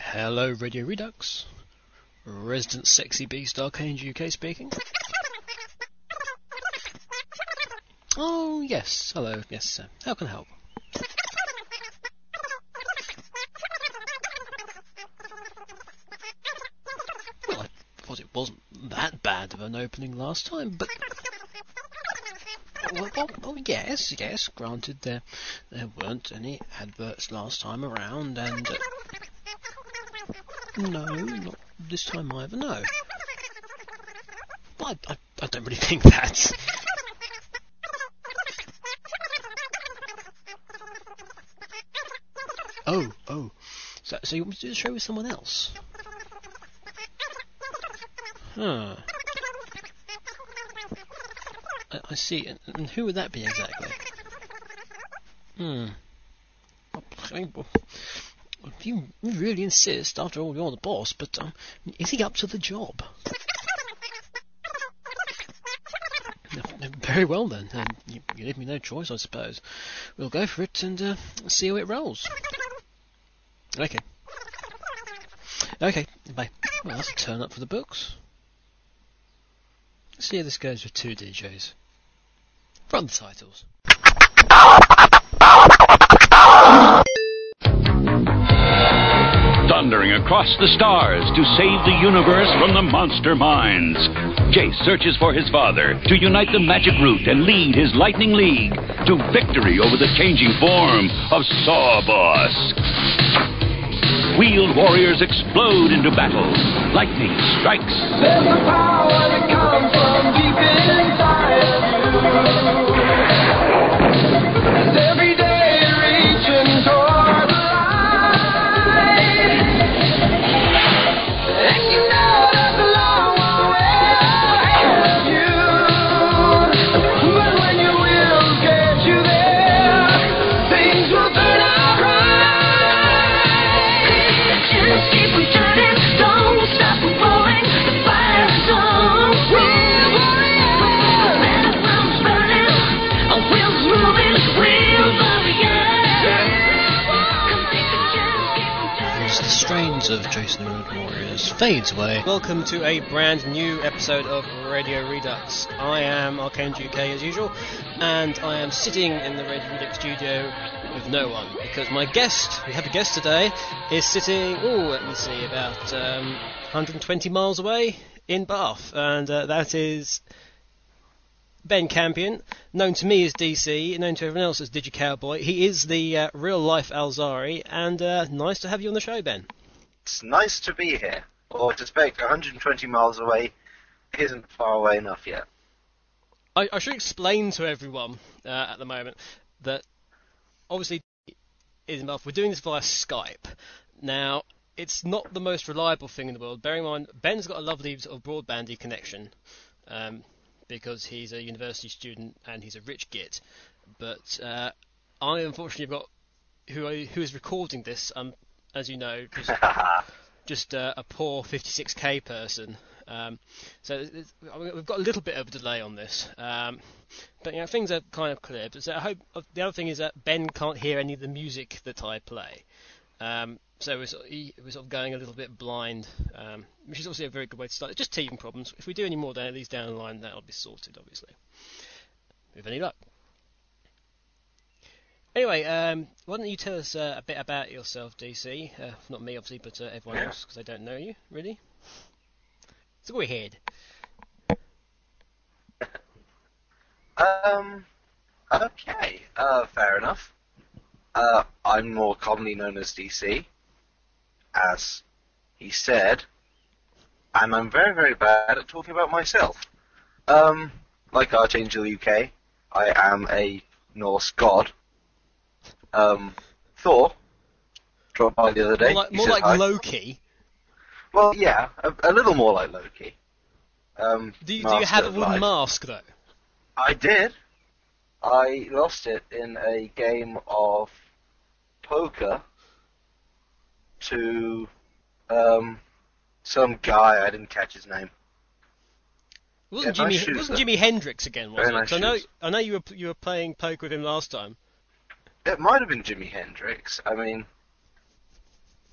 Hello, Radio Redux. Resident Sexy Beast Arcane UK speaking. Oh, yes. Hello. Yes, sir. How can I help? Well, I thought it wasn't that bad of an opening last time, but. Well, well, well, yes, yes. Granted, there there weren't any adverts last time around, and uh, no, not this time either. No, I, I, I don't really think that. Oh, oh. So, so you want me to do the show with someone else? Huh. I, I see. And, and who would that be exactly? Hmm. If you really insist, after all, you're the boss, but um, is he up to the job? Very well then. Um, you, you leave me no choice, I suppose. We'll go for it and uh, see how it rolls. Okay. Okay, bye. Well, that's a turn up for the books. Let's see how this goes with two DJs. Run the titles. Thundering across the stars to save the universe from the monster minds. Jayce searches for his father to unite the magic root and lead his lightning league to victory over the changing form of Sawboss. Wheeled warriors explode into battle. Lightning strikes. There's a power that comes from deep inside of you. Fades away. Welcome to a brand new episode of Radio Redux. I am Arcane UK as usual, and I am sitting in the Radio Redux studio with no one because my guest, we have a guest today, is sitting, oh, let me see, about um, 120 miles away in Bath, and uh, that is Ben Campion, known to me as DC, known to everyone else as Digi Cowboy. He is the uh, real life Alzari, and uh, nice to have you on the show, Ben. It's nice to be here. Or to expect 120 miles away isn't far away enough yet. I, I should explain to everyone uh, at the moment that obviously is enough. We're doing this via Skype. Now, it's not the most reliable thing in the world. Bearing in mind, Ben's got a lovely sort of broadbandy connection um, because he's a university student and he's a rich git. But uh, I unfortunately have got who I, who is recording this. Um, as you know, just a poor 56k person. Um, so we've got a little bit of a delay on this, um, but you know things are kind of clear. But so I hope uh, the other thing is that Ben can't hear any of the music that I play. Um, so we're sort, of, sort of going a little bit blind, um, which is obviously a very good way to start. It's just teething problems. If we do any more of these down the line, that'll be sorted, obviously, with any luck. Anyway, um, why don't you tell us uh, a bit about yourself, DC? Uh, not me, obviously, but uh, everyone else, because I don't know you, really. So go ahead. Um, okay, uh, fair enough. Uh, I'm more commonly known as DC, as he said, and I'm very, very bad at talking about myself. Um, like Archangel UK, I am a Norse god. Um, Thor dropped by the other day. More like, more like. Loki. Well, yeah, a, a little more like Loki. Um, Do you, do you have a wooden Life. mask, though? I did. I lost it in a game of poker to um, some guy. I didn't catch his name. It wasn't Yeah, Jimi. nice wasn't. Jimi Hendrix again, was Very it? nice I know. I know you were you were playing poker with him last time. It might have been Jimi Hendrix. I mean,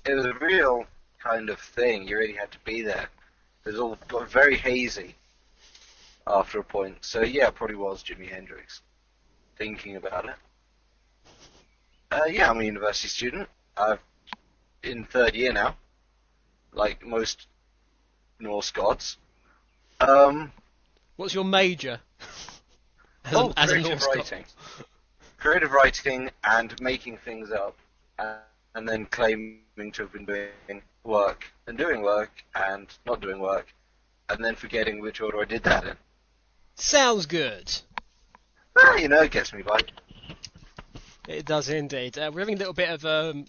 it was a real kind of thing. You really had to be there. It was all very hazy after a point. So yeah, it probably was Jimi Hendrix. Thinking about it. Uh, yeah, I'm a university student. I've in third year now, like most Norse gods. Um, What's your major? As oh, a, as a Norse god. Creative writing and making things up, and, and then claiming to have been doing work and doing work and not doing work, and then forgetting which order I did that in. Sounds good. Well, you know, it gets me by. It does indeed. Uh, we're having a little bit of um,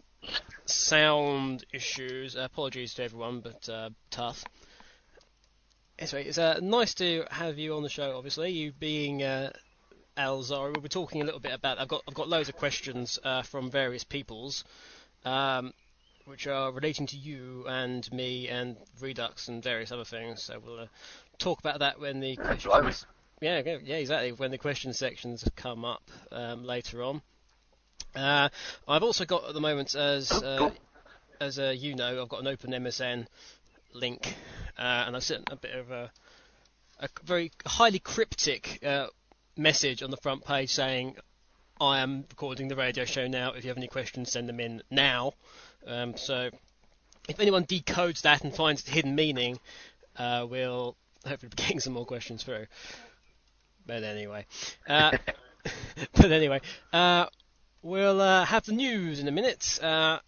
sound issues. Uh, apologies to everyone, but uh, tough. Anyway, it's uh, nice to have you on the show. Obviously, you being Alzara, we'll be talking a little bit about. I've got I've got loads of questions uh, from various peoples, um, which are relating to you and me and Redux and various other things. So we'll uh, talk about that when the blimey. questions. Yeah, yeah, yeah, exactly. When the question sections come up um, later on. Uh, I've also got at the moment, as uh, cool. as uh, you know, I've got an open MSN link, uh, and I've sent a bit of a, a very highly cryptic uh, message on the front page saying, "I am recording the radio show now. If you have any questions, send them in now." Um, so, if anyone decodes that and finds its hidden meaning, uh, we'll hopefully be getting some more questions through. But anyway, uh, but anyway, uh, we'll uh, have the news in a minute. Uh,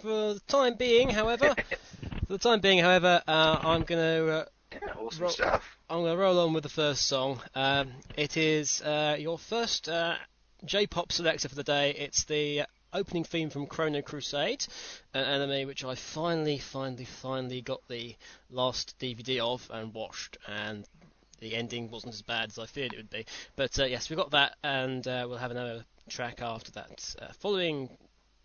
for the time being, however, for the time being, however, uh, I'm going to uh, Yeah, awesome Ro- stuff. I'm going to roll on with the first song. Um, it is uh, your first uh, J-pop selector for the day. It's the opening theme from Chrono Crusade, an anime which I finally, finally, finally got the last DVD of and watched, and the ending wasn't as bad as I feared it would be. But uh, yes, we got that, and uh, we'll have another track after that. Uh, following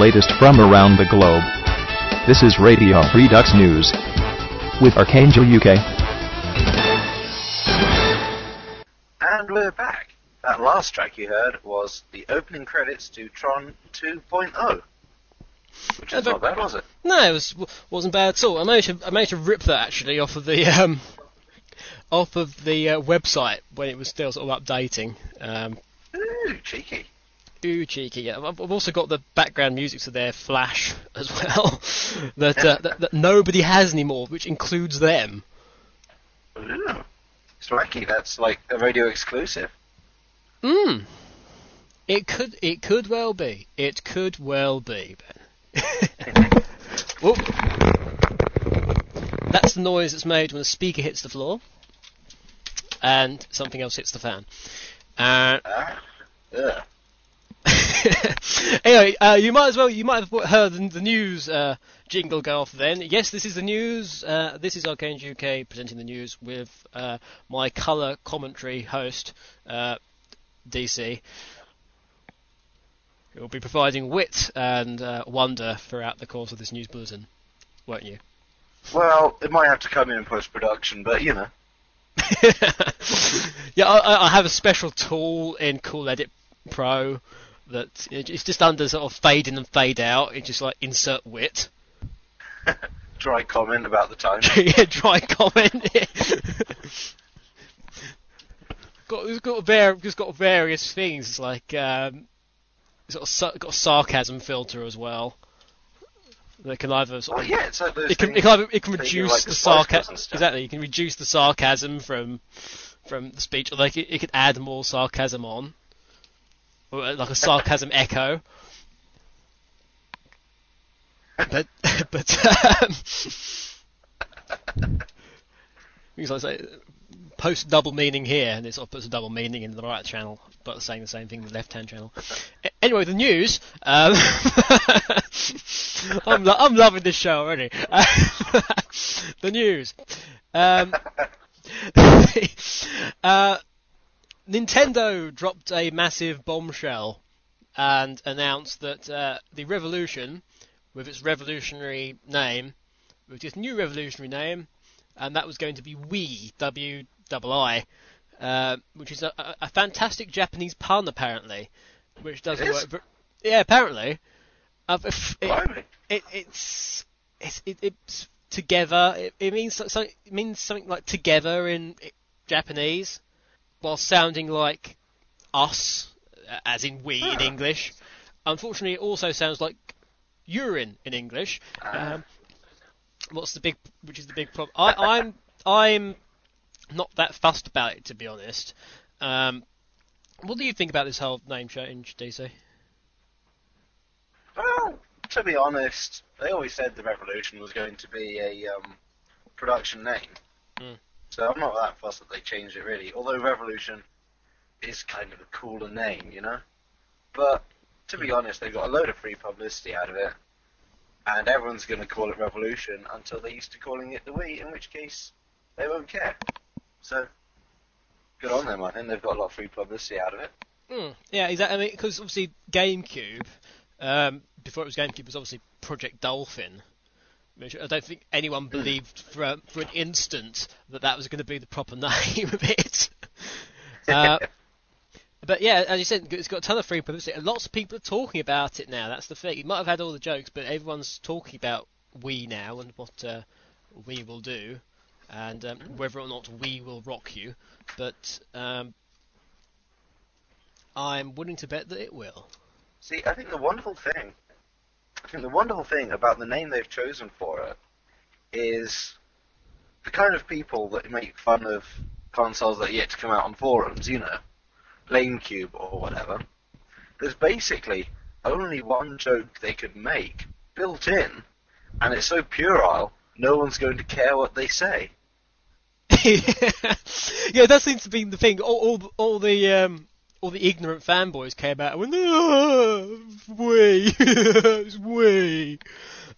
latest from around the globe. This is Radio Redux News with Archangel UK. And we're back. That last track you heard was the opening credits to Tron 2.0. Which is not bad, was it? No, it was wasn't bad at all. I managed to I managed to rip that actually off of the um, off of the uh, website when it was still sort of updating. Um, Ooh, cheeky. Ooh, cheeky. I've also got the background music to their Flash as well that, uh, that that nobody has anymore, which includes them. Ooh. It's wacky. That's like a radio exclusive. Hmm. It could it could well be. It could well be, Ben. Whoop. That's the noise that's made when a speaker hits the floor, and something else hits the fan. Uh, Ah. Ugh. anyway, uh, you might as well you might have heard the, the news uh, jingle go off then. Yes, this is the news. Uh, this is Arcane UK presenting the news with uh, my colour commentary host, uh, DC. You'll be providing wit and uh, wonder throughout the course of this news bulletin, won't you? Well, it might have to come in post production, but you know. yeah, I- I, I have a special tool in Cool Edit Pro that it's just under sort of fade in and fade out. It's just like insert wit. Dry comment about the time. yeah, dry comment. got it's got var- it's got various things. It's like um, it's got a, got a sarcasm filter as well. That can either sort Well, of yeah, it's like it can, it can, either, it can reduce like the sarcasm. Exactly, you can reduce the sarcasm from from the speech, or like it, it could add more sarcasm on, like a sarcasm echo. But but um, like say post double meaning here, and it sort of puts a double meaning in the right channel, but saying the same thing in the left hand channel. Anyway, the news. Um, I'm lo- I'm loving this show already. the news. Um, uh, Nintendo dropped a massive bombshell and announced that uh, the Revolution, with its revolutionary name, with its new revolutionary name, and that was going to be Wii, W double I, uh, which is a, a, fantastic Japanese pun apparently, which doesn't work. yeah, apparently. Uh, it, it, it's it's it, it's together. It, it means something. It means something like together in Japanese, while sounding like us, uh, as in we in Ah. English. Unfortunately, it also sounds like urine in English. Um, what's the big? Which is the big problem? I, I'm I'm not that fussed about it to be honest. Um, what do you think about this whole name change, DC? Well, to be honest, they always said the Revolution was going to be a um, production name. Mm. So I'm not that fussed that they changed it really. Although Revolution is kind of a cooler name, you know. But to be honest, they got a load of free publicity out of it, and everyone's going to call it Revolution until they're used to calling it the Wii, in which case they won't care. So good on them. I think they've got a lot of free publicity out of it. Mm, yeah, exactly. I mean, because obviously GameCube, um, before it was GameCube, was obviously Project Dolphin, I don't think anyone believed for for an instant that that was going to be the proper name of it. Uh, but yeah, as you said, it's got a ton of free publicity. and Lots of people are talking about it now. That's the thing. It might have had all the jokes, but everyone's talking about we now and what uh, we will do, and um, whether or not we will rock you. But um, I'm willing to bet that it will. See, I think the wonderful thing, The wonderful thing about the name they've chosen for it is the kind of people that make fun of consoles that are yet to come out on forums, you know, LameCube or whatever. There's basically only one joke they could make built in, and it's so puerile, no one's going to care what they say. yeah, that seems to be the thing. All, all, all the um, all the ignorant fanboys came out and went, oh, "We, it's we,"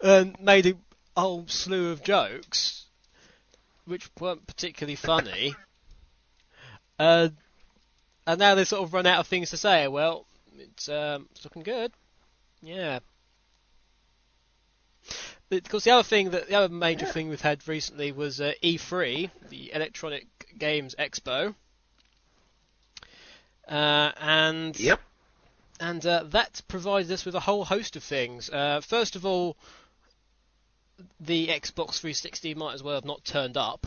and made a whole slew of jokes, which weren't particularly funny. Uh, and now they sort of run out of things to say. Well, it's um, it's looking good. Yeah. Because the other thing that the other major thing we've had recently was uh, E3, the Electronic Games Expo, uh, and Yep. and uh, that provided us with a whole host of things. Uh, first of all, the Xbox 360 might as well have not turned up.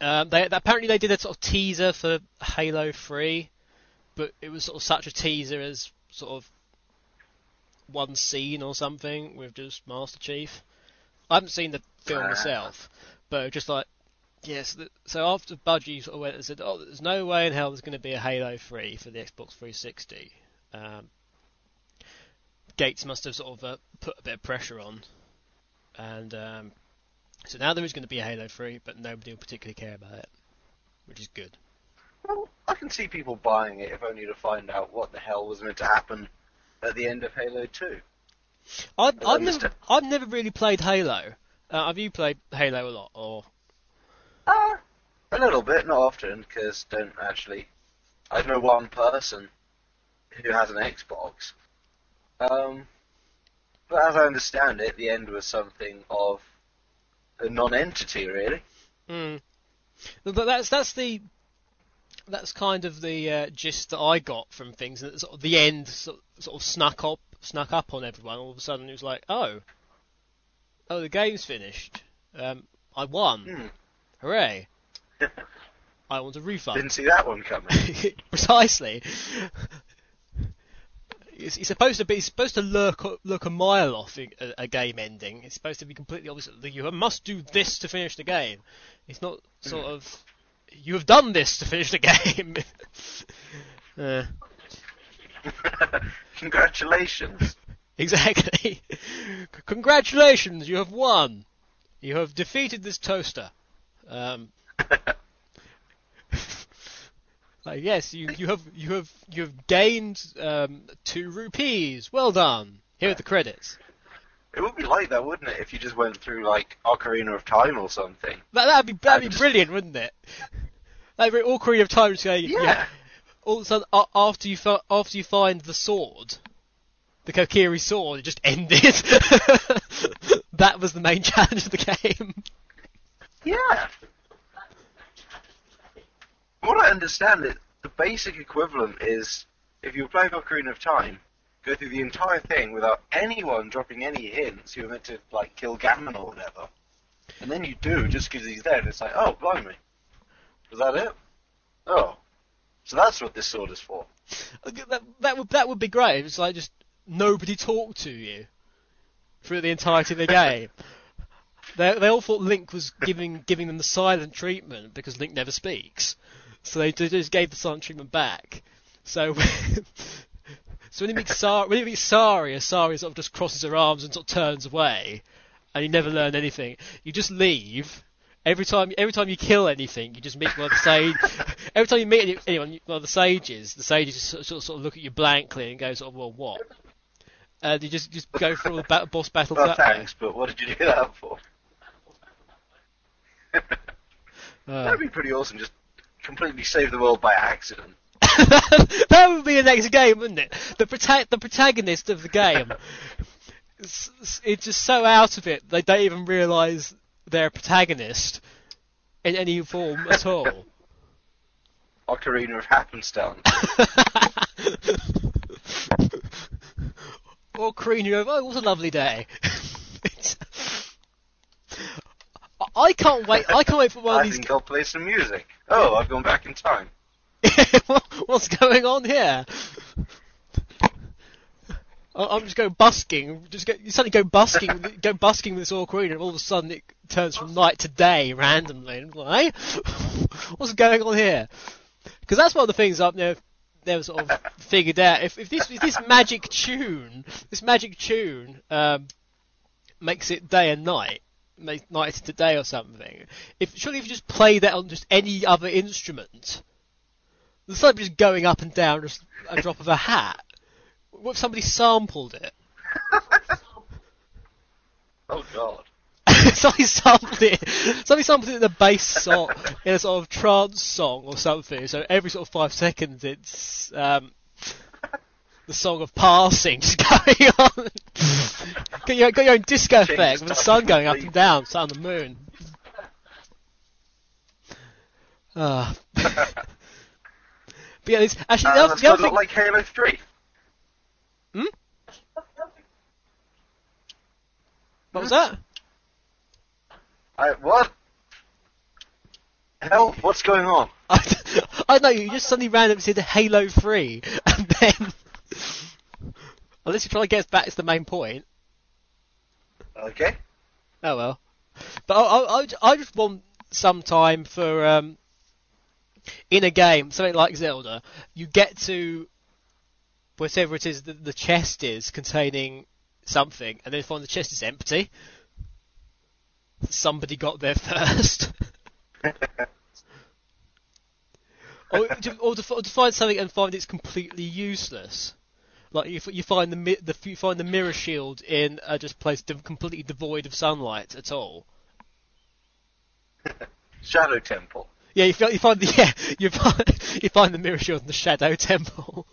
um, they, apparently they did a sort of teaser for Halo 3, but it was sort of such a teaser as sort of one scene or something with just Master Chief. I haven't seen the film myself, but just like yes. th- So after Bungie sort of went and said, "Oh, there's no way in hell there's going to be a Halo 3 for the Xbox 360." Um, Gates must have sort of uh, put a bit of pressure on, and um, so now there is going to be a Halo 3, but nobody will particularly care about it, which is good. Well, I can see people buying it if only to find out what the hell was meant to happen at the end of Halo 2. I've, I've never. I've never really played Halo. Uh, have you played Halo a lot, or Uh, a little bit, not often, because don't actually. I know one person who has an Xbox. Um, but as I understand it, the end was something of a non-entity, really. Hmm. But that's that's the that's kind of the uh, gist that I got from things. And sort of the end sort, sort of snuck up snuck up on everyone. All of a sudden, it was like, oh, oh, the game's finished. Um, I won. Hmm. Hooray! I want a refund. Didn't see that one coming. Precisely. It's, it's supposed to be it's supposed to look look a mile off a, a game ending. It's supposed to be completely obvious that you must do this to finish the game. It's not sort of you have done this to finish the game. uh, Congratulations. exactly. Congratulations, you have won. You have defeated this toaster. Um, Like, yes, you, you have you have you have gained um, two rupees. Well done. Here are the credits. It would be like that, wouldn't it, if you just went through like Ocarina of Time or something? That that'd be that'd be just- brilliant, wouldn't it? That'd Ocarina of Time to say, Yeah. All of a sudden, after you fi- after you find the sword, the Kokiri sword, it just ended. that was the main challenge of the game. Yeah. From What I understand it, the basic equivalent is if you playing Ocarina of Time, go through the entire thing without anyone dropping any hints. You're meant to like kill Ganon or whatever, and then you do just because he's there. And it's like, oh, blimey, was that it? Oh, so that's what this sword is for. Uh, that, that would that would be great. It's like just nobody talked to you through the entirety of the game. They they all thought Link was giving giving them the silent treatment because Link never speaks, so they just gave the silent treatment back. So. So when he meets Saria, when he meets sort of just crosses her arms and sort of turns away, and you never learn anything. You just leave. Every time, every time you kill anything, you just meet one of the sage. every time you meet any, anyone, one of the sages, the sages just sort of, sort of look at you blankly and go sort of, well, what? And you just just go through all the boss battles Well, that way. thanks, but what did you do that for? Uh, That'd be pretty awesome. Just completely save the world by accident. that would be the next game, wouldn't it? The prota- the protagonist of the game, it's, it's just so out of it they don't even realise they're a protagonist in any form at all. Ocarina of Happenstance. or Karina of, oh, what a lovely day. I- I can't wait. I can't wait for one I of these. think I'll play some music. Oh, I've gone back in time. What's going on here? I- I'm just going busking. Just go, you suddenly go busking, go busking with this ocarina, and all of a sudden it turns from night to day randomly. And I'm like, "Eh? what's going on here? Because that's one of the things I've never, never sort of figured out. If, if this if this magic tune, this magic tune, um, makes it day and night, night into day or something. If surely if you just play that on just any other instrument, it's like just going up and down just a drop of a hat. What if somebody sampled it? Oh god. somebody sampled it. Somebody sampled it in a bass song, in a sort of trance song or something. So every sort of five seconds, it's um, the song of passing just going on. got, your, got your own disco effect with the sun going up and down, sun and the moon. Ah. but yeah, it's, actually, the Uh, other, the other thing. like Halo 3. Hmm? What was that? I, what? Hell, what's going on? I, I know you just suddenly randomly said Halo 3, and then unless you're trying to get back to the main point. Okay. Oh well. But I, I, I just want some time for um, in a game, something like Zelda, you get to whatever it is that the chest is containing something, and then find the chest is empty. Somebody got there first. or, to, or, to, or to find something and find it's completely useless. Like you, you find the, mi- the you find the mirror shield in a just place de- completely devoid of sunlight at all. Shadow Temple. Yeah, you, you find the yeah you find you find the mirror shield in the Shadow Temple,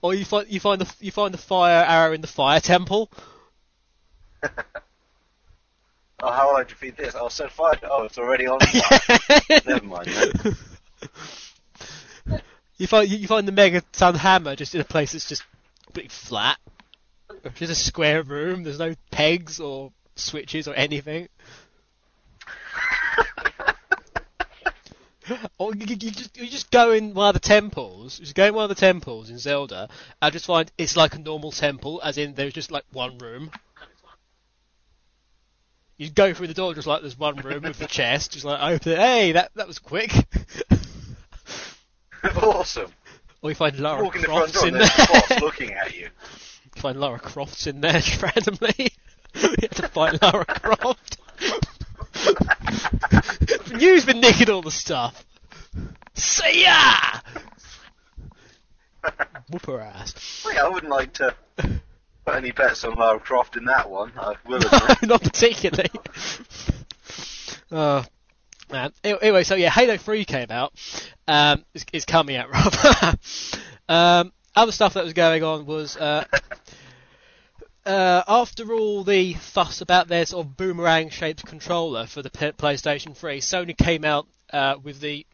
or you find you find the you find the fire arrow in the Fire Temple. Oh, how will I defeat this? Oh, set fire. Oh, it's already on fire. Never mind. You find you, find the Megaton hammer just in a place that's just completely flat, just a square room. There's no pegs or switches or anything. Or you, you, just you just go in one of the temples, you just go in one of the temples in Zelda, and just find it's like a normal temple, as in there's just like one room. You go through the door just like there's one room with the chest, just like open it. Hey, that that was quick. awesome. or you find Lara Walk in the front door in there. a boss looking at you. You find Lara Croft's in there randomly. you have to find Lara Croft. You've been nicking all the stuff. See ya! Whoop her ass. Wait, I wouldn't like to put any bets on Lara Croft in that one. I will admit. Not particularly. Oh, man. Anyway, so yeah, Halo 3 came out. Um, is, is coming out, rather. um, other stuff that was going on was, uh, uh, after all the fuss about their sort of boomerang-shaped controller for the P- PlayStation 3, Sony came out uh, with the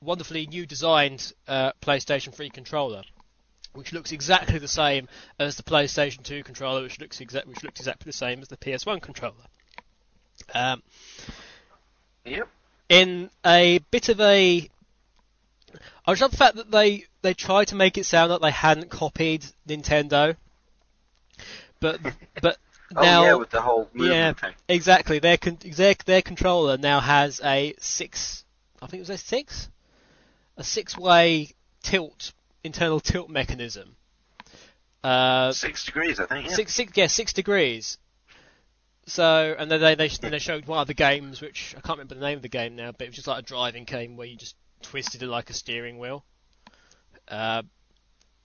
wonderfully new designed uh, PlayStation 3 controller, which looks exactly the same as the PlayStation 2 controller, which looks exa- which looked exactly the same as the PS1 controller. Um, Yep. in a bit of a. I just love the fact that they they tried to make it sound like they hadn't copied Nintendo, but but Oh now yeah, with the whole movement yeah, thing. exactly. Their, con- their their controller now has a six. I think it was a six, a six-way tilt internal tilt mechanism. Uh, Six degrees, I think. Yeah. six, six, yeah, six degrees. So, and then they they then they showed one of the games, which I can't remember the name of the game now, but it was just like a driving game where you just twisted it like a steering wheel. Uh,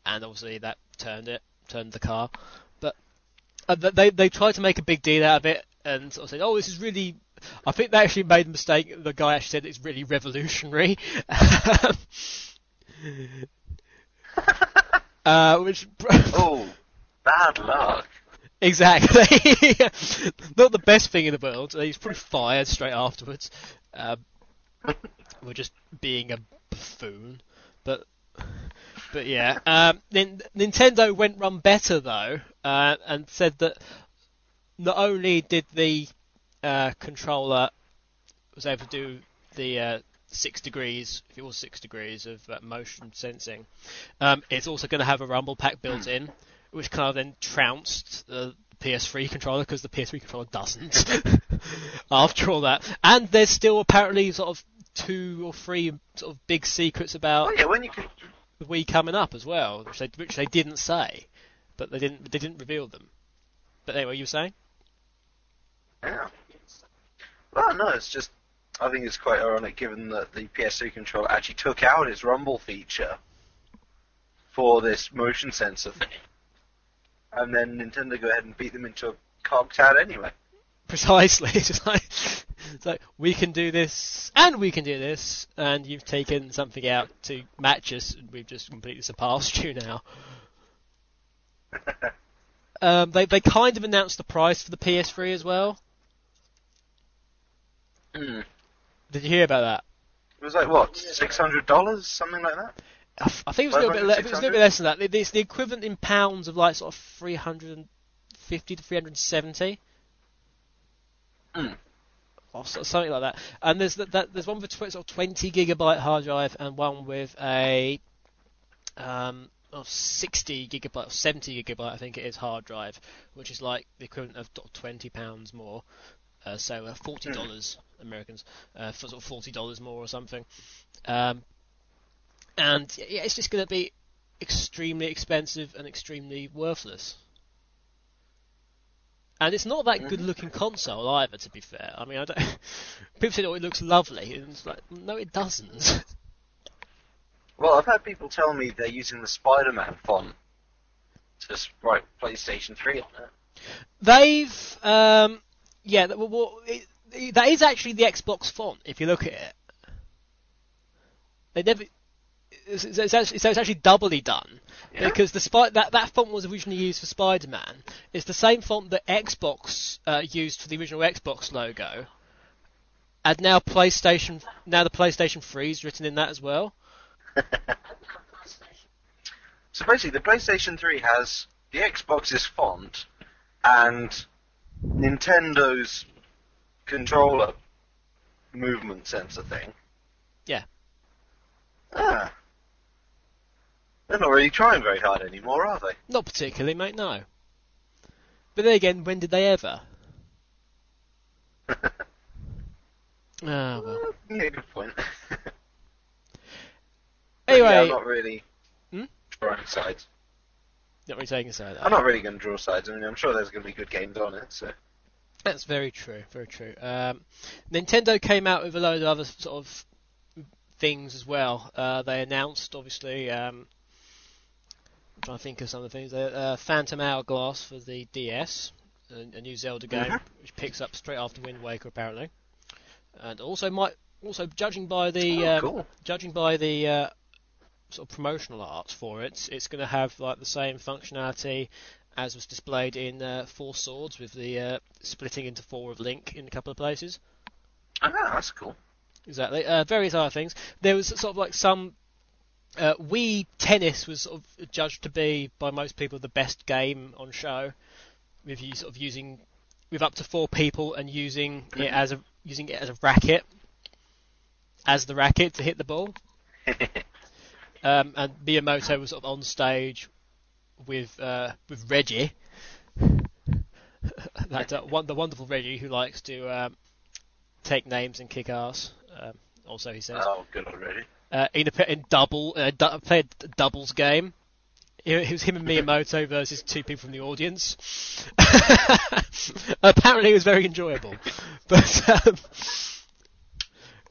and obviously that turned it, turned the car. But uh, they they tried to make a big deal out of it and sort of said, "Oh, this is really." I think they actually made a mistake. The guy actually said it's really revolutionary. uh, which Oh, bad luck. Exactly. Not the best thing in the world. He's probably fired straight afterwards. Um, we're just being a buffoon. But but yeah. Um, Nin- Nintendo went run better though, uh, and said that not only did the uh, controller was able to do the uh, six degrees, if it was six degrees of uh, motion sensing, um, it's also going to have a rumble pack built in, which kind of then trounced the PS3 controller because the PS3 controller doesn't. After all that, and there's still apparently sort of two or three sort of big secrets about Oh yeah, when you could. the Wii coming up as well, which they which they didn't say, but they didn't they didn't reveal them. But anyway, you were saying? Yeah. Well, no, it's just. I think it's quite ironic given that the PS3 controller actually took out its rumble feature for this motion sensor thing. And then Nintendo go ahead and beat them into a cocked out anyway. Precisely. It's like so we can do this, and we can do this, and you've taken something out to match us, and we've just completely surpassed you now. Um, they they kind of announced the price for the PS3 as well. Hmm. Did you hear about that? It was like what, six hundred dollars, something like that. I think it was a little bit, le- it was a little bit less than that. It's the equivalent in pounds of like sort of 350 to 370. Hmm. Or something like that. And there's that, that there's one with a tw- sort of 20 gigabyte hard drive and one with a um, of 60 gigabyte, or 70 gigabyte, I think it is hard drive, which is like the equivalent of 20 pounds more. Uh, so uh, forty dollars Americans uh, for sort of forty dollars more or something. Um, and yeah, it's just going to be extremely expensive and extremely worthless. And it's not that good looking console either, to be fair. I mean, I don't. People say, "Oh, it looks lovely," and it's like, no, it doesn't. Well, I've had people tell me they're using the Spider-Man font to write PlayStation 3 on it. They've, um, yeah, that, well, it, it- that is actually the Xbox font if you look at it. They never. It's, it's, actually, so it's actually doubly done Yeah? because the Spy- that that font was originally used for Spider-Man. It's the same font that Xbox uh, used for the original Xbox logo, and now PlayStation now the PlayStation 3 is written in that as well. So basically, the PlayStation 3 has the Xbox's font and Nintendo's controller movement sensor thing. Yeah. Ah. They're not really trying very hard anymore, are they? Not particularly, mate. No. But then again, when did they ever? Ah well. yeah, good point. Anyway, yeah, I'm not really Hmm? drawing sides. not really taking sides. side. I'm not really going to draw sides. I mean, I'm sure there's going to be good games on it. So That's very true, very true. Um, Nintendo came out with a load of other sort of things as well. Uh, they announced, obviously, um, Trying to think of some of the things. Uh, uh, Phantom Hourglass for the DS, a, a new Zelda game, Mhm. which picks up straight after Wind Waker, apparently. And also, might also judging by the Oh, um, cool. judging by the uh, sort of promotional art for it, it's going to have like the same functionality as was displayed in uh, Four Swords, with the uh, splitting into four of Link in a couple of places. ah, that's cool. Exactly. Uh, various other things. There was sort of like some. Uh, Wii Tennis was sort of judged to be by most people the best game on show, with you sort of using with up to four people and using it as a using it as a racket, as the racket to hit the ball. Um, and Miyamoto was sort of on stage with uh, with Reggie, that uh, one, the wonderful Reggie who likes to um, take names and kick ass. Um, also, he says oh, good already. Uh, in a in double uh, du- played doubles game. It, it was him and Miyamoto versus two people from the audience. Apparently, it was very enjoyable, but. Um,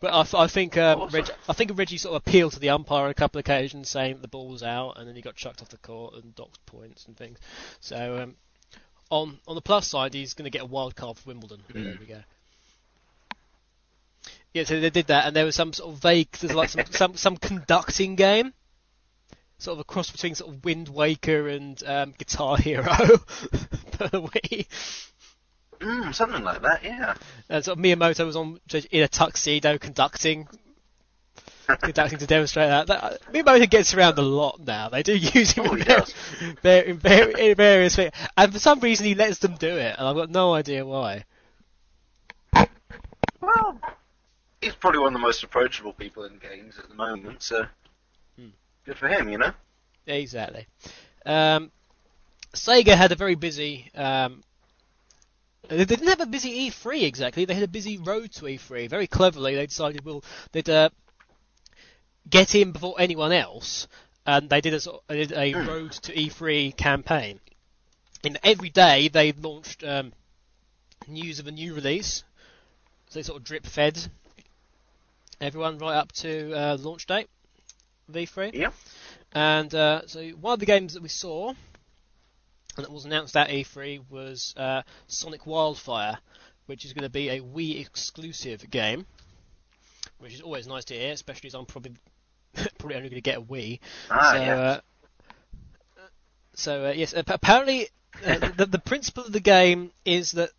but I, th- I think um, Awesome. Reg- I think Reggie sort of appealed to the umpire on a couple of occasions, saying the ball was out, and then he got chucked off the court and docked points and things. So um, on on the plus side, he's going to get a wild card for Wimbledon. There we go. Yeah, so they did that, and there was some sort of vague, there's like some some, some conducting game, sort of a cross between sort of Wind Waker and um, Guitar Hero for the Wii. Mm, something like that, yeah. And sort of Miyamoto was on in a tuxedo conducting, conducting to demonstrate that. that Miyamoto gets around a lot now. They do use him Oh, in, he var- does. var- in, var- in various things, and for some reason he lets them do it, and I've got no idea why. Well, he's probably one of the most approachable people in games at the moment, so Hmm. good for him, you know. Exactly. Um, Sega had a very busy. Um, they didn't have a busy E3 exactly. They had a busy road to E3. Very cleverly, they decided, well, they'd uh, get in before anyone else, and they did a, they did a road to E3 campaign. And every day they launched um, news of a new release. So they sort of drip fed everyone right up to uh, launch date of E3. Yep. And uh, so one of the games that we saw, and that was announced at E3, was uh, Sonic Wildfire, which is going to be a Wii exclusive game, which is always nice to hear, especially as I'm probably probably only going to get a Wii. Ah, so, yeah. uh, so uh, yes, apparently uh, the, the principle of the game is that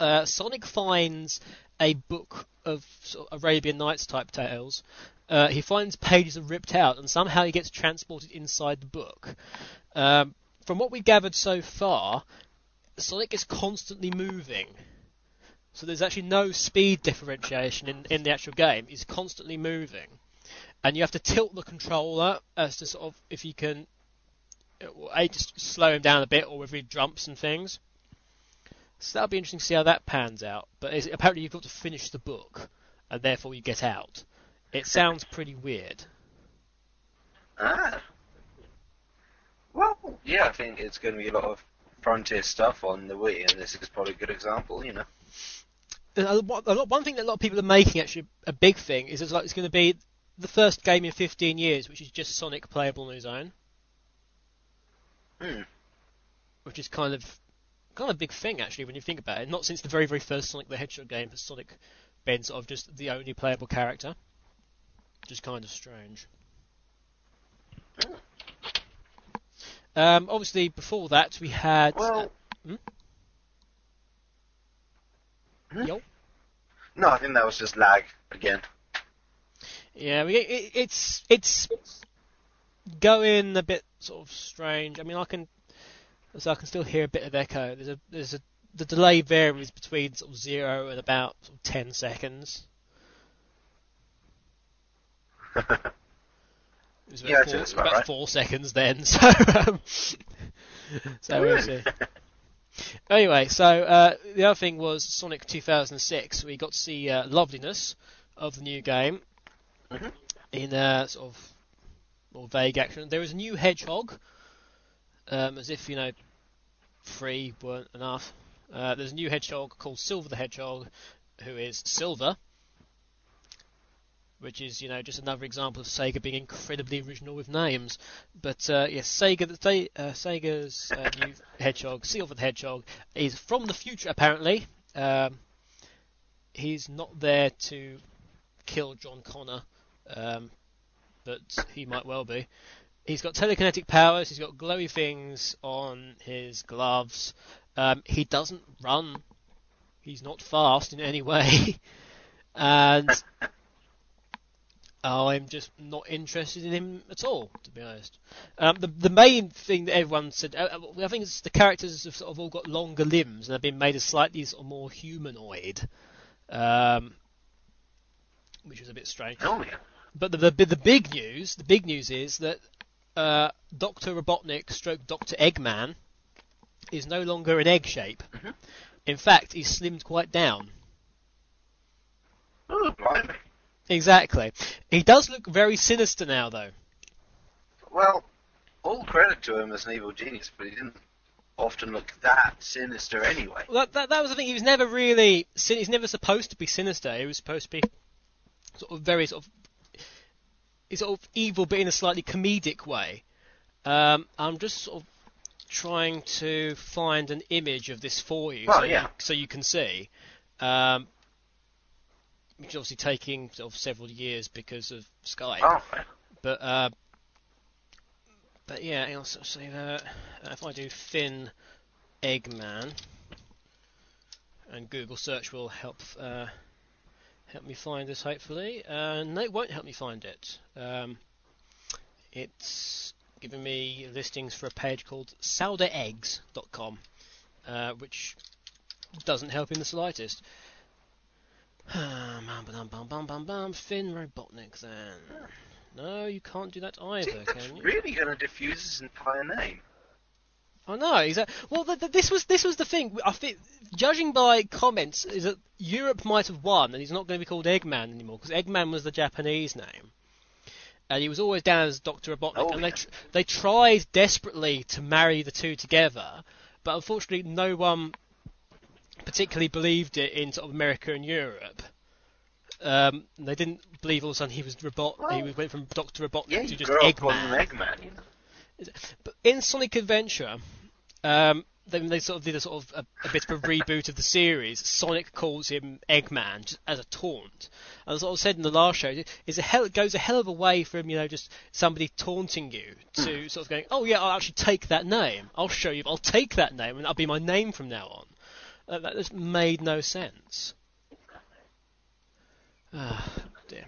uh, Sonic finds a book of sort of Arabian Nights type tales. Uh, he finds pages are ripped out, and somehow he gets transported inside the book. Um, from what we've gathered so far, Sonic is constantly moving. So there's actually no speed differentiation in, in the actual game. He's constantly moving. And you have to tilt the controller as to sort of if you can uh, a just slow him down a bit or he jumps and things. So that'll be interesting to see how that pans out. But apparently you've got to finish the book, and therefore you get out. It sounds pretty weird. Ah. Well, yeah, I think it's going to be a lot of frontier stuff on the Wii, and this is probably a good example, you know. And a lot- a lot- One thing that a lot of people are making actually a big thing is it's like it's going to be the first game in 15 years which is just Sonic playable on his own, Hmm. which is kind of kind of a big thing actually when you think about it. Not since the very very first Sonic the Hedgehog game has Sonic been sort of just the only playable character, which is kind of strange. Um, obviously, before that we had. Well, hmm? Hmm? Yo. no, I think that was just lag again. Yeah, we, it, it's it's going a bit sort of strange. I mean, I can so I can still hear a bit of echo. There's a there's a the delay varies between sort of zero and about sort of ten seconds. It was about, Yeah, four, about about right. four seconds then. So um, so we'll see. Anyway, so uh, the other thing was Sonic 2006. We got to see uh, loveliness of the new game Mhm. in uh, sort of more vague action. There was a new hedgehog, um, as if you know, three weren't enough. Uh, there's a new hedgehog called Silver the Hedgehog, who is silver, which is you know just another example of Sega being incredibly original with names. But uh, yes, Sega, uh, Sega's uh, new hedgehog, Silver the Hedgehog, is from the future apparently. Um, he's not there to kill John Connor, um, but he might well be. He's got telekinetic powers. He's got glowy things on his gloves. Um, he doesn't run. He's not fast in any way, and I'm just not interested in him at all, to be honest. Um, the the main thing that everyone said, uh, uh, I think it's the characters have sort of all got longer limbs and have been made as slightly sort of more humanoid, um, which was a bit strange. Oh yeah. But the, the the big news, the big news is that uh, Doctor Robotnik, stroke Doctor Eggman, is no longer an egg shape. Mhm. In fact, he's slimmed quite down. Oh, blimey. Exactly. He does look very sinister now, though. Well, all credit to him as an evil genius, but he didn't often look that sinister anyway. Well, that, that, that was the thing. He was never really. He's never supposed to be sinister. He was supposed to be sort of very sort of. He's sort of evil, but in a slightly comedic way. Um, I'm just sort of trying to find an image of this for you, Well, so, yeah. you so you can see. Um, which is obviously taking sort of several years because of Skype. Oh. But uh, but yeah, I'll say that if I do Finn Eggman, and Google search will help uh, help me find this. Hopefully, uh, no, it won't help me find it. Um, it's giving me listings for a page called sourdoeggs.com, uh, which doesn't help in the slightest. Bum, bum, bum, bum, bum, bum, Finn Robotnik then. No, you can't do that See, either, that's can you? really going to diffuse his entire name. I know. Exactly. Well, th th this was this was the thing. I think, judging by comments, is that Europe might have won, and he's not going to be called Eggman anymore because Eggman was the Japanese name, and he was always down as Doctor Robotnik. Oh, and yeah. they tr- they tried desperately to marry the two together, but unfortunately, no one particularly believed it in sort of America and Europe. Um, they didn't believe all of a sudden he was Robot. he went from Doctor Robotnik Yeah, to just Eggman. Eggman, you know. But in Sonic Adventure, um, then they sort of did a sort of a, a bit of a reboot of the series. Sonic calls him Eggman just as a taunt. And as I said in the last show, is a hell it goes a hell of a way from you know just somebody taunting you to sort of going, oh yeah, I'll actually take that name. I'll show you. I'll take that name and that'll be my name from now on. Uh, that just made no sense. Ah, dear.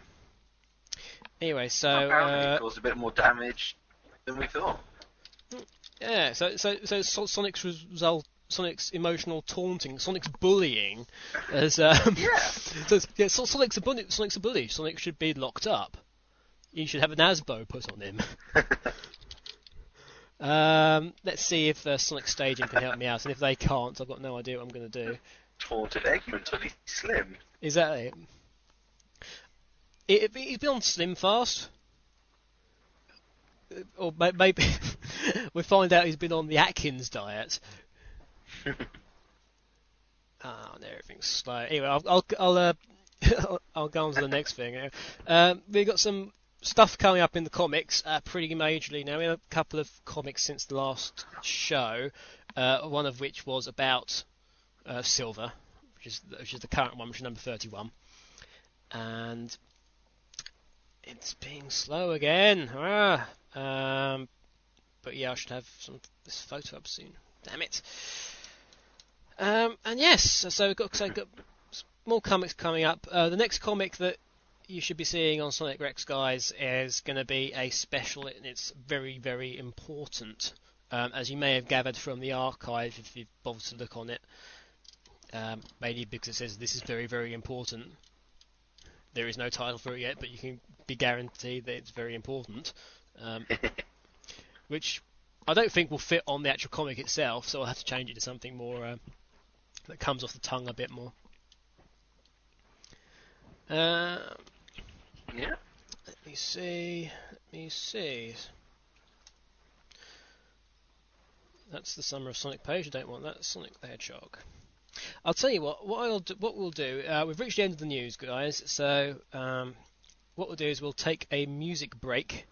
Anyway, so Apparently, uh, it caused a bit more damage than we thought. Yeah, so so so So- Sonic's result, Sonic's emotional taunting, Sonic's bullying, as um, Yeah. so, yeah, so Sonic's a bully. Sonic's a bully. Sonic should be locked up. You should have an ASBO put on him. um, let's see if uh, Sonic Stadium can help me out, and if they can't, I've got no idea what I'm going to do. Taunted Eggman until he's slim. Is that it? it, it he's been on Slim Fast. Uh, Or maybe we find out he's been on the Atkins diet. Ah, oh, everything's slow. Anyway, I'll I'll I'll, uh, I'll go on to the next thing. Um, we've got some stuff coming up in the comics uh, pretty majorly now. We have a couple of comics since the last show. Uh, one of which was about uh, Silver, which is which is the current one, which is number thirty-one, and it's being slow again. Ah, um, but yeah, I should have some this photo up soon. Damn it. Um, and yes, so we've got, so we've got more comics coming up. Uh, the next comic that you should be seeing on Sonic Rex, guys, is going to be a special, and it's very, very important. Um, as you may have gathered from the archive, if you've bothered to look on it, um, mainly because it says this is very, very important. There is no title for it yet, but you can be guaranteed that it's very important. Um, which I don't think will fit on the actual comic itself, so I'll have to change it to something more uh, that comes off the tongue a bit more. Uh, Yeah. let me see. Let me see. That's the Summer of Sonic page. I don't want that. Sonic the Hedgehog. I'll tell you what. What I'll do, what we'll do. Uh, we've reached the end of the news, guys. So um, what we'll do is we'll take a music break,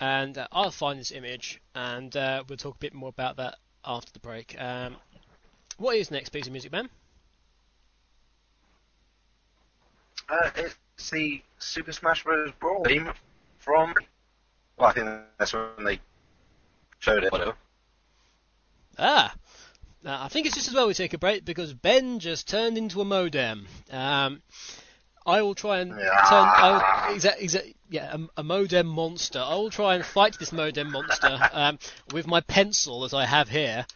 and uh, I'll find this image, and uh, we'll talk a bit more about that after the break. Um, what is next piece of music, Ben? Uh, it's the Super Smash Bros. Brawl theme from. Well, I think that's when they showed it. Whatever. Ah, uh, I think it's just as well we take a break because Ben just turned into a modem. Um, I will try and turn. I will, exa- exa- yeah, a, a modem monster. I will try and fight this modem monster um, with my pencil as I have here.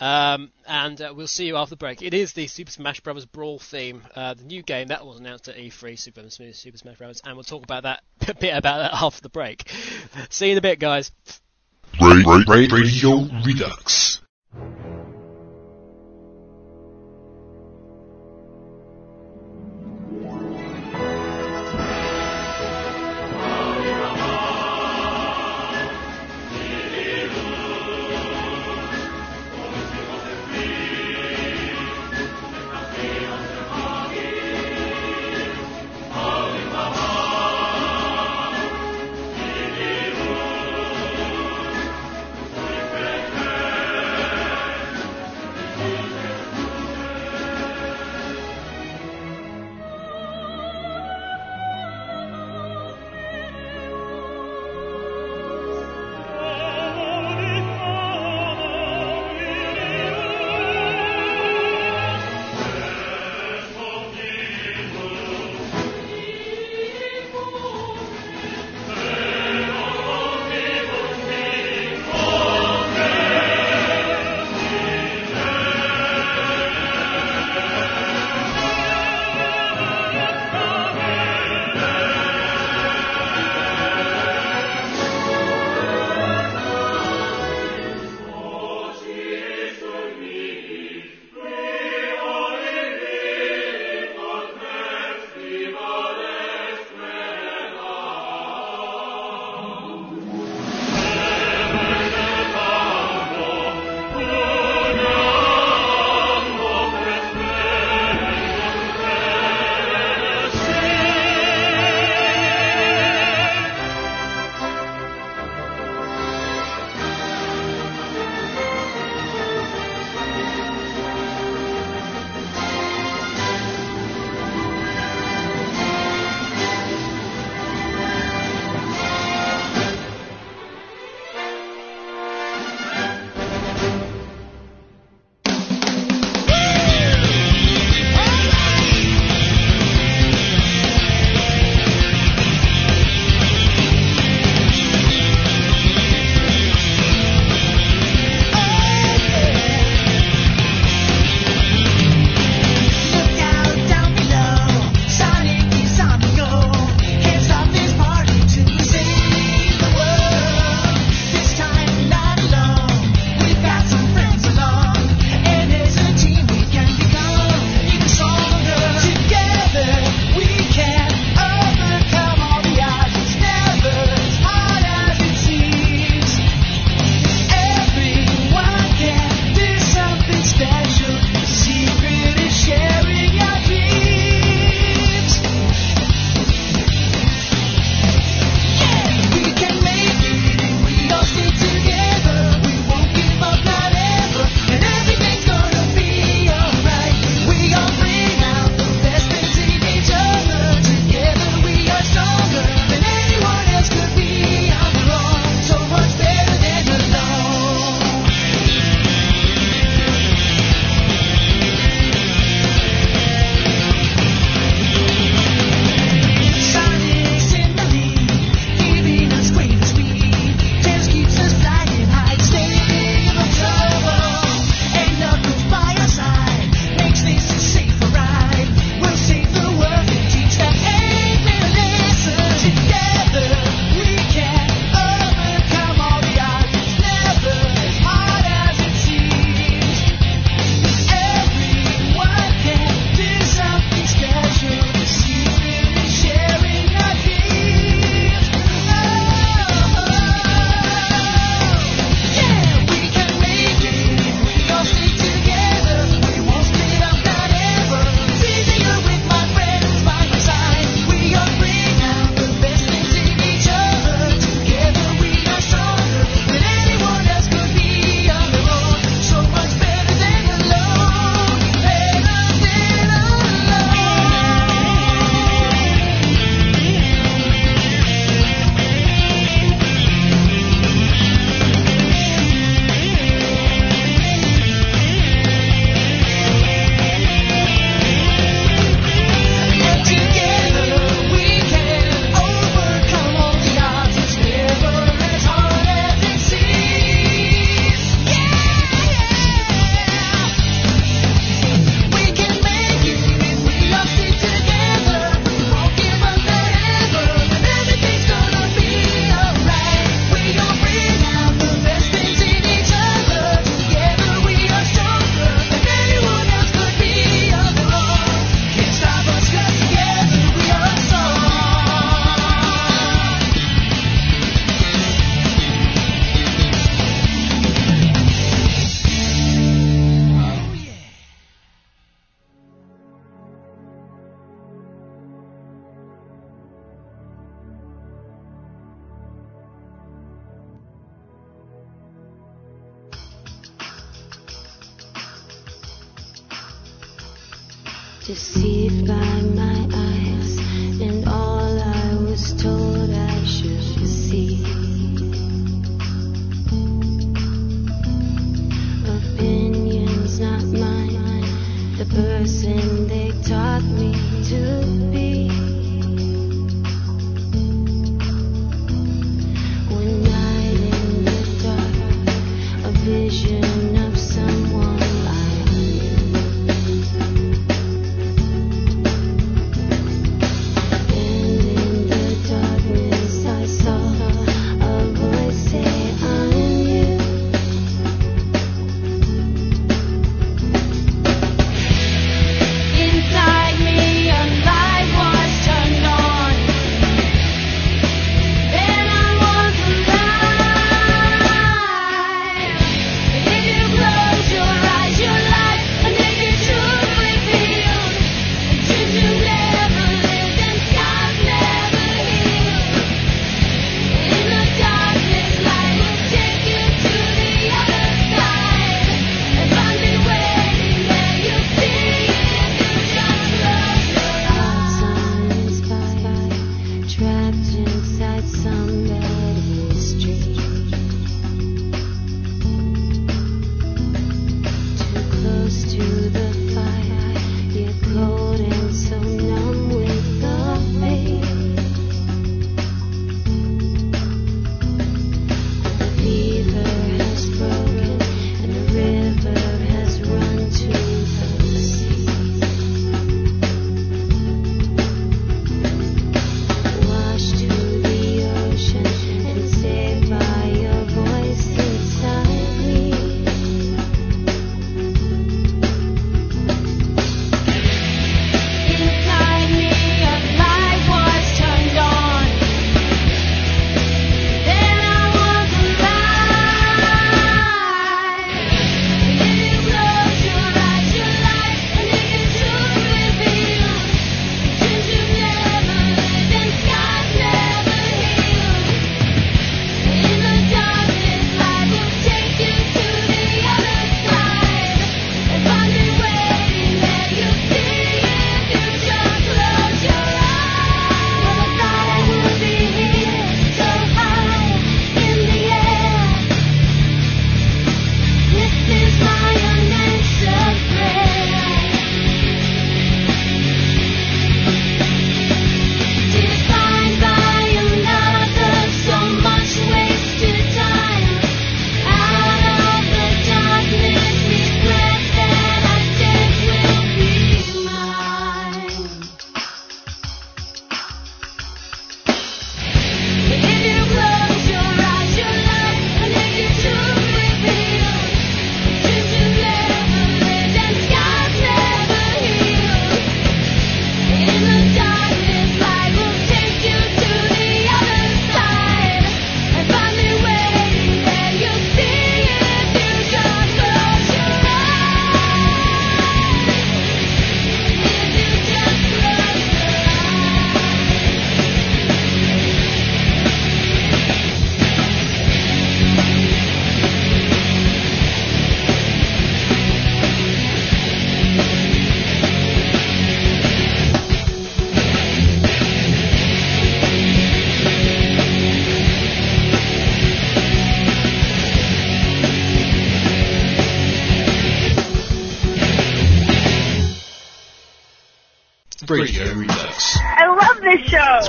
Um, and uh, we'll see you after the break. It is the Super Smash Bros. Brawl theme, uh, the new game that was announced at E3, Super, Super Smash Bros. And we'll talk about that a bit about that after the break. See you in a bit, guys. Ra- ra- ra- Radio Redux.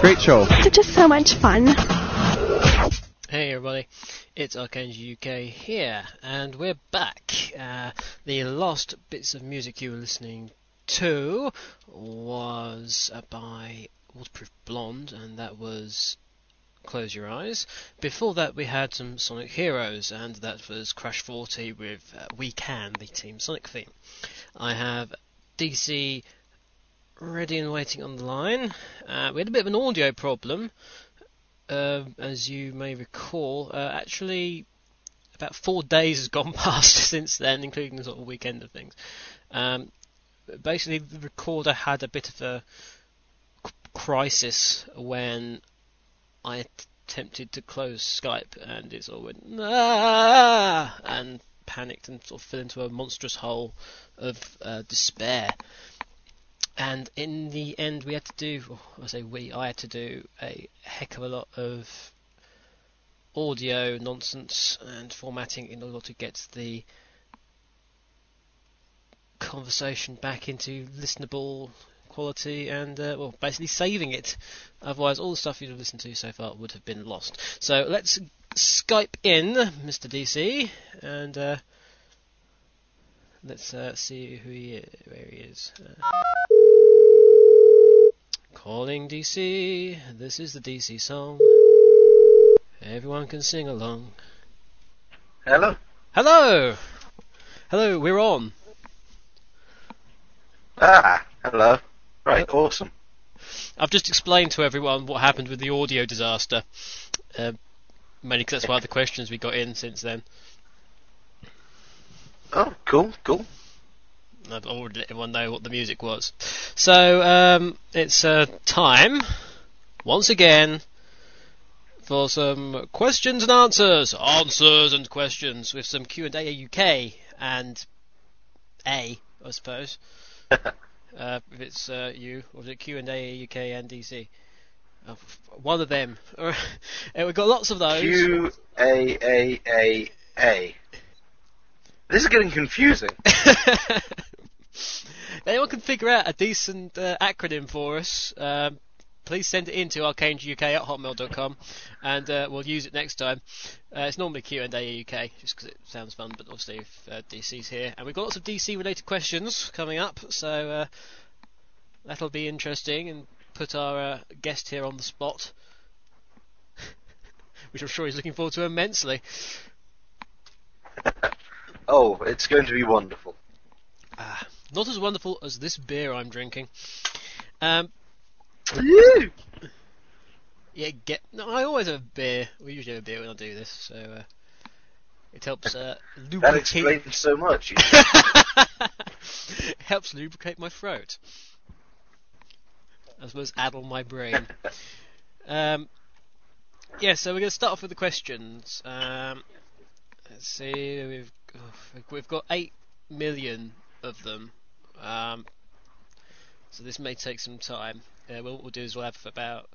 Great show. They're just so much fun. Hey everybody, it's Archangel UK here, and we're back. Uh, the last bits of music you were listening to was uh, by Waterproof Blonde, and that was Close Your Eyes. Before that, we had some Sonic Heroes, and that was Crush 40 with uh, We Can, the Team Sonic theme. I have DC ready and waiting on the line. Uh, we had a bit of an audio problem, uh, as you may recall. Uh, actually, about four days has gone past since then, including the sort of weekend of things. Um, basically, the recorder had a bit of a crisis when I attempted to close Skype, and it sort of went ah, and panicked and sort of fell into a monstrous hole of uh, despair and in the end, we had to do, or I say we, I had to do a heck of a lot of audio nonsense and formatting in order to get the conversation back into listenable quality and uh, well basically saving it. Otherwise all the stuff you'd have listened to so far would have been lost. So let's skype in mr dc and uh, let's uh, see who he is where he is. Uh, calling dc this is the dc song everyone can sing along Hello? hello hello we're on Ah, hello. Right, awesome. I've just explained to everyone what happened with the audio disaster. Um, mainly because that's one of the questions we got in since then. Oh, cool, cool. I've already let everyone know what the music was. So um, it's uh, time, once again, for some questions and answers, answers and questions with some Q and A UK and A, I suppose. Uh, if it's uh, you, or is it Q and A UK and DC? Oh, one of them. Uh, we've got lots of those. Q A A A A. This is getting confusing. anyone can figure out a decent uh, acronym for us, um, please send it in to arcaneuk at hotmail.com and uh, we'll use it next time. Uh, it's normally Q&A UK just because it sounds fun, but obviously if uh, DC's here. And we've got lots of DC related questions coming up, so uh, that'll be interesting and put our uh, guest here on the spot. Which I'm sure he's looking forward to immensely. oh, it's going to be wonderful. Ah, not as wonderful as this beer I'm drinking. Um. Yeah, get. No, I always have a beer. We usually have a beer when I do this, so uh, it helps uh, That lubricate. explains so much. It helps lubricate my throat, as well as addle my brain. Um, yeah, so we're going to start off with the questions. Um, let's see, we've oh, we've got eight million of them. Um, so this may take some time. Uh, what we'll do is we'll have about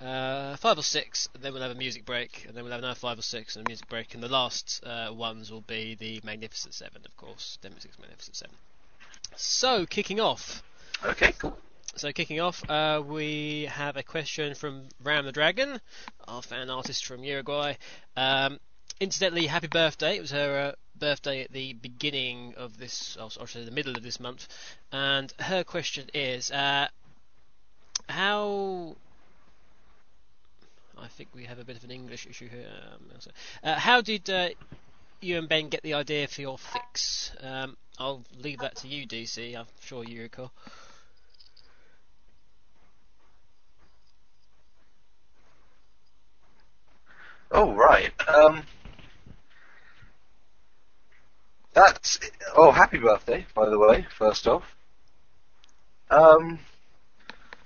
uh, five or six, and then we'll have a music break, and then we'll have another five or six and a music break, and the last uh, ones will be the Magnificent Seven, of course, Demo Six Magnificent Seven. So, kicking off. okay, cool. So, kicking off, uh, we have a question from Ram the Dragon, our fan artist from Uruguay. Um, incidentally, happy birthday! It was her uh, birthday at the beginning of this, or or sorry, the middle of this month, and her question is, uh, how I think we have a bit of an English issue here. Um, uh, how did uh, you and Ben get the idea for your fix? Um, I'll leave that to you, DC. I'm sure you recall. Oh, right. Um, that's. Oh, happy birthday, by the way, first off. Um,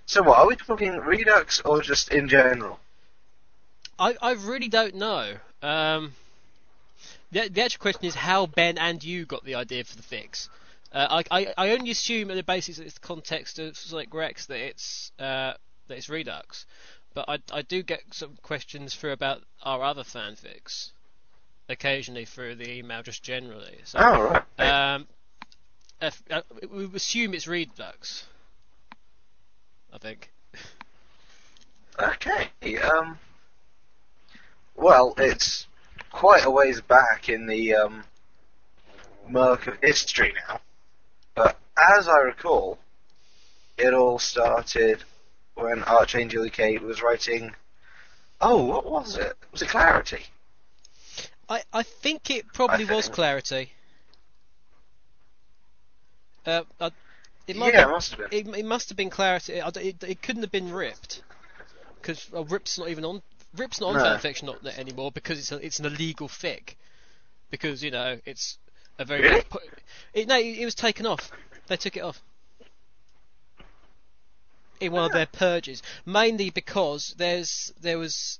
so what, are we talking Redux or just in general? I, I really don't know. Um, the, the actual question is how Ben and you got the idea for the fix. Uh, I, I, I only assume at the basis that it's the context of Sonic Rex that it's uh, that it's Redux, but I, I do get some questions through about our other fanfics, occasionally through the email, just generally. So, Oh, right. um, if, uh, we assume it's Redux. I think. Okay. Um. Well, it's quite a ways back in the um, murk of history now, but as I recall, it all started when Archangel UK was writing. Oh, what was it? Was it Clarity? I, I think it probably I was think- Clarity. Uh, I, it might yeah, be- it must have been. It, it must have been Clarity. I d it, it couldn't have been Ripped, because uh, Rip's not even on. Rip's not on No. fanfiction not there anymore because it's a, it's an illegal fic. Because you know it's a very. Really? It, no, it, it was taken off. They took it off. In one of their purges, mainly because there's there was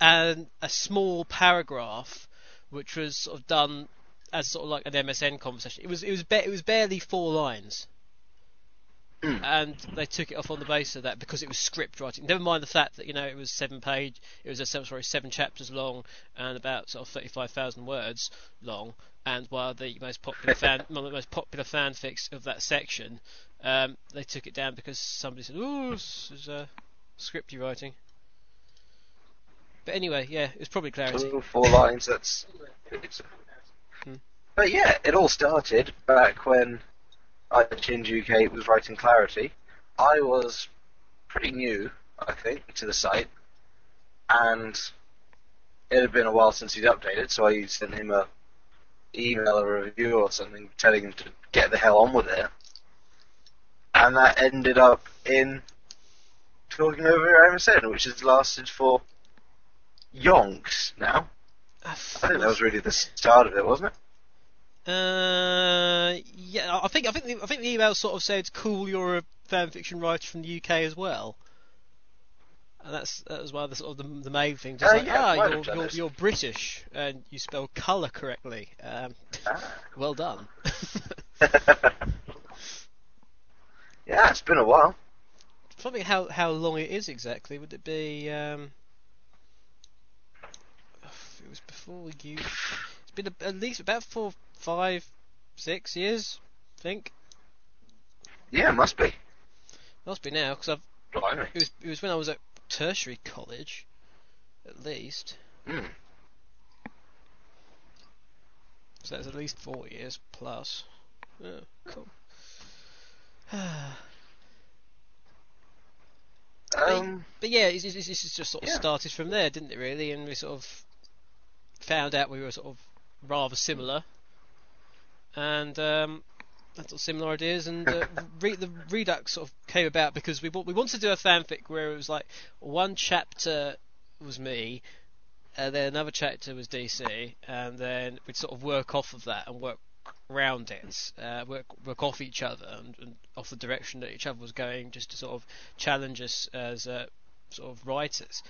an, a small paragraph which was sort of done as sort of like an MSN conversation. It was it was ba- it was barely four lines. and they took it off on the basis of that because it was script writing. Never mind the fact that you know it was seven page, it was a seven, sorry seven chapters long and about sort of thirty five thousand words long. And while the most popular fan, one of the most popular fanfics of that section, um, they took it down because somebody said, "Ooh, this is uh, script you're writing." But anyway, yeah, it was probably clarity. Two, four lines. That's. Hmm. But yeah, it all started back when iTunes UK was writing Clarity. I was pretty new, I think, to the site, and it had been a while since he'd updated, so I sent him a email or a review or something telling him to get the hell on with it. And that ended up in talking over MSN, which has lasted for yonks now. I think that was really the start of it, wasn't it? Uh, yeah, I think I think the, I think the email sort of said, "Cool, you're a fan fiction writer from the UK as well." And that's that was one of the sort of the, the main thing. Just Uh, like, yeah, ah, you're you're, you're British and you spell colour correctly. Um, Ah. well done. yeah, it's been a while. Something how how long it is exactly? Would it be? Um, was before you. It's been a, at least about four, five, six years, I think. Yeah, it must be. Must be now because I've Blimey. It was it was when I was at tertiary college, at least. Hmm. So that's at least four years plus. Oh, cool. Um, but yeah, it's, it's, it's just sort of Yeah. started from there, didn't it? Really, and we sort of found out we were sort of rather similar, and um, had sort of similar ideas, and uh, re- the Redux sort of came about because we wa- we wanted to do a fanfic where it was like one chapter was me, and then another chapter was DC, and then we'd sort of work off of that and work around it, uh, work work off each other and, and off the direction that each other was going, just to sort of challenge us as uh, sort of writers.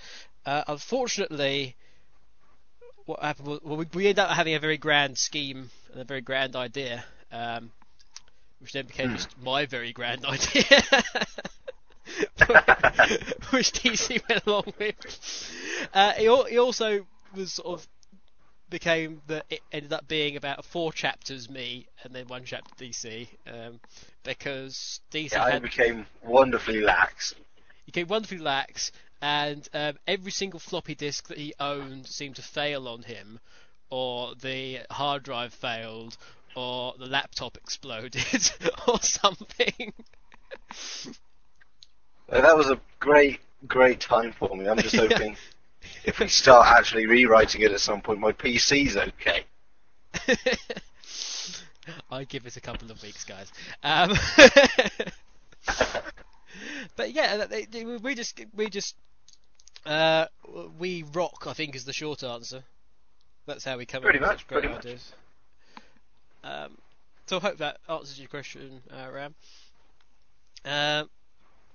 Uh, unfortunately, what happened was well, we, we ended up having a very grand scheme and a very grand idea, um, which then became Hmm. just my very grand idea. which DC went along with. Uh, he, al- he also was sort of became that it ended up being about four chapters me and then one chapter DC um, because DC yeah, I became wonderfully lax. he became wonderfully lax and um, every single floppy disk that he owned seemed to fail on him or the hard drive failed or the laptop exploded or something. That was a great, great time for me. I'm just hoping if we start actually rewriting it at some point, my PC's okay. I give it a couple of weeks, guys. Um, but yeah, they, they, we just we just uh, we rock. I think is the short answer. That's how we come Pretty up with much, such great pretty much. ideas. Um, so I hope that answers your question, uh, Ram. Um,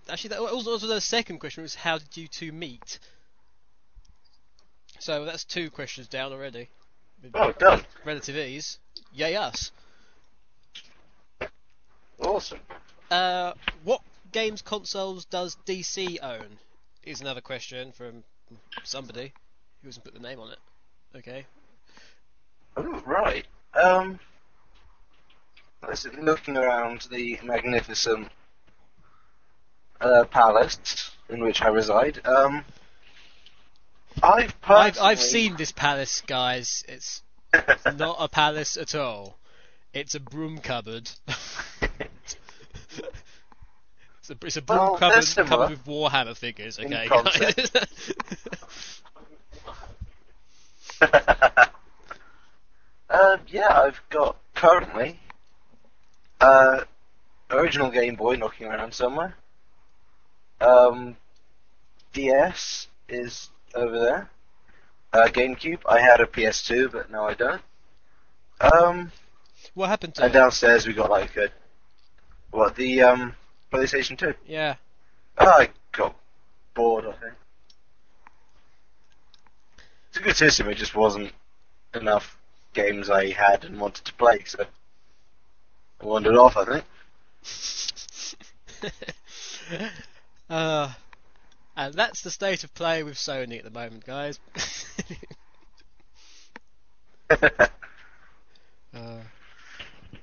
actually, that also, also the second question was how did you two meet? So that's two questions down already. Oh, done. Relative ease. Yay us. Awesome. Uh, what games consoles does DC own? Is another question from somebody who hasn't put the name on it. Okay. Oh, right. Um, let's looking around the magnificent uh, palace in which I reside. Um, I've I've personally... I've seen this palace, guys. It's not a palace at all. It's a broom cupboard. it's a it's a broom Well, covered with Warhammer figures. Okay, uh, yeah, I've got currently uh, original Game Boy knocking around somewhere. Um, DS is over there. Uh, GameCube. I had a PS2, but now I don't. Um, what happened to and downstairs we got like a what the um PlayStation 2. Yeah. I got bored. I think it's a good system. It just wasn't enough games I had and wanted to play, so I wandered off. I think. uh, and that's the state of play with Sony at the moment, guys. uh,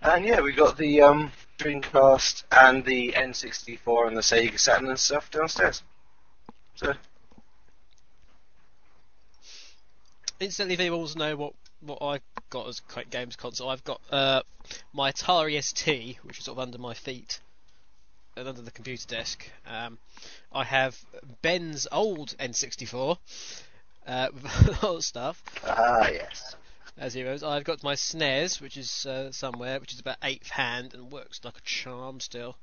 And yeah, we got the um, Dreamcast and the N64 and the Sega Saturn and stuff downstairs. So instantly, if anyone know what what I've got as a games console, I've got uh, my Atari ST, which is sort of under my feet and under the computer desk. Um, I have Ben's old N64 uh, with a lot of stuff. ah yes. As heroes. I've got my SNES, which is uh, somewhere, which is about eighth hand and works like a charm still.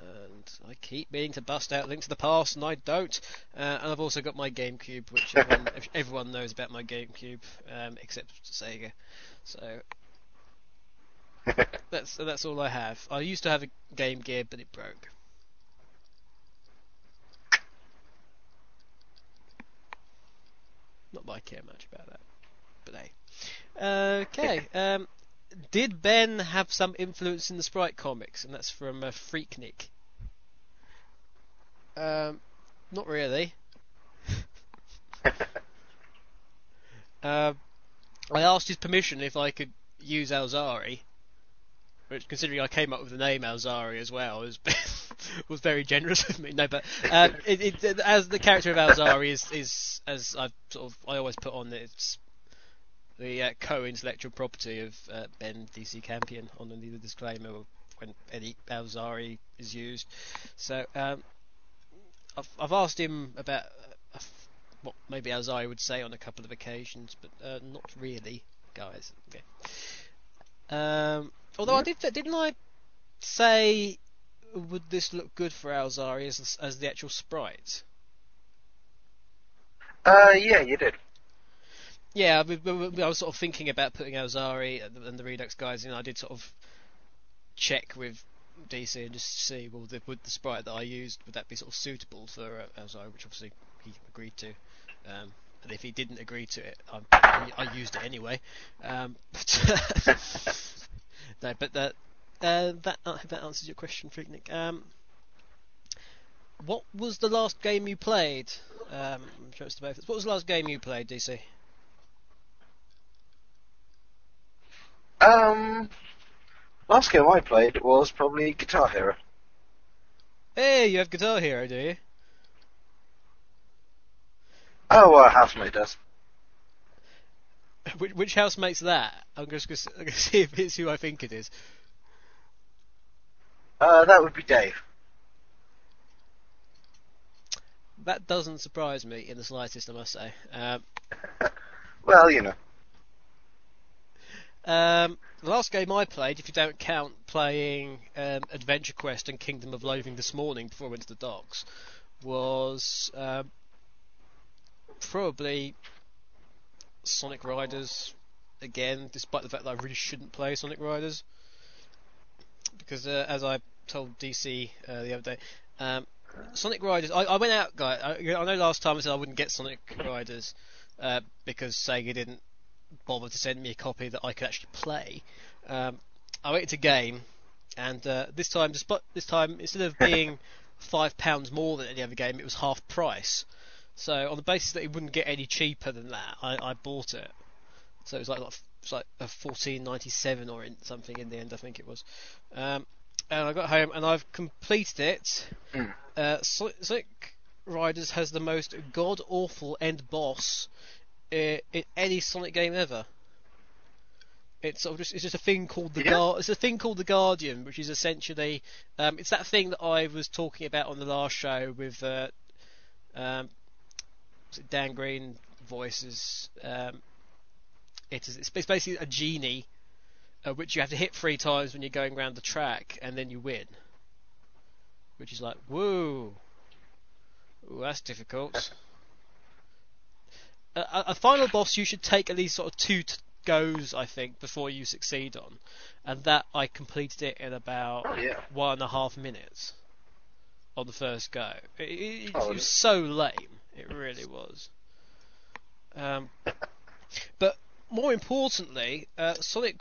And I keep meaning to bust out Link to the Past, and I don't. Uh, and I've also got my GameCube, which everyone, everyone knows about my GameCube, um, except Sega. So that's that's all I have. I used to have a Game Gear, but it broke. Not that I care much about that, but hey. Okay. Um, did Ben have some influence in the Sprite comics? And that's from uh, Freaknik. Um, not really. uh, I asked his permission if I could use Alzari, which, considering I came up with the name Alzari as well, was was very generous of me. No, but um, it, it, as the character of Alzari is is as I've sort of I always put on it, it's the uh, co-intellectual property of uh, Ben DC Campion on the, disclaimer when any Alzari is used. So um, I've I've asked him about uh, what maybe Alzari would say on a couple of occasions, but uh, not really, guys. Okay. Um, although I did didn't I say would this look good for Alzari as as the actual sprite? Uh, yeah, you did. Yeah, we, we, we- I was sort of thinking about putting Alzari and the, and the Redux guys in. I did sort of check with DC and just see, well, the, would the sprite that I used would that be sort of suitable for uh, Alzari, which obviously he agreed to. Um, and if he didn't agree to it, I, I, used it anyway. Um, but no, but that uh, that that answers your question, Freaknik. Um, what was the last game you played? Um. What was the last game you played, DC? Um, last game I played was probably Guitar Hero. Hey, you have Guitar Hero, do you? Oh, uh, housemate does. Which, which house makes that? I'm just going to see if it's who I think it is. Uh, that would be Dave. That doesn't surprise me in the slightest, I must say. Um, Well, you know. Um, the last game I played, if you don't count playing um, Adventure Quest and Kingdom of Loathing this morning before I went to the docks, was um, probably Sonic Riders again, despite the fact that I really shouldn't play Sonic Riders. Because uh, as I told DC uh, the other day, um, Sonic Riders. I, I went out, guy. I, I know last time I said I wouldn't get Sonic Riders uh, because Sega didn't bother to send me a copy that I could actually play. Um, I went into game, and uh, this time, despite this time, instead of being five pounds more than any other game, it was half price. So on the basis that it wouldn't get any cheaper than that, I, I bought it. So it was like, like was like a fourteen ninety seven or in, something in the end, I think it was. Um, and I got home and I've completed it. Mm. Uh, Sonic Riders has the most god awful end boss uh, in any Sonic game ever. It's sort of just it's just a thing called the Yeah. Guar- it's a thing called the Guardian, which is essentially um, it's that thing that I was talking about on the last show with uh, um, Dan Green voices. Um, it is it's basically a genie, uh, which you have to hit three times when you're going around the track, and then you win. Which is like, whoa, Ooh, that's difficult. A, a final boss you should take at least sort of two t- goes, I think, before you succeed on, and that I completed it in about Oh, yeah. one and a half minutes on the first go. It, it, it Oh, was so lame. It really was. Um, but more importantly, uh, Sonic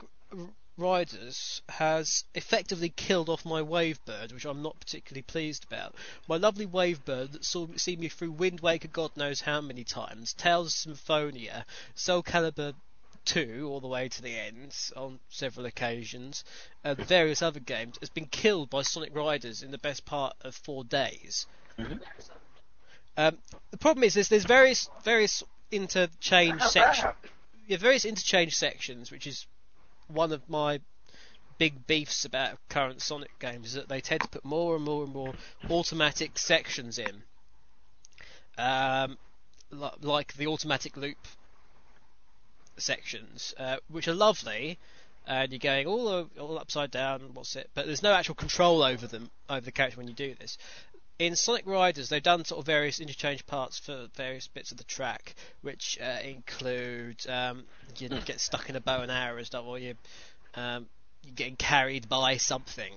Riders has effectively killed off my Wavebird, which I'm not particularly pleased about. My lovely Wavebird that saw see me through Wind Waker God knows how many times, Tales of Symphonia, Soul Calibur 2 all the way to the end on several occasions, and various other games, has been killed by Sonic Riders in the best part of four days. Um, the problem is there's, there's various various interchange sections. Yeah, various interchange sections, which is one of my big beefs about current Sonic games, is that they tend to put more and more and more automatic sections in, um, li- like the automatic loop sections, uh, which are lovely, and you're going all all upside down. What's it? But there's no actual control over them over the character when you do this. In Sonic Riders, they've done sort of various interchange parts for various bits of the track, which uh, include um, you get stuck in a bow and arrow and stuff, or you um, you're getting carried by something,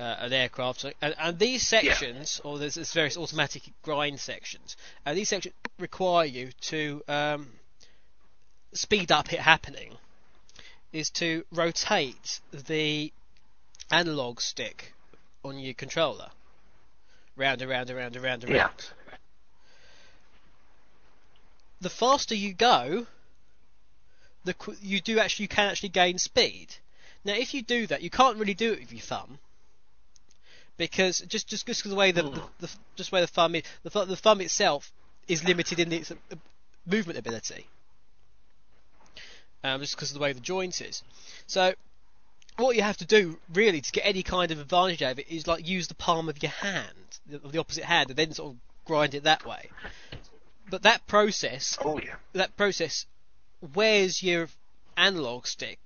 uh, an aircraft, and, and these sections, or there's, there's various automatic grind sections, and these sections require you to um, speed up it happening, is to rotate the analog stick on your controller, round and round and round and round and Yeah. round. The faster you go, the qu- you do actually you can actually gain speed. Now, if you do that, you can't really do it with your thumb because just just just 'cause the way the, the, the just the way the thumb is, the, the thumb itself is limited in its uh, movement ability. Um, just because of the way the joint is. So, what you have to do really to get any kind of advantage out of it is like use the palm of your hand, the, the opposite hand, and then sort of grind it that way. But that process Oh yeah. that process wears your analog stick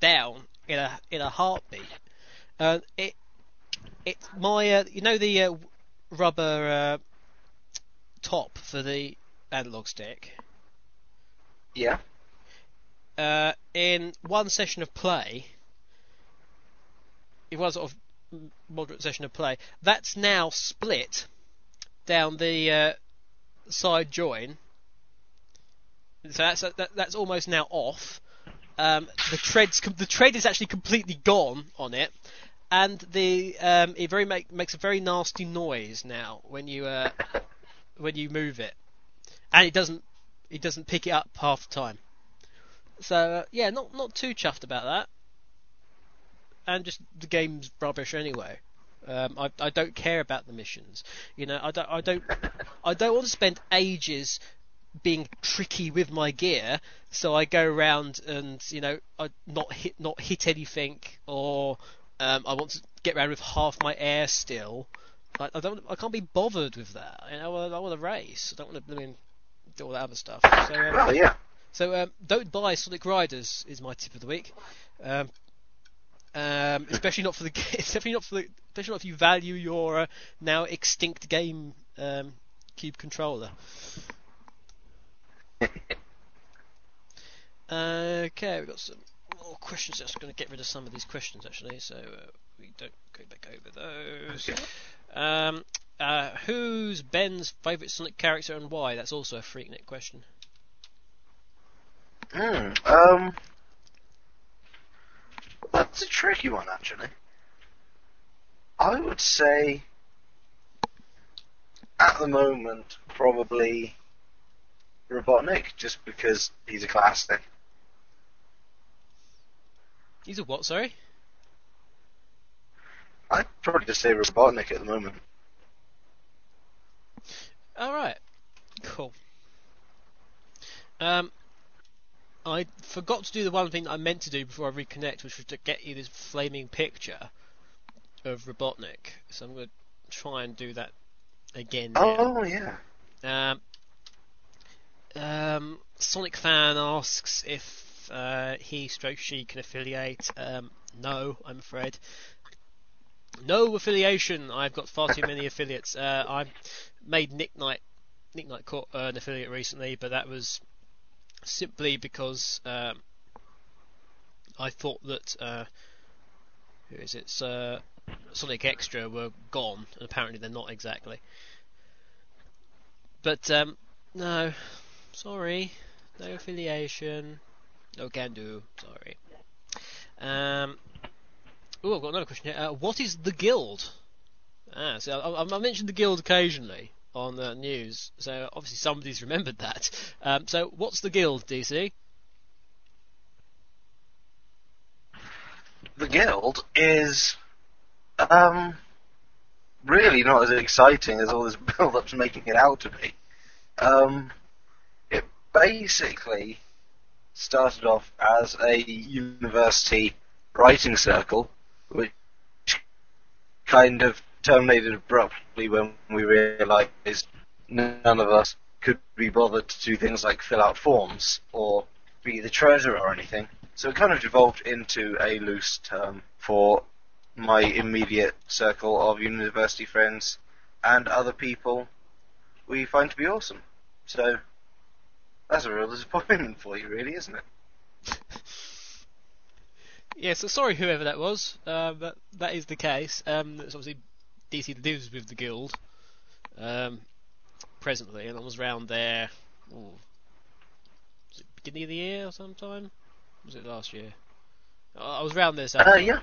down in a in a heartbeat. Uh, it it my uh, you know the uh, rubber uh, top for the analog stick. Yeah. Uh, in one session of play, it was of moderate session of play. That's now split down the uh, side join. So that's that, that's almost now off. Um, the tread's the tread is actually completely gone on it, and the um, it very make, makes a very nasty noise now when you uh, when you move it, and it doesn't it doesn't pick it up half the time. So uh, yeah, not not too chuffed about that. And just the game's rubbish anyway. Um, I I don't care about the missions. You know, I don't I don't I don't want to spend ages being tricky with my gear. So I go around and you know I not hit not hit anything or um, I want to get around with half my air still. I, I don't I can't be bothered with that. You know, I, I want to race. I don't want to I mean, do all that other stuff. So um, Well, yeah. so um, don't buy Sonic Riders is my tip of the week. Um, um, especially not for the especially not for the especially not if you value your uh, now extinct game um, cube controller. okay, we've got some more questions. I'm just going to get rid of some of these questions actually, so uh, we don't go back over those. Um, uh, who's Ben's favourite Sonic character and why? That's also a Freaknik question. Hmm. Um. That's a tricky one, actually. I would say, at the moment, probably Robotnik, just because he's a classic. He's a what? Sorry. I'd probably just say Robotnik at the moment. All right. Cool. Um, I forgot to do the one thing that I meant to do before I reconnect, which was to get you this flaming picture of Robotnik. So I'm going to try and do that again. now. Oh yeah. Um, um, Sonic fan asks if uh, he stroke she can affiliate. Um, no, I'm afraid. No affiliation. I've got far too many affiliates. Uh, I made Nick Knight Nick Knight caught uh, an affiliate recently, but that was simply because um, I thought that uh, who is it? Uh, Sonic Extra were gone, and apparently they're not exactly. But um, no, sorry, no affiliation. No can do. Sorry. Um. Oh, I've got another question here. Uh, what is the guild? Ah, so I, I I mentioned the guild occasionally on the news, so obviously somebody's remembered that. Um, so what's the guild, DC? The guild is um really not as exciting as all this build-up's making it out to be. Um, it basically started off as a university writing circle, which kind of terminated abruptly when we realised none of us could be bothered to do things like fill out forms or be the treasurer or anything. So it kind of devolved into a loose term for my immediate circle of university friends and other people we find to be awesome. So that's a real disappointment for you, really, isn't it? Yeah, so sorry whoever that was, uh, but that is the case. Um, it's obviously DC lives with the guild um, presently, and I was round there. ooh, was it beginning of the year or sometime? Was it last year? I I was round there Uh, sometime, yeah.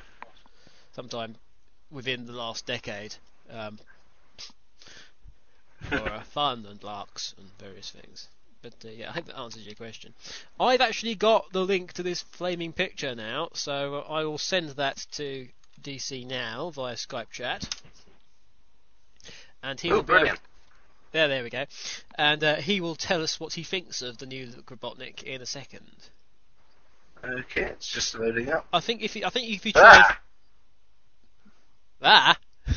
sometime within the last decade um, for uh, fun and larks and various things. But uh, yeah, I hope that answers your question. I've actually got the link to this flaming picture now, so I will send that to DC now via Skype chat. And he Oh, will be able- brilliant. there, there we go. And uh, he will tell us what he thinks of the new Robotnik in a second. Okay, it's just loading up. I think if you, I think if you try Ah! Ah!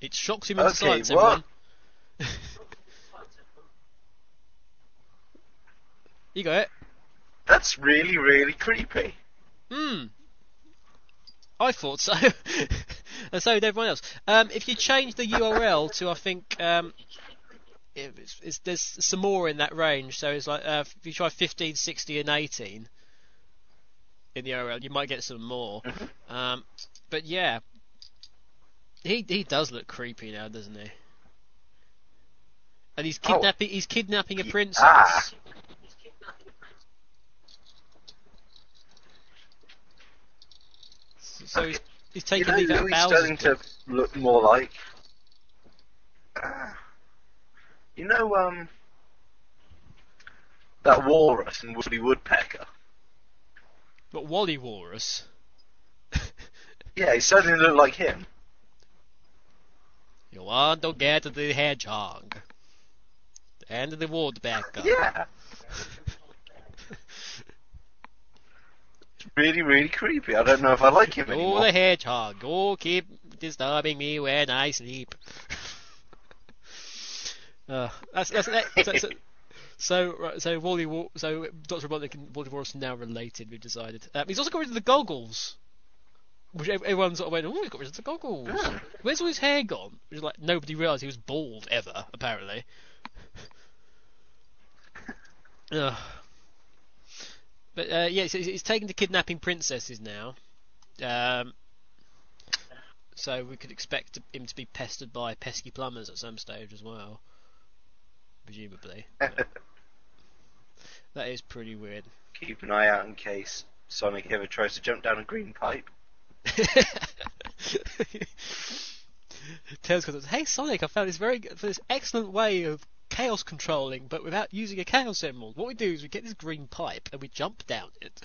it shocks him into Okay, silence, what? everyone. you got it? That's really, really creepy. Hmm. I thought so. and so did everyone else. Um, if you change the URL to, I think, um, it's, it's, there's some more in that range. So it's like uh, if you try 15, 60, and 18 in the URL, you might get some more. Um, but yeah, he he does look creepy now, doesn't he? And he's Oh. kidnapping. He's kidnapping a princess. ah. So he's, he's You taking know leave out who he's starting to look more like? Ah. You know, um, that walrus and Woody Woodpecker. But Wally Walrus. Yeah, he's starting to look like him. You want to get the hedgehog. And the woodpecker. Yeah. It's really, really creepy. I don't know if I like him anymore. Oh, the hedgehog. Oh, keep disturbing me when I sleep. uh, that's, that's, that, so, so, so, Wally, so Dr. Robotnik and Wally are now related. We've decided. Um, he's also got rid of the goggles, which everyone sort of went, "Oh, he's got rid of the goggles. Yeah. Where's all his hair gone?" Which is like nobody realised he was bald ever, apparently. Ugh. But uh, yeah, he's, he's taken to kidnapping princesses now. Um, so we could expect him to be pestered by pesky plumbers at some stage as well, presumably. that is pretty weird. Keep an eye out in case Sonic ever tries to jump down a green pipe. Tails goes, "Hey Sonic, I found this very good, this excellent way of chaos controlling, but without using a chaos emerald. What we do is we get this green pipe and we jump down it,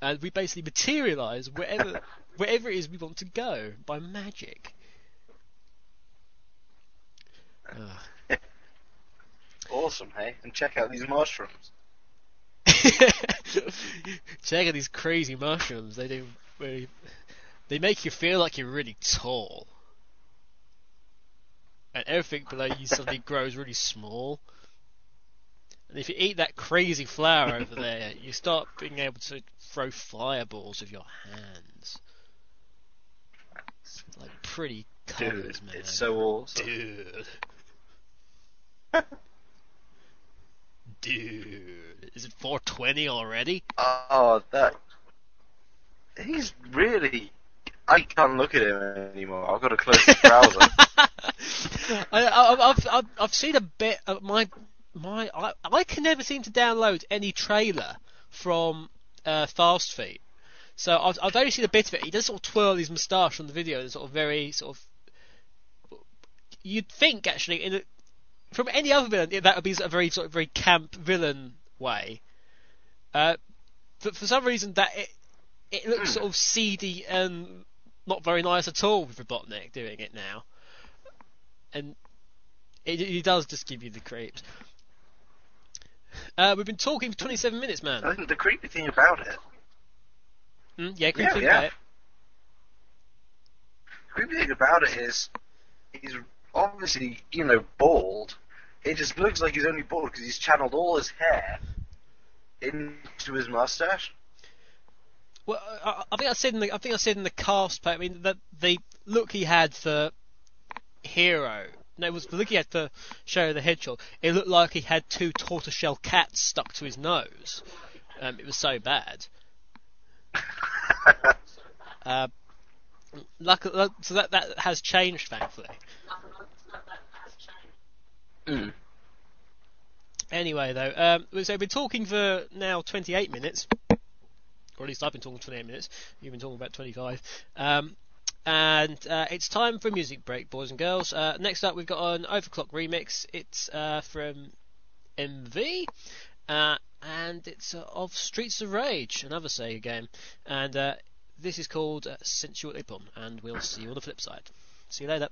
and we basically materialize wherever wherever it is we want to go by magic." Ugh. Awesome, hey? And check out these mushrooms. Check out these crazy mushrooms. They do really, they make you feel like you're really tall, and everything below you suddenly grows really small. And if you eat that crazy flower over there, you start being able to throw fireballs with your hands. It's like pretty colours, Dude, man. it's so awesome. Dude. Dude. Is it 420 already? Oh, that. He's really. I can't look at him anymore. I've got to close the browser. I, I've, I've, I've seen a bit. Of my my I, I can never seem to download any trailer from uh, Fast Feet. So I've, I've only seen a bit of it. He does sort of twirl his moustache on the video, and sort of very sort of. You'd think actually, in a, from any other villain, that would be a very sort of very camp villain way. Uh, but for some reason, that it it looks sort of seedy and not very nice at all with Robotnik doing it now, and it, it does just give you the creeps. Uh, we've been talking for 27 minutes, man. I think the creepy thing about it, Mm, yeah, creepy Yeah, thing yeah. about it. creepy thing about it is, he's obviously, you know, bald. It just looks like he's only bald because he's channeled all his hair into his mustache. Well, I, I think I said in the I think I said in the cast. I mean, the the look he had for Hero. No, it was looking at the show Shadow the Hedgehog. It looked like he had two tortoiseshell cats stuck to his nose. Um, it was so bad. Uh, so that that has changed, thankfully. Mm. Anyway, though, um, so we've been talking for now 28 minutes, or at least I've been talking 28 minutes. You've been talking about 25. Um, and uh, it's time for a music break, boys and girls. Uh, next up, we've got an Overclock remix. It's uh, from MV, uh, and it's uh, of Streets of Rage, another Sega game. And uh, this is called Sensual Ipon, and we'll see you on the flip side. See you later.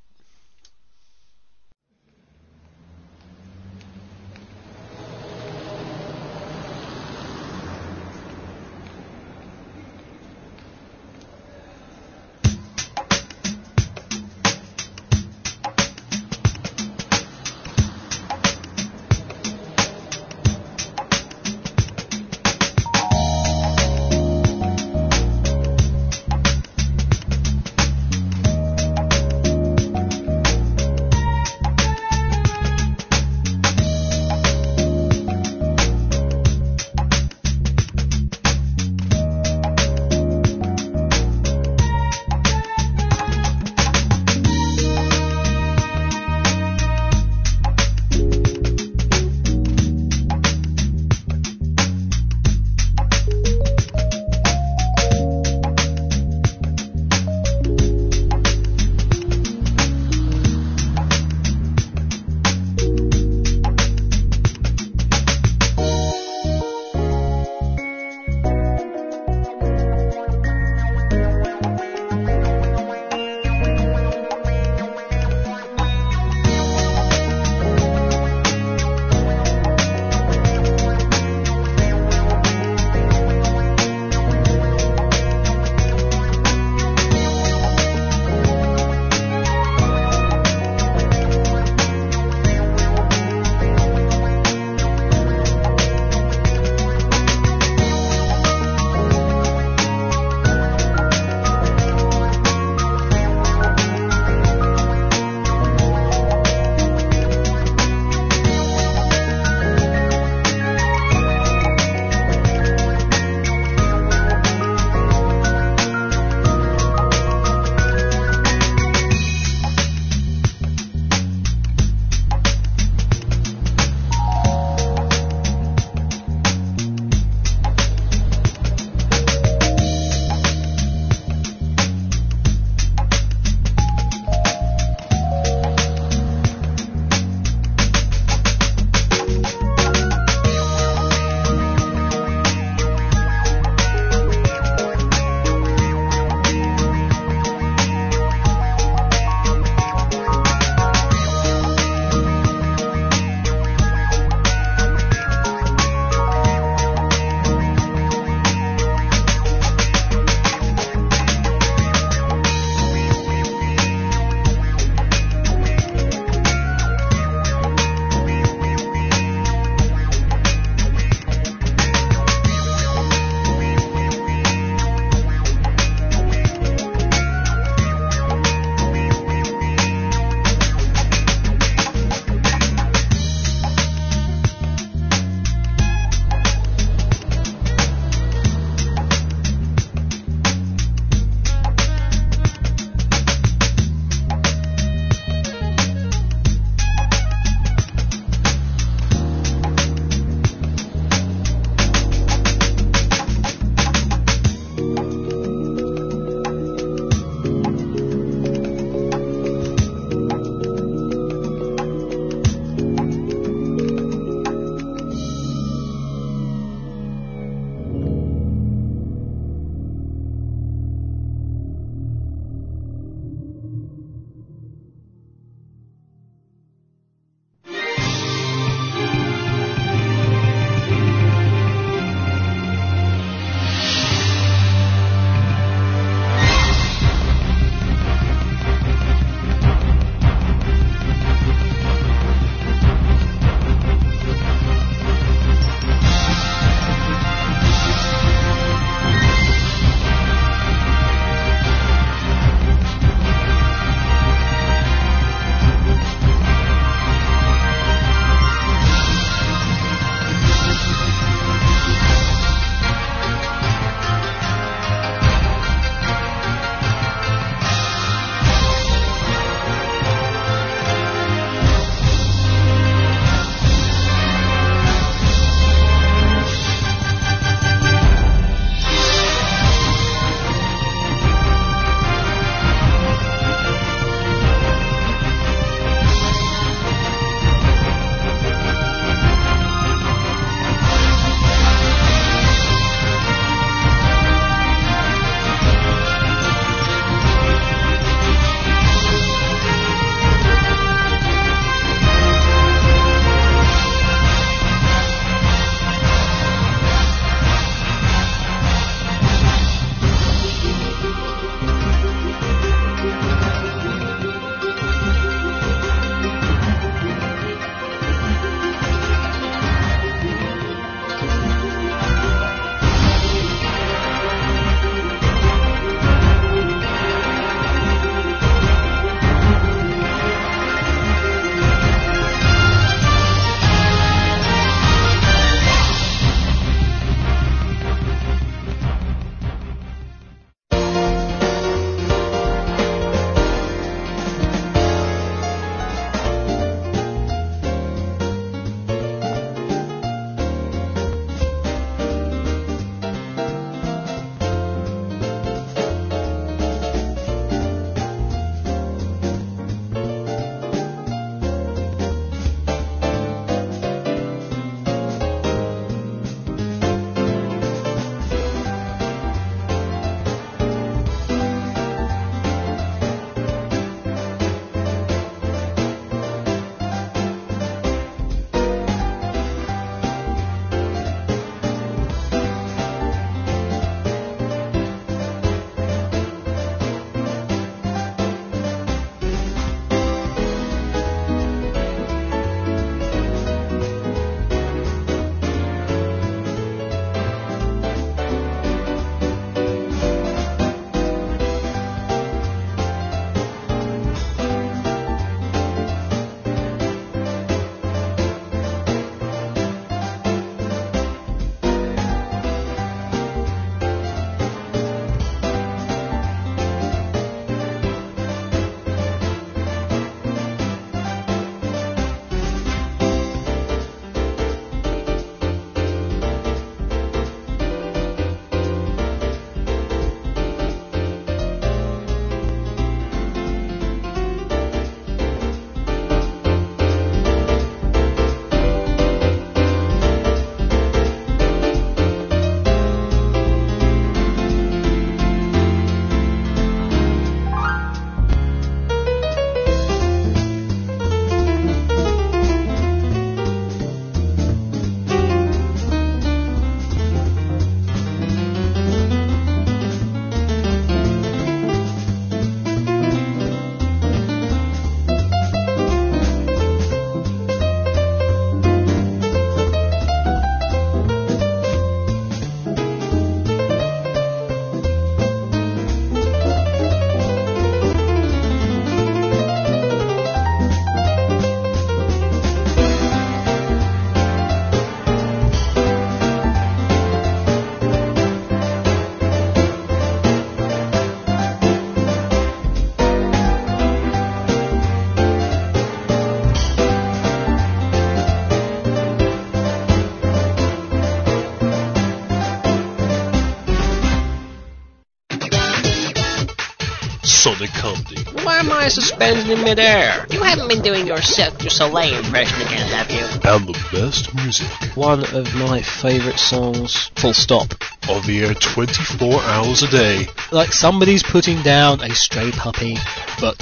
Sonic comedy. Why am I suspended in midair? You haven't been doing your Cirque du Soleil impression again, have you? And the best music. One of my favourite songs, full stop. On the air 24 hours a day. Like somebody's putting down a stray puppy, but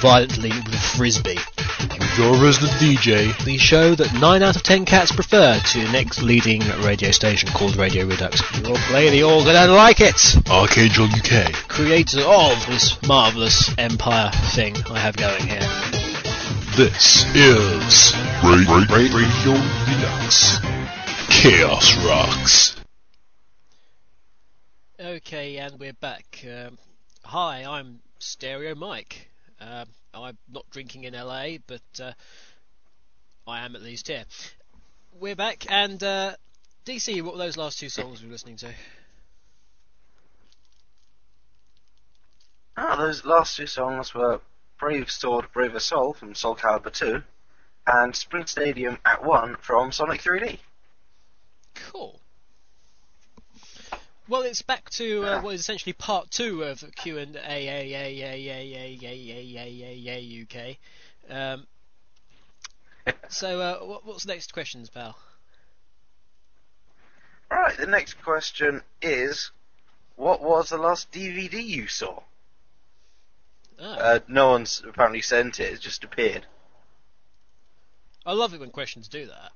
violently with a frisbee. With your resident DJ. The show that 9 out of 10 cats prefer to the next leading radio station called Radio Redux. You'll play the organ and like it! Archangel UK. Creator of this marvellous empire thing I have going here. This is Ra- Ra- Ra- Radio Redux. Chaos Rocks. Okay, and we're back. Um, hi, I'm Stereo Mike. Um I'm not drinking in LA, but uh, I am at least here. We're back, and uh, DC, what were those last two songs we were listening to? Ah, those last two songs were Brave Sword, Braver Soul from Soul Calibur 2 and Spring Stadium Act 1 from Sonic 3D. Cool. Well, it's back to uh, what is essentially part two of Q and A UK. Um, so, uh, what, what's the next questions, pal? Right, the next question is, what was the last DVD you saw? Oh. Uh, no one's apparently sent it; it just appeared. I love it when questions do that.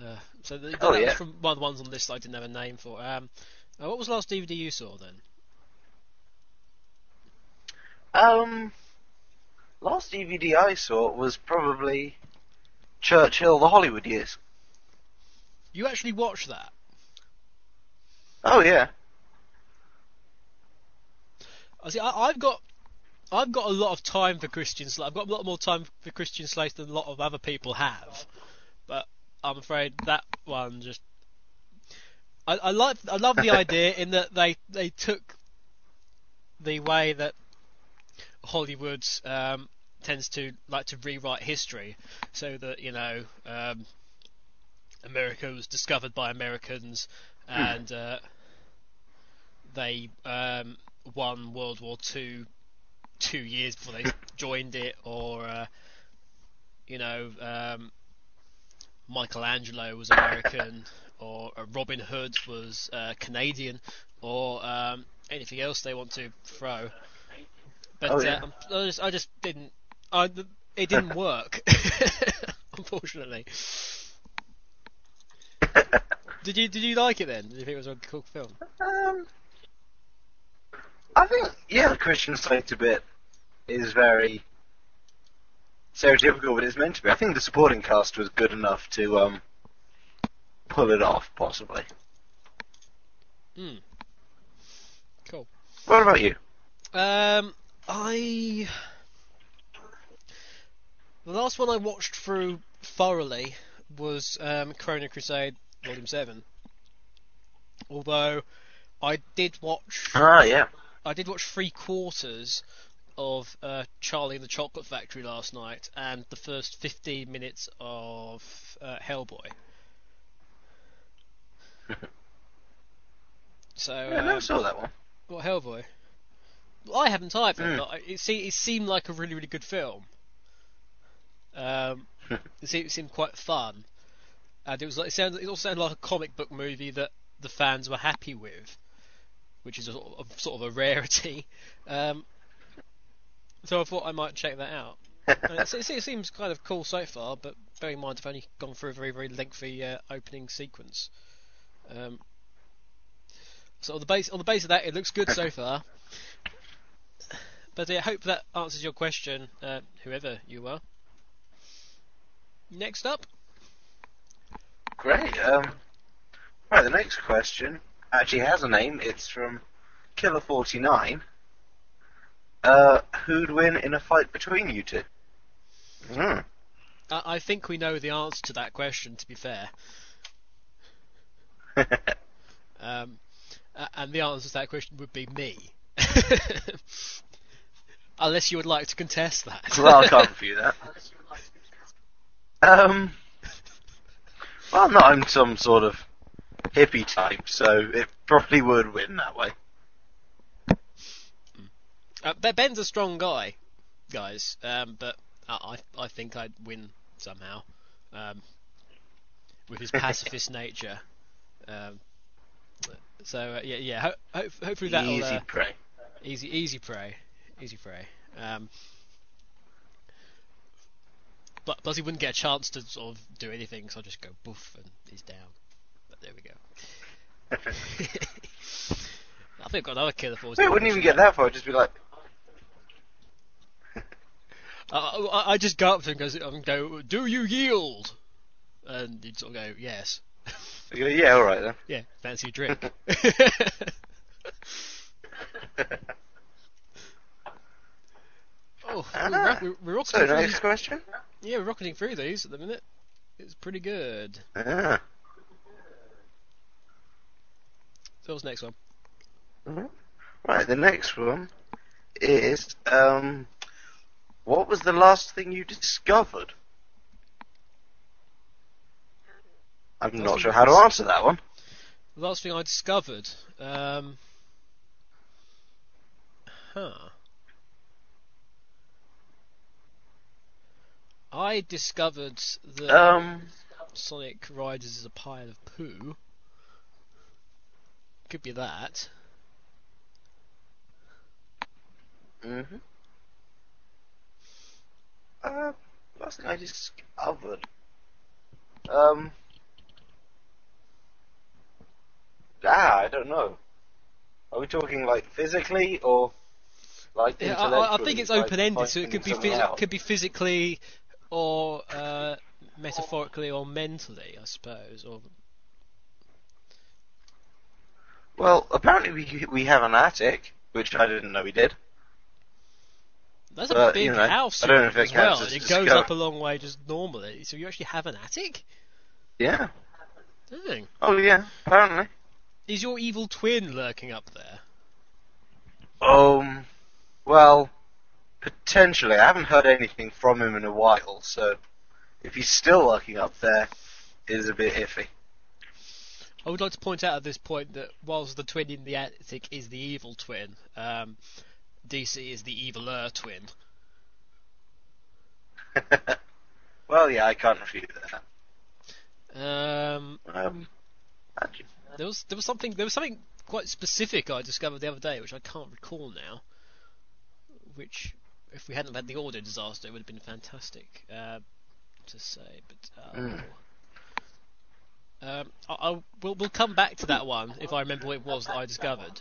Uh, so the, Oh, that yeah. was from one of the ones on this I didn't have a name for. Um, uh, what was the last DVD you saw then? Um, last DVD I saw was probably Churchill, the Hollywood Years. You actually watched that? Oh, yeah. I see. I, I've got, I've got a lot of time for Christian Slater. I've got a lot more time for Christian Slater than a lot of other people have, but I'm afraid that one just. I, I like, I love the idea in that they they took the way that Hollywood um, tends to like to rewrite history, so that you know um, America was discovered by Americans, and uh, they um, won World War Two two years before they joined it, or uh, you know um, Michelangelo was American, or uh, Robin Hood was uh, Canadian, or um, anything else they want to throw. But Oh, yeah. uh, I just I just didn't. I, it didn't work, unfortunately. Did you did you like it then? Did you think it was a cool film? Um, I think, yeah, the Christian Slater bit is very stereotypical, but it's meant to be. I think the supporting cast was good enough to um, pull it off, possibly. Hmm. Cool. What about you? Um, I the last one I watched through thoroughly was um, Chrono Crusade Volume Seven. Although I did watch, Ah, yeah. I did watch three quarters of uh, Charlie and the Chocolate Factory last night, and the first 15 minutes of uh, Hellboy. so Yeah, I never um, saw that one. what Hellboy? Well, I haven't either. Mm. But I- it, se- it seemed like a really, really good film. Um, it, seemed, it seemed quite fun, and it was like it sounded. It also sounded like a comic book movie that the fans were happy with, which is a, sort of- sort of a rarity. Um, so I thought I might check that out. It, it, seems kind of cool so far, but bear in mind I've only gone through a very, very lengthy uh, opening sequence. Um, so on the base on the base of that, it looks good so far. But I hope that answers your question, uh, whoever you are. Next up, Great. Um, right, the next question actually has a name. It's from Killer49. Uh, who'd win in a fight between you two? Hmm. I, I think we know the answer to that question. To be fair, um, and the answer to that question would be me. Unless you would like to contest that. well, I can't review that. Um, well, no, I'm some sort of hippie type, so it probably would win that way. Uh, Ben's a strong guy, guys, um, but I I I think I'd win somehow, um, with his pacifist nature. Um, so uh, yeah, yeah. Ho- ho- hopefully that'll Easy uh, prey. easy easy prey, easy prey. Um, but plus he wouldn't get a chance to sort of do anything, so I'll just go boof and he's down. But there we go. I think I've got another killer for. We wouldn't even get that far. Just be like, I, I, just go up to him and go, do you yield? And he'd sort of go, yes. go, yeah, all right then. Yeah, fancy a drink. oh, we're, rock- we're, we're So through next these. question. Yeah, we're rocketing through these at the minute. It's pretty good. Ah. So what's the next one? Mhm. Right, the next one is um, what was the last thing you discovered? I'm not sure how to answer that one. The last thing I discovered. Um, huh. I discovered that Um, Sonic Riders is a pile of poo. Could be that. mhm. Uh, last thing I discovered. Um. Ah, I don't know. Are we talking like physically or like Yeah, I, I- think it's like open ended, so it could be phys- could be physically or uh, metaphorically or mentally, I suppose. Or Well, apparently we we have an attic, which I didn't know we did. That's a big you know, house I don't know if it as well. and It goes discover- up a long way just normally. So you actually have an attic? Yeah. Dang. Oh yeah. Apparently. Is your evil twin lurking up there? Um. Well, potentially. I haven't heard anything from him in a while, so if he's still lurking up there, it is a bit iffy. I would like to point out at this point that whilst the twin in the attic is the evil twin, um, DC is the eviler twin. well, yeah, I can't refute that. Um, Um. there was there was something there was something quite specific I discovered the other day, which I can't recall now. Which, if we hadn't had the audio disaster, it would have been fantastic uh, to say. But uh, Mm. um, I, I we'll, we'll come back to that one if I remember what it was that I discovered.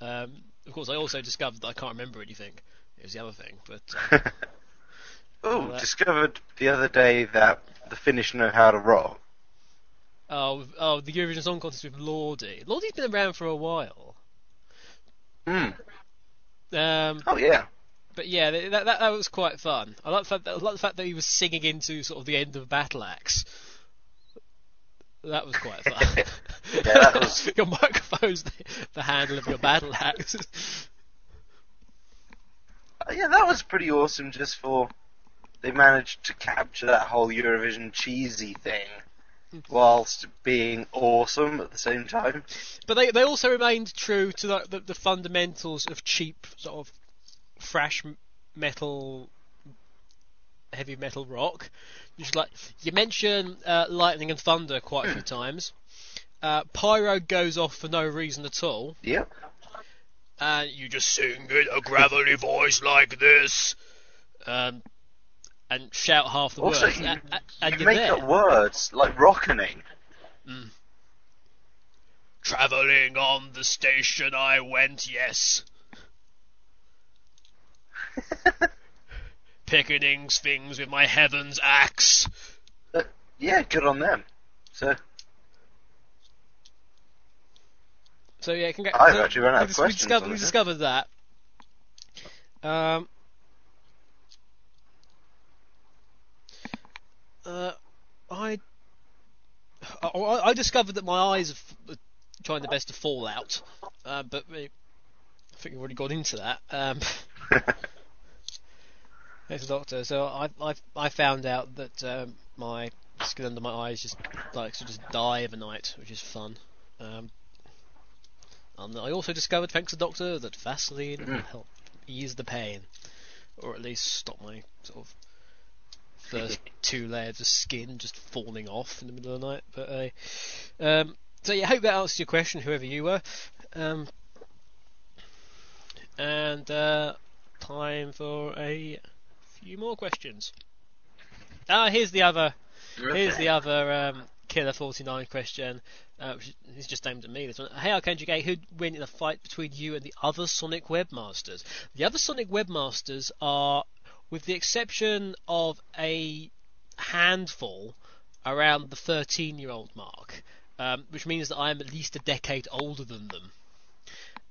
Um, of course, I also discovered that I can't remember anything. It was the other thing, but uh, Oh, that- discovered the other day that the Finnish know how to rock. oh, oh, the Eurovision Song Contest with Lordi. Lordi's been around for a while. Hmm. Um, Oh yeah. But yeah, that, that that was quite fun. I like the fact that, I like the fact that he was singing into sort of the end of Battle Axe. That was quite fun. Yeah, was- your microphone's the, the handle of your battle axe. Uh, yeah, that was pretty awesome. Just for they managed to capture that whole Eurovision cheesy thing, whilst being awesome at the same time. but they they also remained true to the, the, the fundamentals of cheap sort of thrash m- metal, heavy metal rock. Just like you mention uh, lightning and thunder quite a few times. Uh, pyro goes off for no reason at all. Yep. and you just sing in a gravelly voice like this, um, and shout half the Also, words, you, and, and you make there. up words like rockening. Travelling on the station, I went, yes. Picketing things with my heaven's axe. Uh, yeah, good on them. So So yeah, congra- I've so actually run out we of we questions discovered, we it. discovered that. Um. Uh, I, I I discovered that my eyes are f- are trying their best to fall out, uh, but we, I think we've already got into that. Um, Thanks, doctor. So I I I found out that um, my skin under my eyes just likes to just die of a night, which is fun. Um, and I also discovered, thanks to doctor, that Vaseline will help ease the pain, or at least stop my sort of first two layers of skin just falling off in the middle of the night. But uh, um, so yeah, I hope that answers your question, whoever you were. Um, and uh, time for a few more questions. Ah, here's the other. Here's the other um, Killer 49 question. Uh, which is just aimed at me. This one. Hey, Arcane Gay, who'd win in a fight between you and the other Sonic Webmasters? The other Sonic Webmasters are, with the exception of a handful, around the 13-year-old mark, um, which means that I am at least a decade older than them.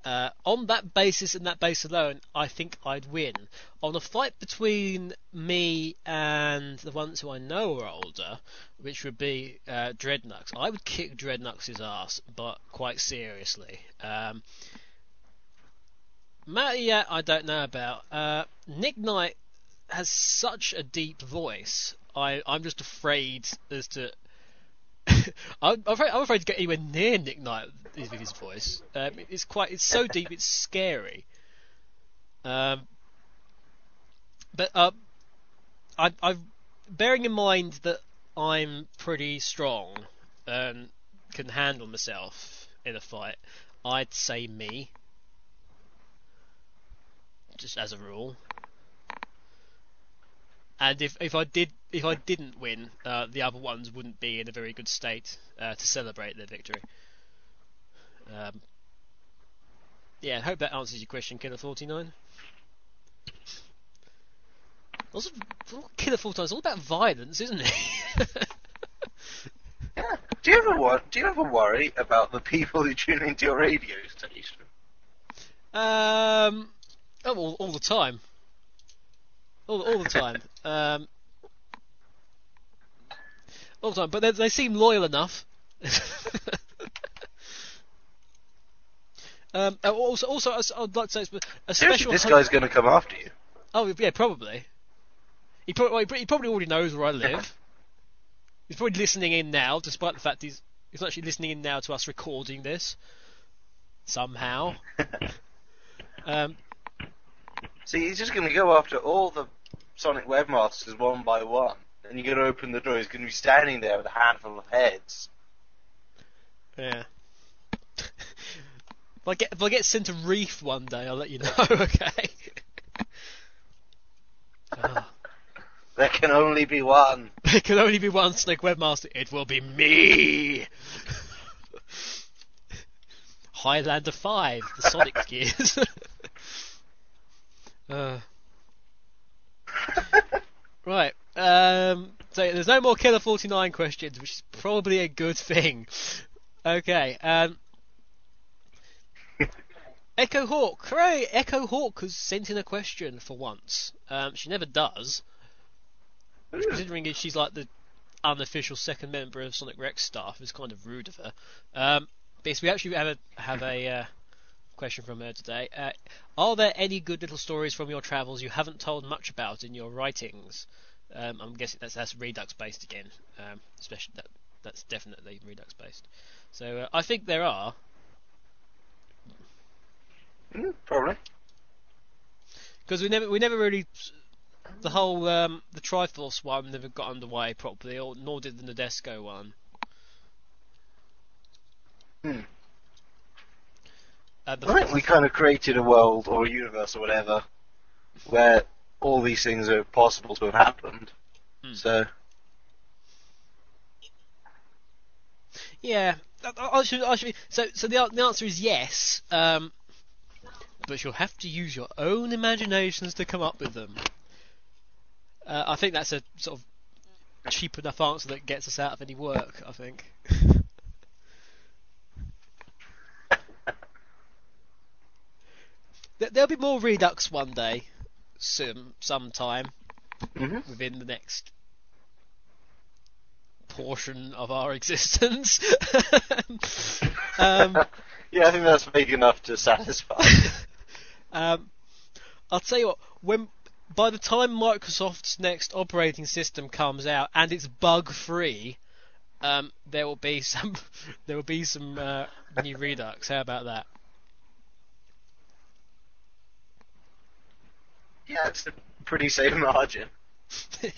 Uh, on that basis and that base alone, I think I'd win. On a fight between me and the ones who I know are older, which would be uh, Dreadnoughts, I would kick Dreadnoughts' ass, but quite seriously. Um, Matty, I don't know about. Uh, Nick Knight has such a deep voice. I, I'm just afraid as to. I'm, afraid, I'm afraid to get anywhere near Nick Knight with his voice. Um, it's quite, it's so deep, it's scary. Um, but uh, I, I've bearing in mind that I'm pretty strong and can handle myself in a fight. I'd say me, just as a rule. And if if I did if I didn't win, uh, the other ones wouldn't be in a very good state uh, to celebrate their victory. Um, yeah, I hope that answers your question, Killer Forty Nine. Also, Killer Forty Nine is all about violence, isn't it? Do you ever wor- Do you ever worry about the people who tune into your radio station? Um, oh, all, all the time. All, all the time. Um, all the time. But they, they seem loyal enough. um, uh, also, also, I'd like to say, a Seriously, special. this guy's going to come after you. Oh, yeah, probably. He probably, he probably already knows where I live. He's probably listening in now, despite the fact he's he's actually listening in now to us recording this somehow. um, See, he's just going to go after all the Sonic Webmasters one by one. And you're going to open the door, he's going to be standing there with a handful of heads. Yeah. If I get if I get sent a reef one day, I'll let you know. Okay. There can only be one. There can only be one Snake Webmaster. It will be me. Highlander Five, the Sonic Gears. uh. Right. Um, so there's no more Killer 49 questions, which is probably a good thing. Okay. Um, Echo Hawk. Hooray! Echo Hawk has sent in a question for once. Um, she never does. Considering she's like the unofficial second member of Sonic Rex staff, it's kind of rude of her. Um, yes, we actually have a have a uh, question from her today. Uh, are there any good little stories from your travels you haven't told much about in your writings? Um, I'm guessing that's that's Redux based again. Um, especially that that's definitely Redux based. So uh, I think there are. Mm, probably. because we never we never really the whole um, the Triforce one never got underway properly, or nor did the Nadesico one. Hmm. Uh, I think we kind of created a world or a universe or whatever where all these things are possible to have happened. Hmm. So, yeah, I, I should, I should, so so the the answer is yes, um, but you'll have to use your own imaginations to come up with them. Uh, I think that's a sort of cheap enough answer that gets us out of any work. I think. There- There'll be more Redux one day, some sometime Mhm. within the next portion of our existence. um, yeah, I think that's big enough to satisfy. Um, I'll tell you what, when by the time Microsoft's next operating system comes out and it's bug free, um, there will be some there will be some uh, new Redux. How about that? Yeah, it's a pretty safe margin.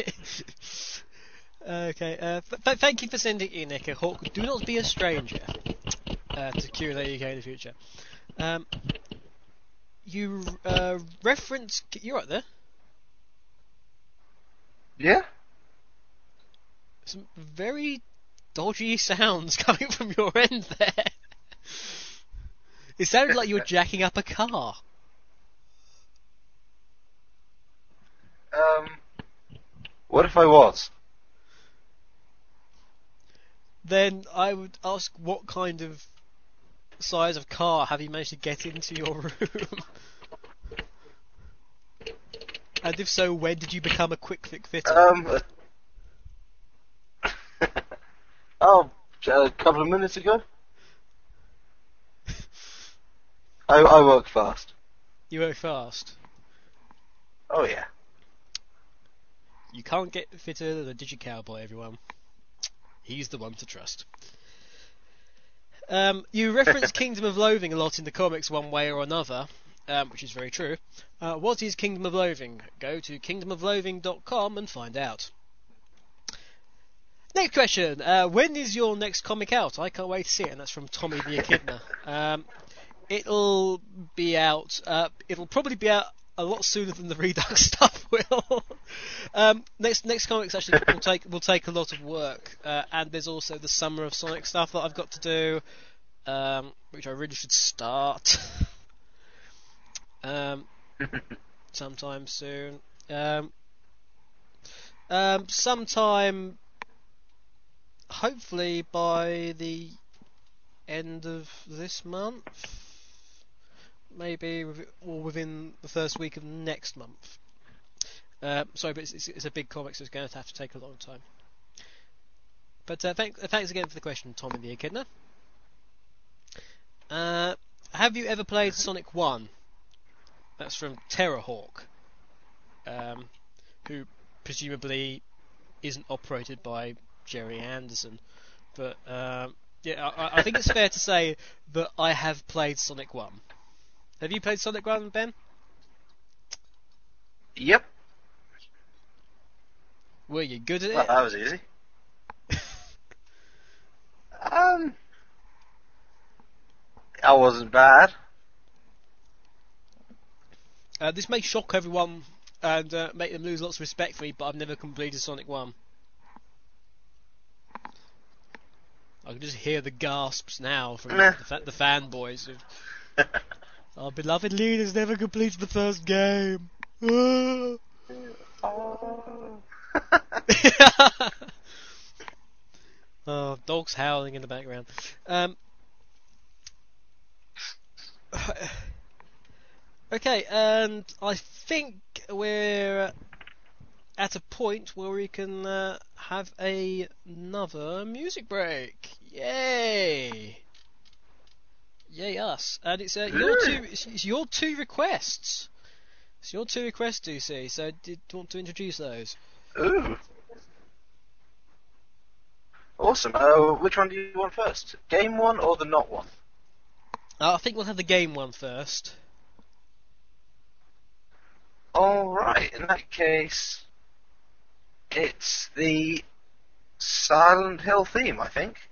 okay, uh, th- th- thank you for sending in, Nick. Hawk, do not be a stranger uh, to Q&A UK in the future. Um, you uh, reference... You're right there. Yeah? Some very dodgy sounds coming from your end there. It sounded like you were jacking up a car. Um, what if I was? Then I would ask what kind of size of car have you managed to get into your room? and if so, when did you become a quick fit fitter? Um, oh, a couple of minutes ago. I, I work fast. You work fast. Oh yeah. You can't get fitter than a Digicowboy, everyone. He's the one to trust. Um, you reference Kingdom of Loathing a lot in the comics, one way or another, um, which is very true. Uh, what is Kingdom of Loathing? Go to kingdomofloathing.com and find out. Next question. Uh, when is your next comic out? I can't wait to see it, and that's from Tommy the Echidna. Um, it'll be out. Uh, it'll probably be out a lot sooner than the Redux stuff will. um, next next comics actually will take will take a lot of work, uh, and there's also the Summer of Sonic stuff that I've got to do, um, which I really should start. um, sometime soon. Um, um, sometime, hopefully by the end of this month maybe or within the first week of next month. Uh, sorry, but it's, it's, it's a big comic, so it's going to have to take a long time. But uh, thank, uh, thanks again for the question, Tommy the Echidna. Uh, have you ever played Sonic 1? That's from Terrorhawk, um, who presumably isn't operated by Gerry Anderson. But um, yeah, I, I think it's fair to say that I have played Sonic 1. Have you played Sonic 1, Ben? Yep. Were you good at Well, it? that was easy. um, I wasn't bad. Uh, this may shock everyone and uh, make them lose lots of respect for me, but I've never completed Sonic 1. I can just hear the gasps now from Meh. the, fa- the fanboys. Of, Our beloved leader's never completed the first game. oh, dogs howling in the background. Um, okay, and I think we're at a point where we can uh, have a, another music break. Yay! Yay us! And it's uh, your two. It's, your two requests. It's your two requests, DC. So, did you want to introduce those? Ooh. Awesome. Uh, which one do you want first? Game one or the not one? Uh, I think we'll have the game one first. Alright, in that case, it's the Silent Hill theme, I think.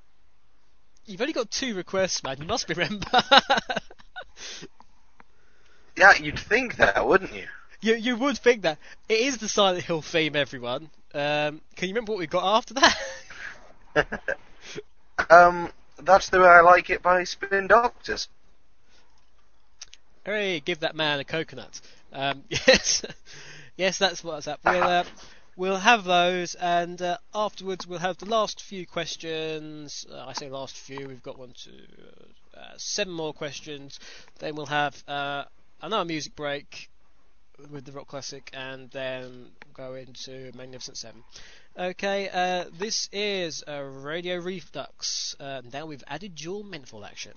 You've only got two requests, man. You must remember. Yeah, you'd think that, wouldn't you? you you would think that it is the Silent Hill theme, everyone. Um, can you remember what we got after that? um, that's the way I like it by Spin Doctors. Hey, Give that man a coconut. Um, yes, yes, that's what's up. We'll uh, we'll have those, and uh, afterwards we'll have the last few questions. Uh, I say last few. We've got one, two, uh, seven more questions. Then we'll have uh, another music break with the rock classic, and then go into Magnificent Seven. Okay, uh, this is uh, Radio. Uh, now we've added dual menthol action.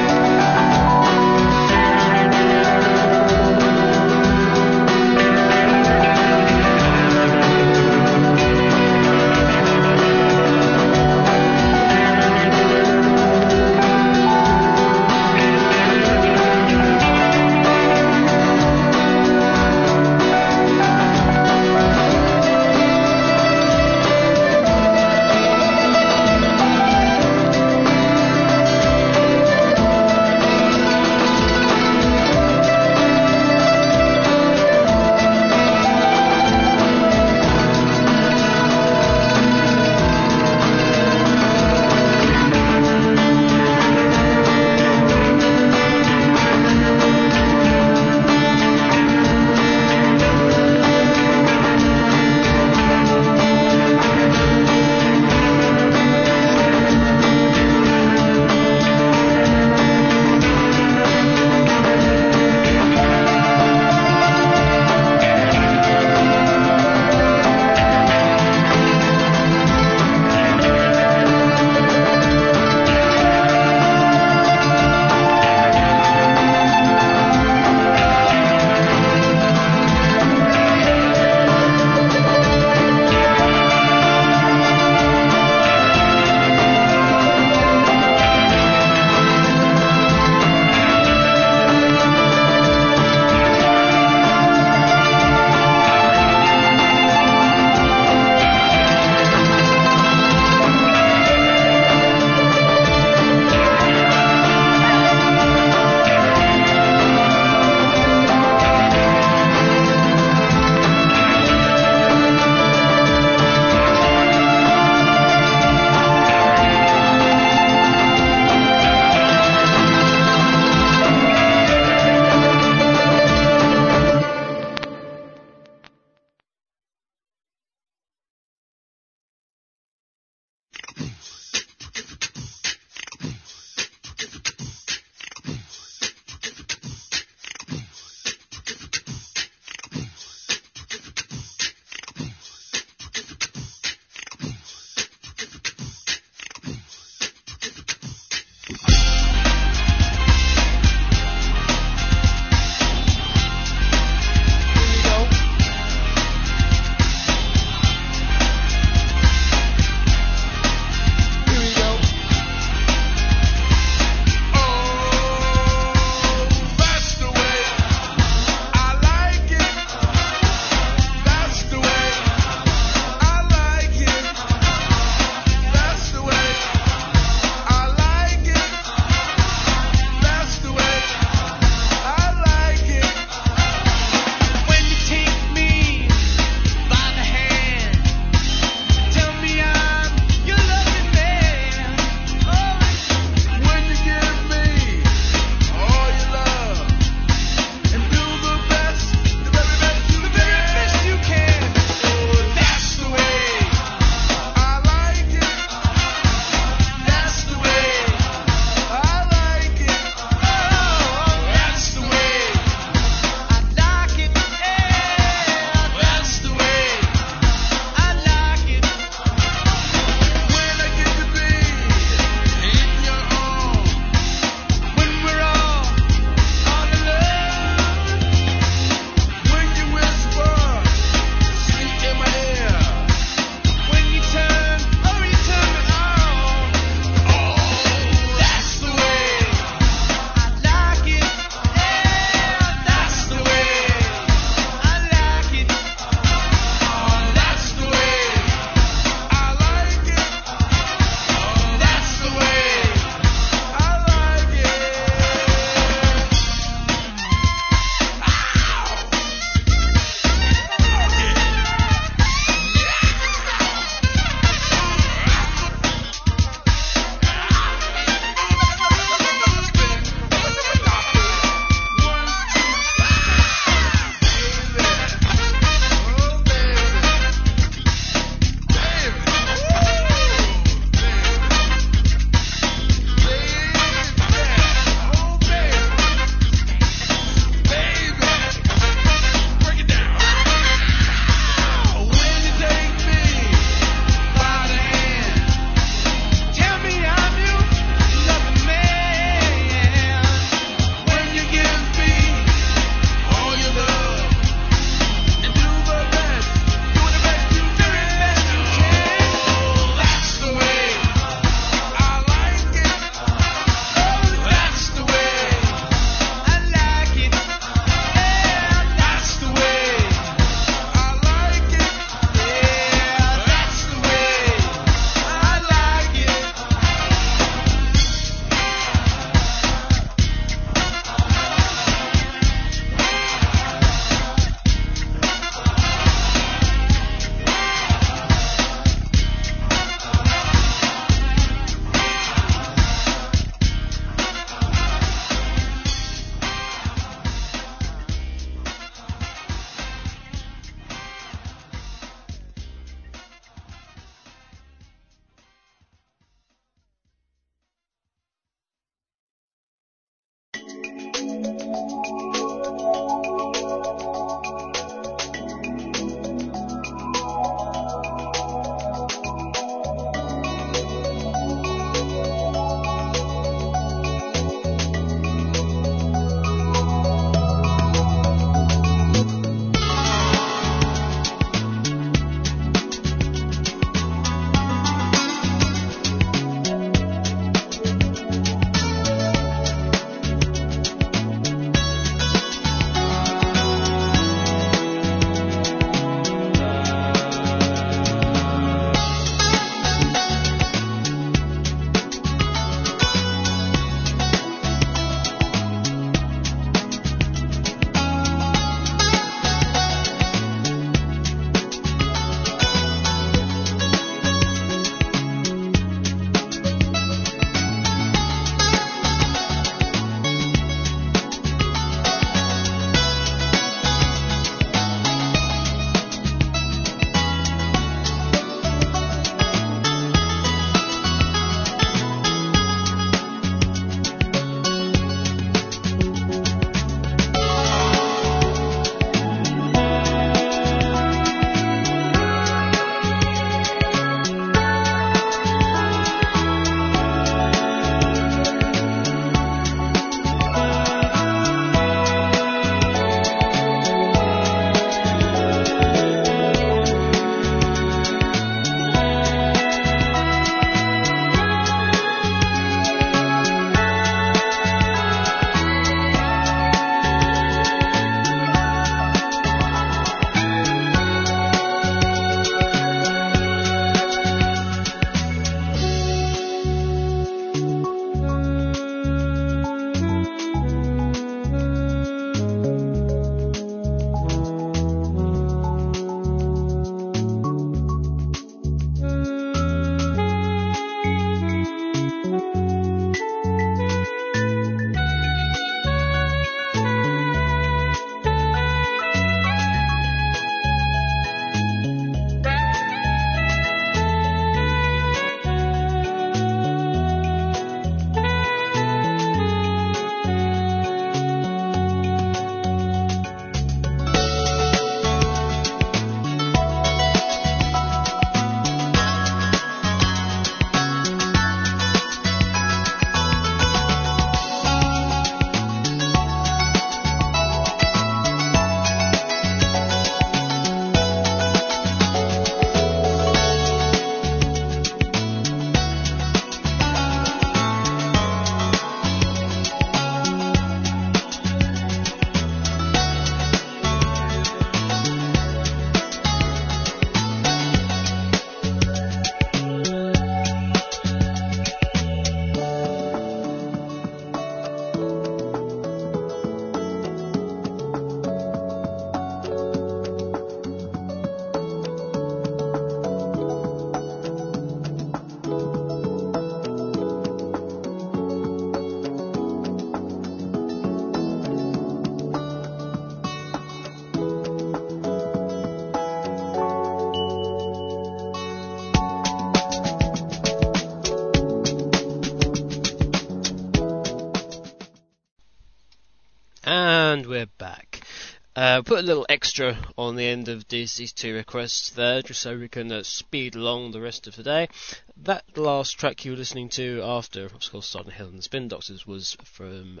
Uh, put a little extra on the end of these, these two requests there, just so we can uh, speed along the rest of today. That last track you were listening to after, of course, Silent Hill and the Spin Doctors was from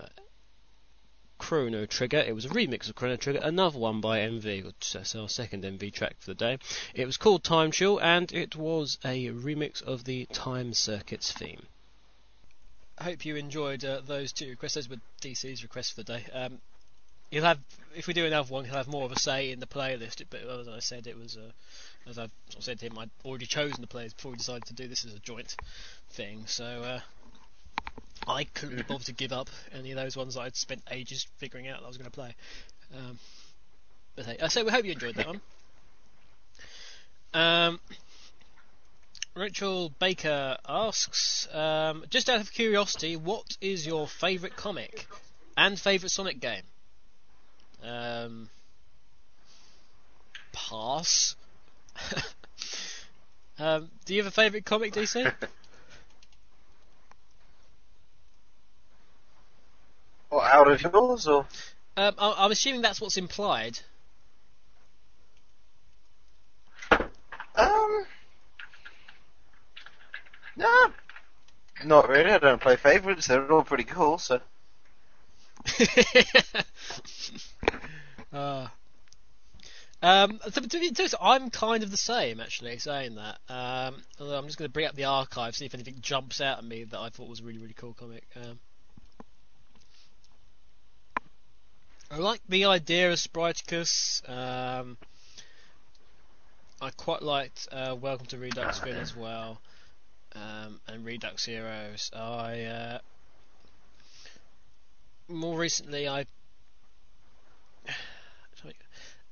Chrono Trigger. It was a remix of Chrono Trigger, another one by MV, which is our second MV track for the day. It was called Time Chill, and it was a remix of the Time Circuits theme. I hope you enjoyed uh, those two requests. Those were DC's requests for the day. Um, he'll have, if we do another one, he'll have more of a say in the playlist. But as I said, it was, uh, as I said to him, I'd already chosen the playlist before we decided to do this as a joint thing. So uh, I couldn't be bothered to give up any of those ones I'd spent ages figuring out that I was going to play. Um, but hey, uh, so we hope you enjoyed that one. Um, Rachel Baker asks, um, just out of curiosity, what is your favourite comic and favourite Sonic game? Um, pass. um, do you have a favourite comic, DC? Or out of yours, or um, I- I'm assuming that's what's implied. um, no, not really. I don't play favourites. They're all pretty cool. So uh, um, I'm kind of the same actually, saying that. Um, I'm just going to bring up the archive, see if anything jumps out at me that I thought was a really, really cool comic. Um, I like the idea of Spriticus. Um, I quite liked uh, Welcome to Redux Finn as well, um, and Redux Heroes. I uh, more recently I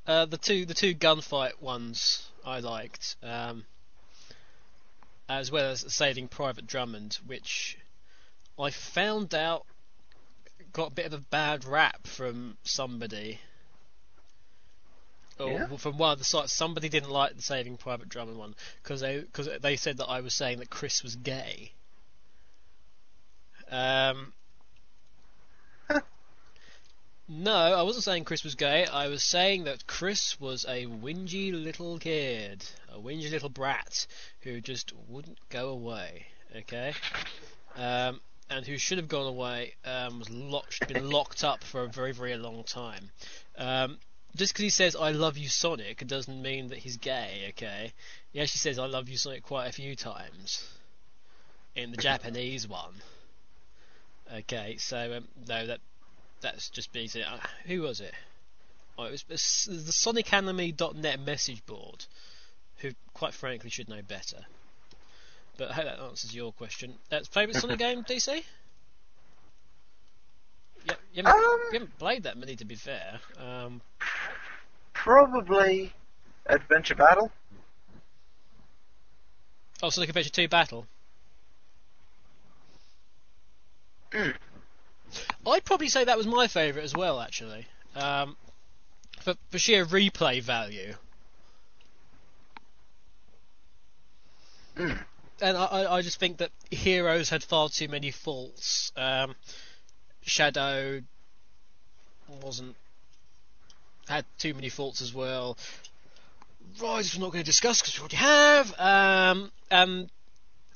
uh, the two the two gunfight ones I liked, um, as well as Saving Private Drummond, which I found out got a bit of a bad rap from somebody. Or Yeah? from one of the sites, somebody didn't like the Saving Private Drummond one because they cause they said that I was saying that Chris was gay. Um, no, I wasn't saying Chris was gay. I was saying that Chris was a whingy little kid, a whingy little brat who just wouldn't go away. Okay, um, and who should have gone away um, was locked, been locked up for a very, very long time. Um, just because he says "I love you, Sonic" doesn't mean that he's gay. Okay, he actually says "I love you, Sonic" quite a few times in the Japanese one. Okay, so um, no, that that's just me saying. Uh, who was it? Oh, it was the s- the SonicAnime.net message board, who quite frankly should know better. But I hope that answers your question. Uh, favourite Sonic game, DC? Yeah, you haven't, Um, you haven't played that many, to be fair. Um, probably Adventure Battle. oh, Sonic Adventure 2 Battle. I'd probably say that was my favourite as well, actually. Um, for, for sheer replay value. Mm. And I, I, just think that Heroes had far too many faults. Um, Shadow wasn't had too many faults as well. Rise we're not going to discuss because we already have. Um, and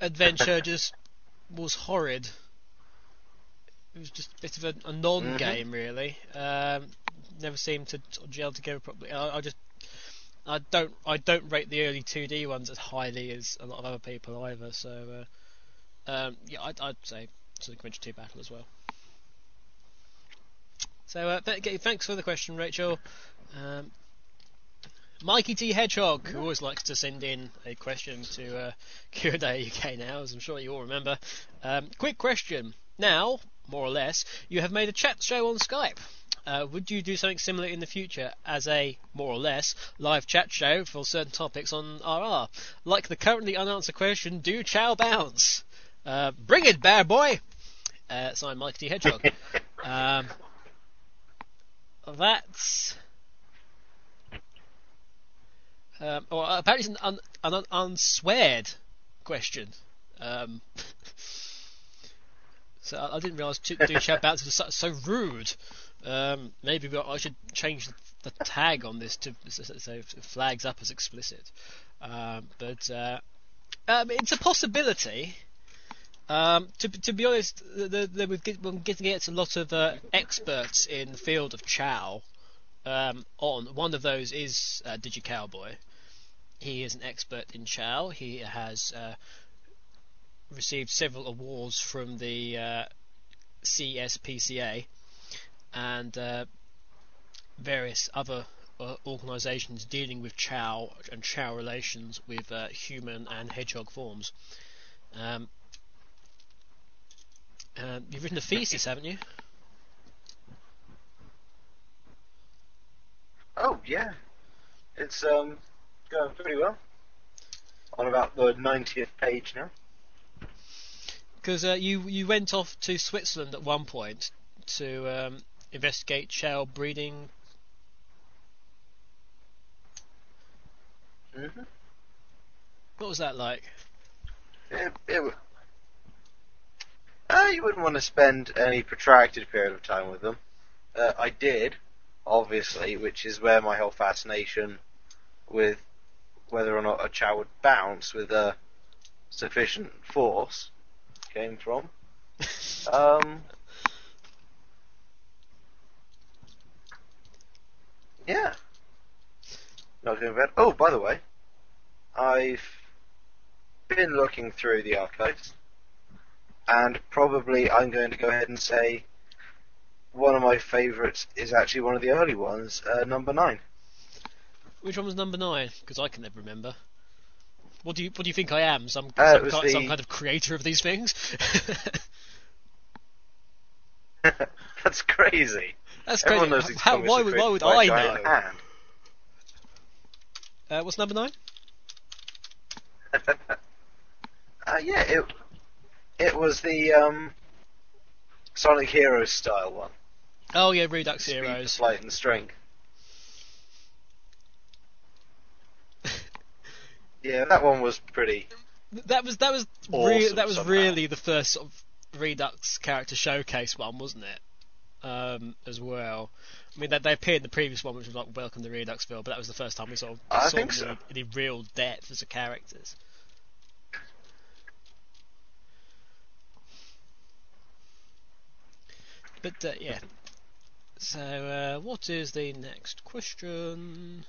Adventure just was horrid. It was just a bit of a, a non-game, really. Um, never seemed to sort of gel together properly. I, I just, I don't, I don't rate the early 2D ones as highly as a lot of other people either. So, uh, um, yeah, I'd, I'd say Sonic Adventure 2 Battle as well. So, uh, thanks for the question, Rachel. Um, Mikey T Hedgehog, who always likes to send in a question to uh, Q&A UK now, as I'm sure you all remember. Um, quick question. Now, more or less, you have made a chat show on Skype. Uh, would you do something similar in the future as a, more or less, live chat show for certain topics on RR? Like the currently unanswered question, do Chao bounce? Uh, bring it, bad boy! Uh, signed Mike D. Hedgehog. um, that's... Um, or apparently it's an, un, an un, unsweared question. Um, so I, I didn't realise to do chat bounce was so, so rude. Um, maybe we- I should change the the tag on this to so, so so it flags up as explicit. Um, but uh, um, it's a possibility. Um, to to be honest, the, the, the, we've get, we're getting get a lot of uh, experts in the field of Chao um, on. One of those is uh, Digi Cowboy. He is an expert in Chao. He has uh, received several awards from the uh, CSPCA and uh, various other uh, organisations dealing with Chao and Chao relations with uh, human and hedgehog forms. Um, um, you've written a thesis, haven't you? Oh yeah, it's um going pretty well. On about the 90th page now. Because uh, you you went off to Switzerland at one point to um, investigate Chao breeding. hmm What was that like? It, it, uh, you wouldn't want to spend any protracted period of time with them. Uh, I did, obviously, which is where my whole fascination with whether or not a Chao would bounce with a sufficient force came from. Um, yeah. Not doing bad. Oh, by the way, I've been looking through the archives, and probably I'm going to go ahead and say one of my favourites is actually one of the early ones, uh, number nine. Which one was number nine? Because I can never remember. What do you what do you think I am? Some Uh, some, kind, some kind of creator of these things? That's crazy. That's Everyone crazy. How, why would why would I know? Uh, what's number nine? Uh, yeah, it it was the um, Sonic Heroes style one. Oh yeah, Redux Speed, Heroes. flight, and strength. Yeah, that one was pretty. That was that was Awesome rea- that was somehow. really the first sort of Redux character showcase one, wasn't it? Um, as well. I mean, they, they appeared in the previous one, which was like Welcome to Reduxville, but that was the first time we sort of I saw think any, any real depth as a characters. But uh, yeah. So, uh, what is the next question?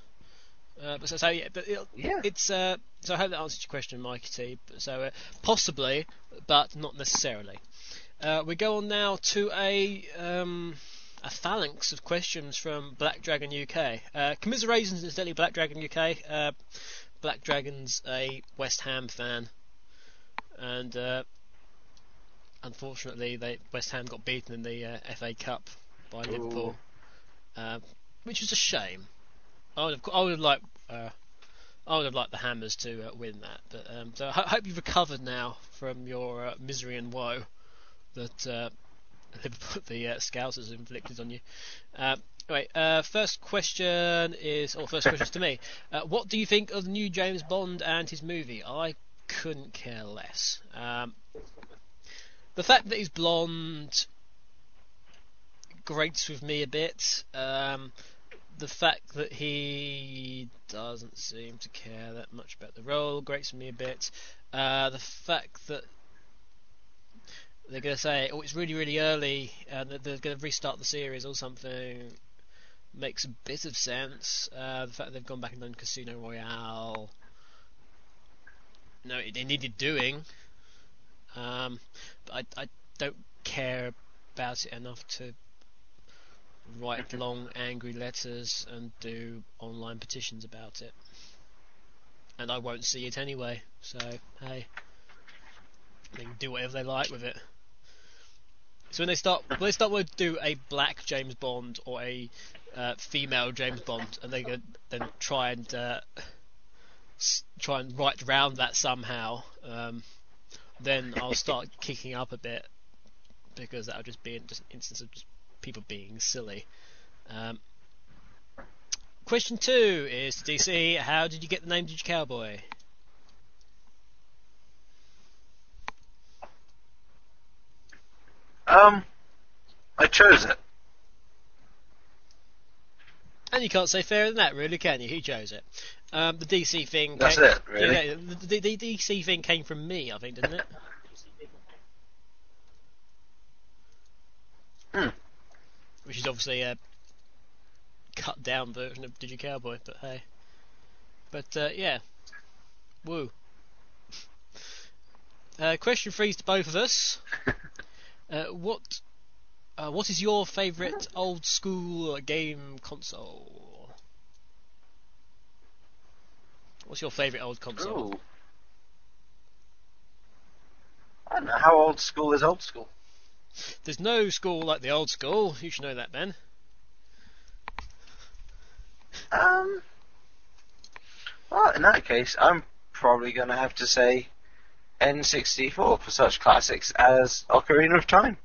Uh, but so, so yeah, but Yeah. it's uh, so I hope that answers your question, Mikey T. So uh, possibly, but not necessarily. Uh, we go on now to a um, a phalanx of questions from Black Dragon UK. Uh, commiserations, incidentally, Black Dragon UK. Uh, Black Dragon's a West Ham fan, and uh, unfortunately, they West Ham got beaten in the uh, FA Cup by Liverpool, uh, which is a shame. I would have, I would have liked, uh, I would have liked the Hammers to uh, win that. But um, so I ho- hope you've recovered now from your uh, misery and woe that uh, Liverpool, the uh, Scousers inflicted on you. Uh, anyway, uh, first question is, or first question is to me. Uh, what do you think of the new James Bond and his movie? I couldn't care less. Um, the fact that he's blonde grates with me a bit. Um, the fact that he doesn't seem to care that much about the role grates me a bit. Uh, the fact that they're going to say, oh, it's really, really early, and that they're going to restart the series or something makes a bit of sense. Uh, the fact that they've gone back and done Casino Royale, no, it, it needed doing. Um, but I, I don't care about it enough to write long, angry letters and do online petitions about it. And I won't see it anyway, so hey, they can do whatever they like with it. So when they start, when they start to do a black James Bond or a uh, female James Bond, and they go, then try and uh, try and write around that somehow, um, then I'll start kicking up a bit because that'll just be just an instance of just people being silly. Um, question two is to DC: How did you get the name Digi Cowboy? Um, I chose it. And And you can't say fairer than that, really, can you? He chose it. Um, the DC thing. That's came, it, really. Yeah, the, the, the DC thing came from me, I think, didn't it? Hmm. Which is obviously a cut down version of Digi Cowboy, but hey. But uh, yeah, woo. Uh, question three to both of us. Uh, what uh, what is your favourite old school game console? What's your favourite old console? Ooh. I don't know how old school is old school. There's no school like the old school. You should know that, Ben. Um. Well, in that case, I'm probably going to have to say N64 for such classics as Ocarina of Time.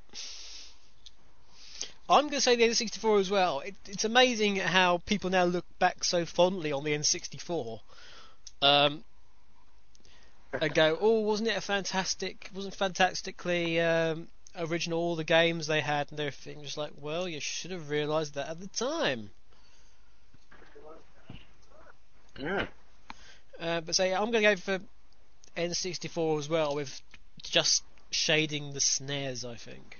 I'm going to say the N64 as well. It, it's amazing how people now look back so fondly on the N64. Um, and go, oh, wasn't it a fantastic, wasn't fantastically um, original all the games they had and everything? Just like, well, you should have realised that at the time. Mm. Uh, but say I'm going to go for N64 as well, with just shading the SNES. I think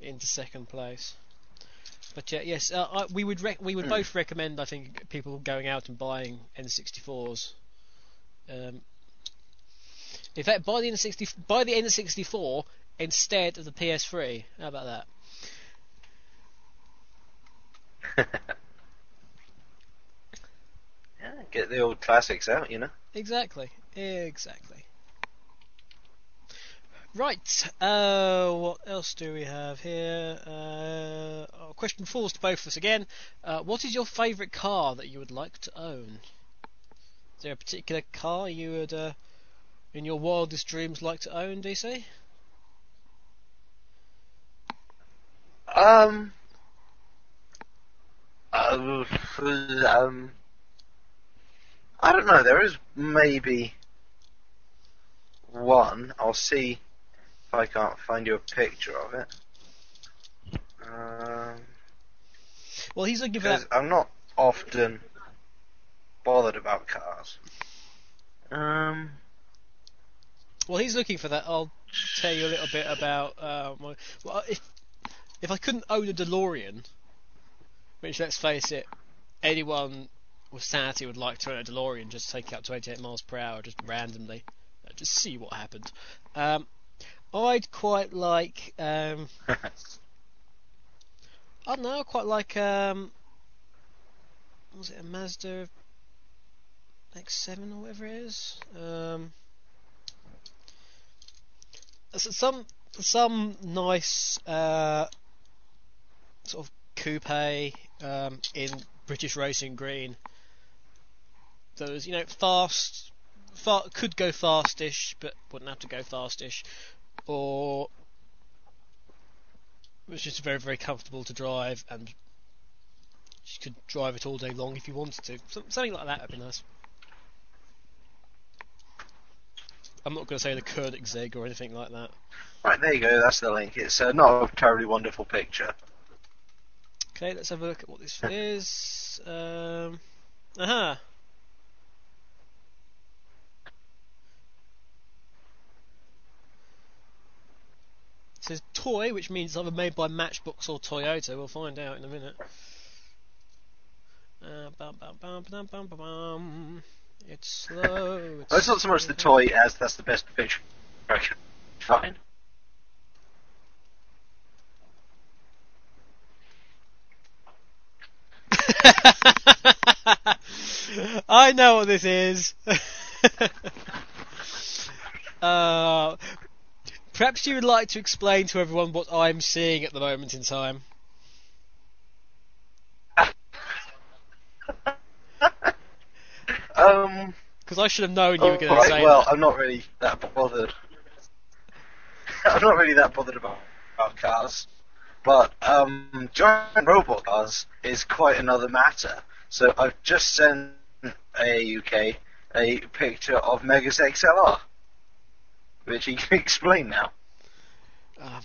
into second place. But yeah, yes, uh, I, we would rec- we would Hmm. both recommend. I think people going out and buying N64s. Um, in fact, buy the N60 buy the N64 instead of the PS3. How about that? yeah, get the old classics out, you know. Exactly. Exactly. Right. Uh, what else do we have here? Uh, oh, question is to both of us again. Uh, what is your favourite car that you would like to own? Is there a particular car you would, uh, in your wildest dreams, like to own, DC? Um. Uh, um. I don't know. There is maybe one. I'll see if I can't find you a picture of it. Um, Well, he's looking for that. I'm not often bothered about cars. Um. Well, he's looking for that. I'll tell you a little bit about. Uh, well, if if I couldn't own a DeLorean, which let's face it, anyone with sanity would like to own a DeLorean, just take it up to 88 miles per hour, just randomly, uh, just see what happened. Um, I'd quite like. Um, I don't know. I quite like. Um, was it a Mazda X7 or whatever it is? Um, some some nice uh, sort of coupe um, in British racing green. That was you know fast, far, could go fastish, but wouldn't have to go fastish, or it was just very very comfortable to drive and you could drive it all day long if you wanted to. Something like that would be nice. I'm not going to say the Koenigsegg or anything like that. Right, there you go. That's the link. It's uh, not a terribly wonderful picture. Okay, let's have a look at what this is. Um, aha. It says toy, which means either made by Matchbox or Toyota. We'll find out in a minute. Uh, bum, bum, bum. It's slow. It's Well, it's not so much the toy as that's the best picture I can find. I know what this is. uh, perhaps you would like to explain to everyone what I'm seeing at the moment in time. Um. Because I should have known you were going to alright, say well, that. I'm not really that bothered. I'm not really that bothered about, about cars. But um, giant robot cars is quite another matter. So I've just sent a UK a picture of Megas XLR, which he can explain now. Um,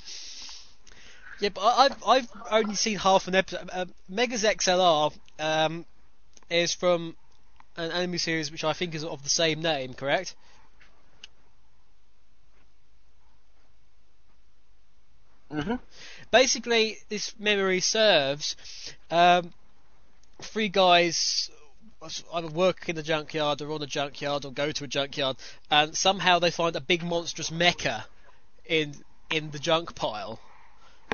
Yeah, but I- I've I've only seen half an episode. Uh, Megas XLR um, is from an anime series which I think is of the same name, correct? hmm Basically, this memory serves um, three guys either work in the junkyard or on a junkyard or go to a junkyard, and somehow they find a big monstrous mecha in in the junk pile,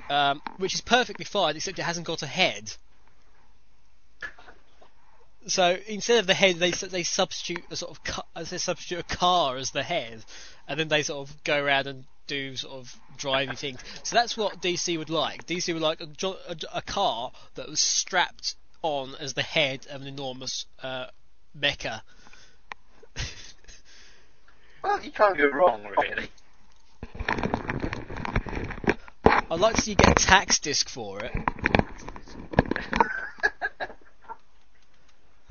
um, which is perfectly fine, except it hasn't got a head. So instead of the head, they they substitute a sort of ca- they substitute a car as the head, and then they sort of go around and do sort of driving things. So that's what DC would like. DC would like a, a, a car that was strapped on as the head of an enormous uh, mecha. Well, you can't go wrong, really. I'd like to see you get a tax disc for it.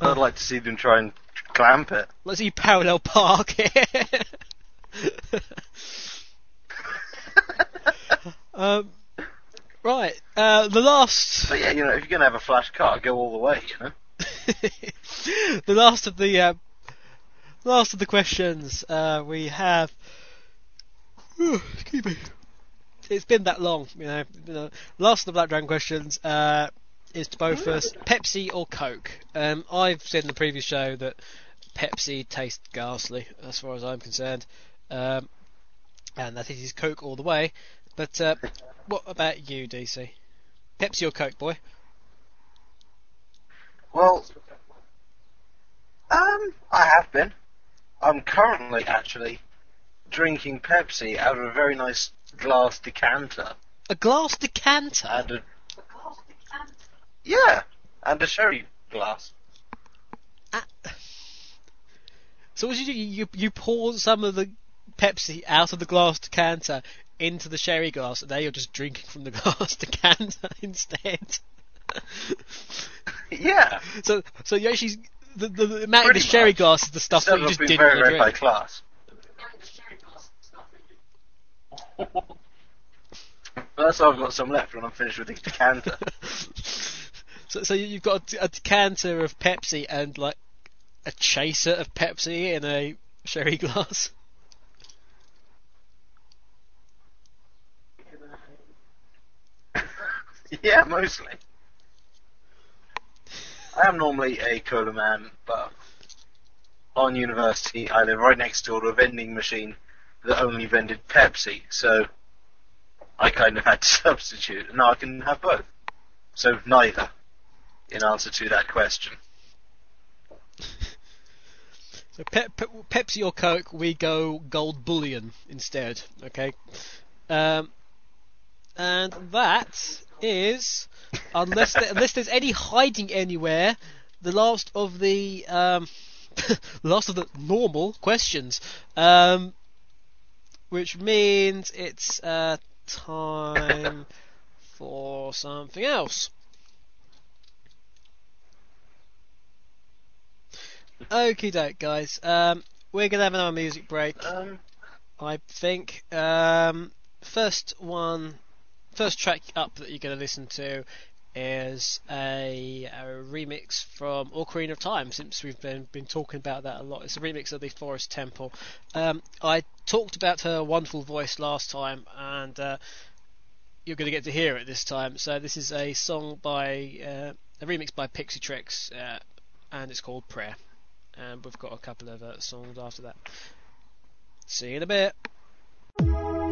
I'd like to see them try and clamp it. Let's see parallel park it. um, right, uh, the last. But yeah, you know, if you're going to have a flash car, go all the way, you know? the last of the uh, last of the questions uh, we have. Excuse me. It's been that long, you know. You know last of the Black Dragon questions uh, is to both of us: Pepsi or Coke. Um, I've said in the previous show that Pepsi tastes ghastly, as far as I'm concerned, um, and that it is Coke all the way. But uh, what about you, DC? Pepsi or Coke, boy? Well, um, I have been. I'm currently actually drinking Pepsi out of a very nice glass decanter. A glass decanter. And a, a glass decanter. yeah, and a sherry glass. So what you do? You you pour some of the Pepsi out of the glass decanter into the sherry glass, and now you're just drinking from the glass decanter instead. Yeah. So so you actually the the, the amount Pretty in the sherry much. glass is the stuff that you just didn't very, very high drink. class. That's why I've got some left when I'm finished with the decanter. So so you- you've got a, a decanter of Pepsi and like a chaser of Pepsi in a sherry glass. yeah, mostly. I am normally a cola man, but on university I live right next door to a vending machine that only vended Pepsi, so I kind of had to substitute. Now I can have both. So neither, in answer to that question. So pe- pe- Pepsi or Coke, we go gold bullion instead. Okay, um, and that is unless there, unless there's any hiding anywhere, the last of the um, last of the normal questions, um, which means it's uh, time for something else. Okie doke, guys. Um, we're gonna have another music break. Um, I think. Um, first one, first track up that you're gonna listen to is a, a remix from Ocarina of Time. Since we've been been talking about that a lot, it's a remix of the Forest Temple. Um, I talked about her wonderful voice last time, and uh, you're going to get to hear it this time. So this is a song by uh, a remix by Pixietricks, uh, and it's called Prayer. And we've got a couple of uh, songs after that. See you in a bit.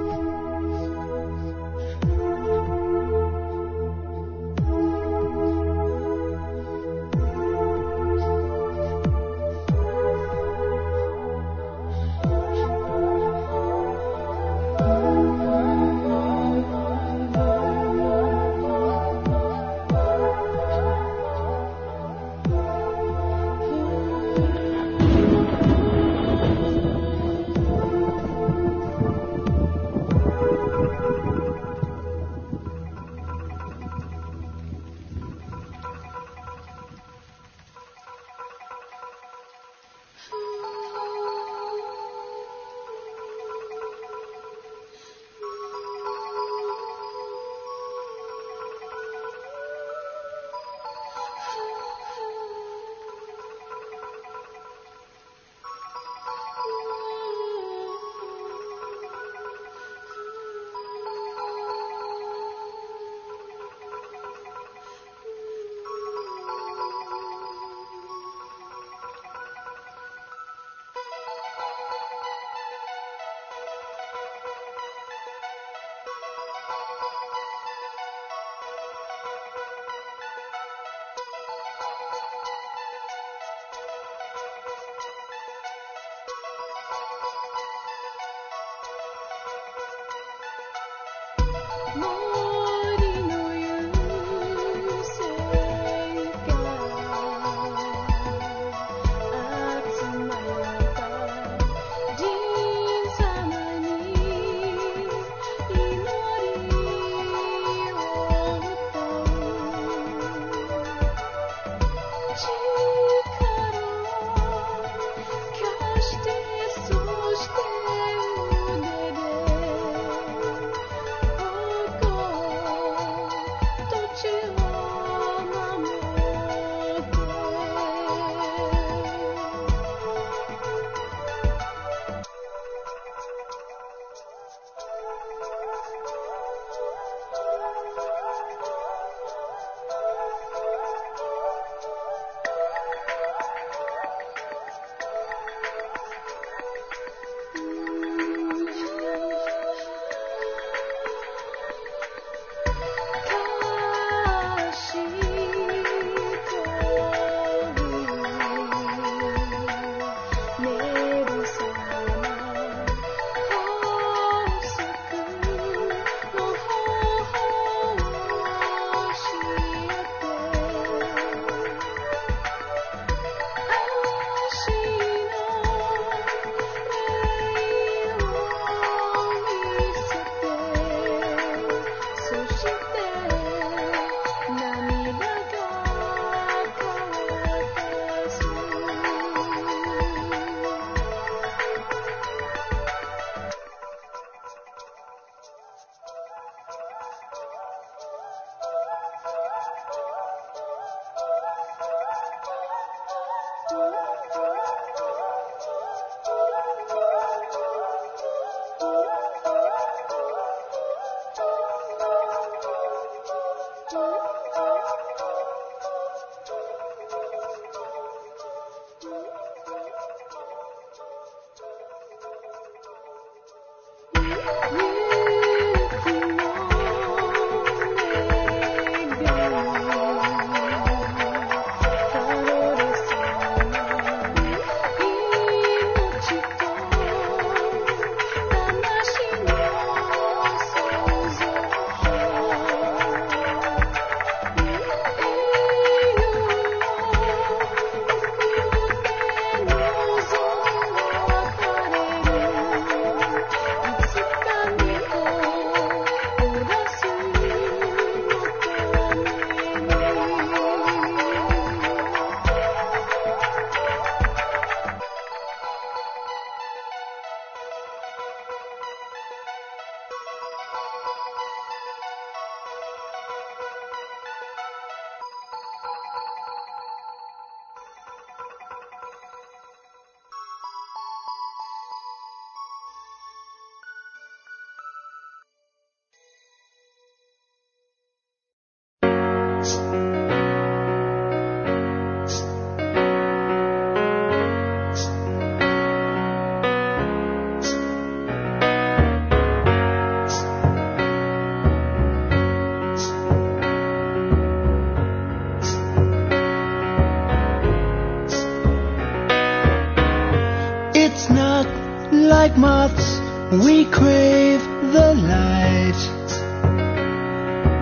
We crave the light.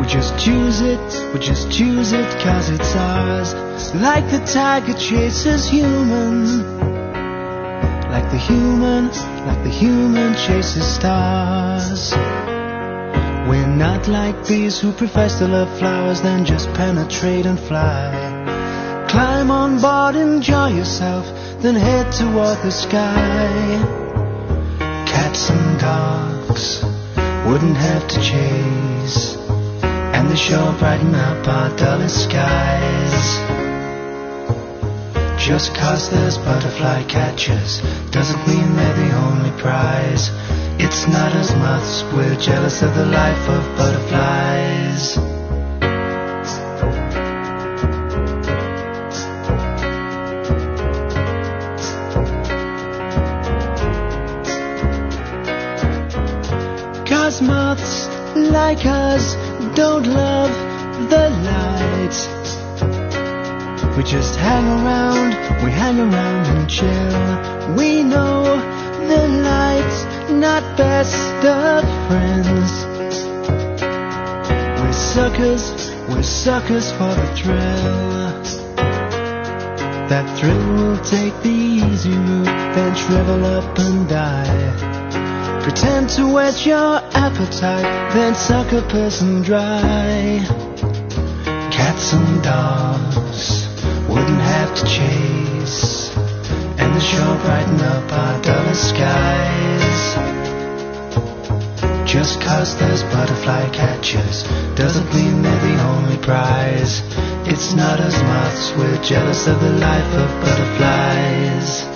We just choose it, we just choose it cause it's ours. Like the tiger chases humans. Like the human, like the human chases stars. We're not like bees who profess to love flowers, then just penetrate and fly. Climb on board, enjoy yourself, then head toward the sky. Cats and dogs wouldn't have to chase, and the show brighten up our dullest skies. Just cause there's butterfly catchers doesn't mean they're the only prize. It's not as much we're jealous of the life of butterflies. Just hang around, we hang around and chill. We know the light's not best of friends. We're suckers, we're suckers for the thrill. That thrill will take the easy route, then shrivel up and die. Pretend to whet your appetite, then suck a person dry. Cats and dogs to chase, and the show brighten up our dullest skies. Just cause there's butterfly catchers doesn't mean they're the only prize. It's not as much we're jealous of the life of butterflies.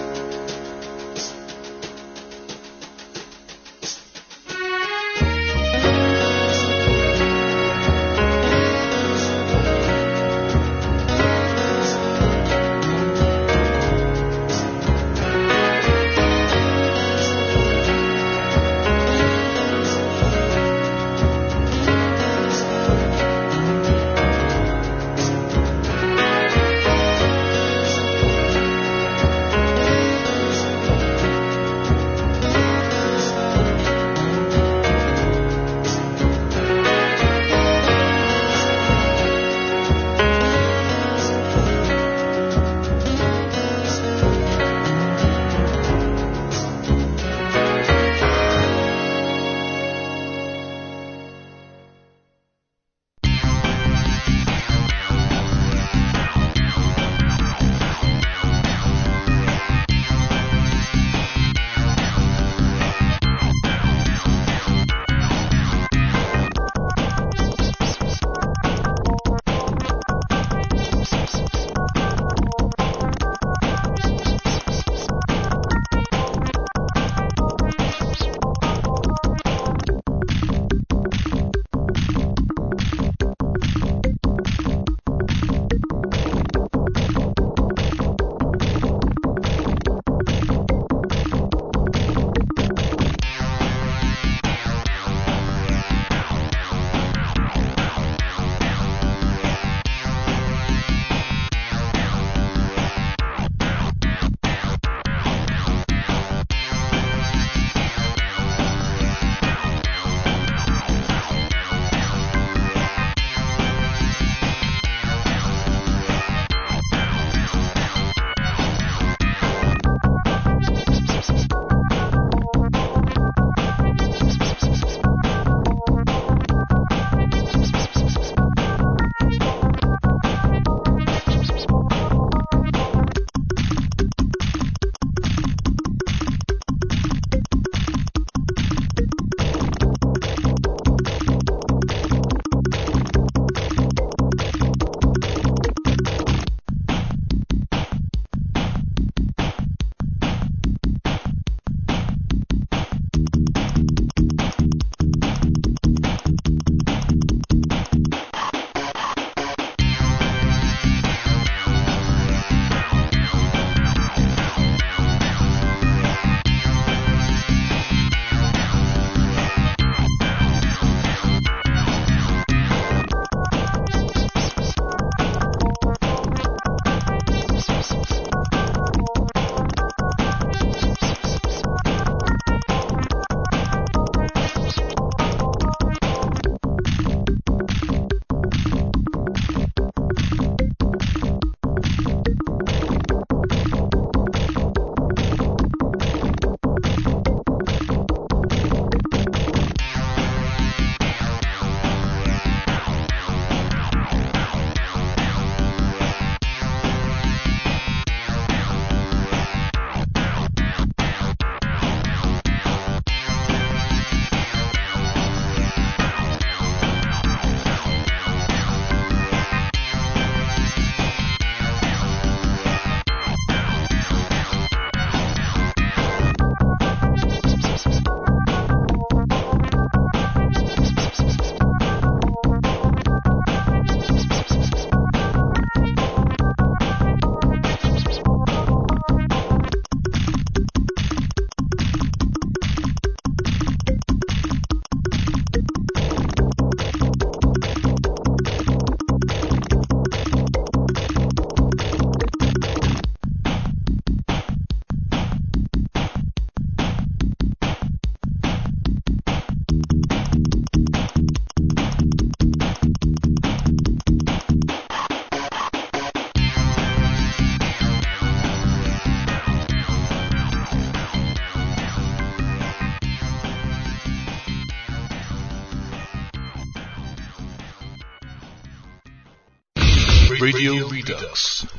Redux.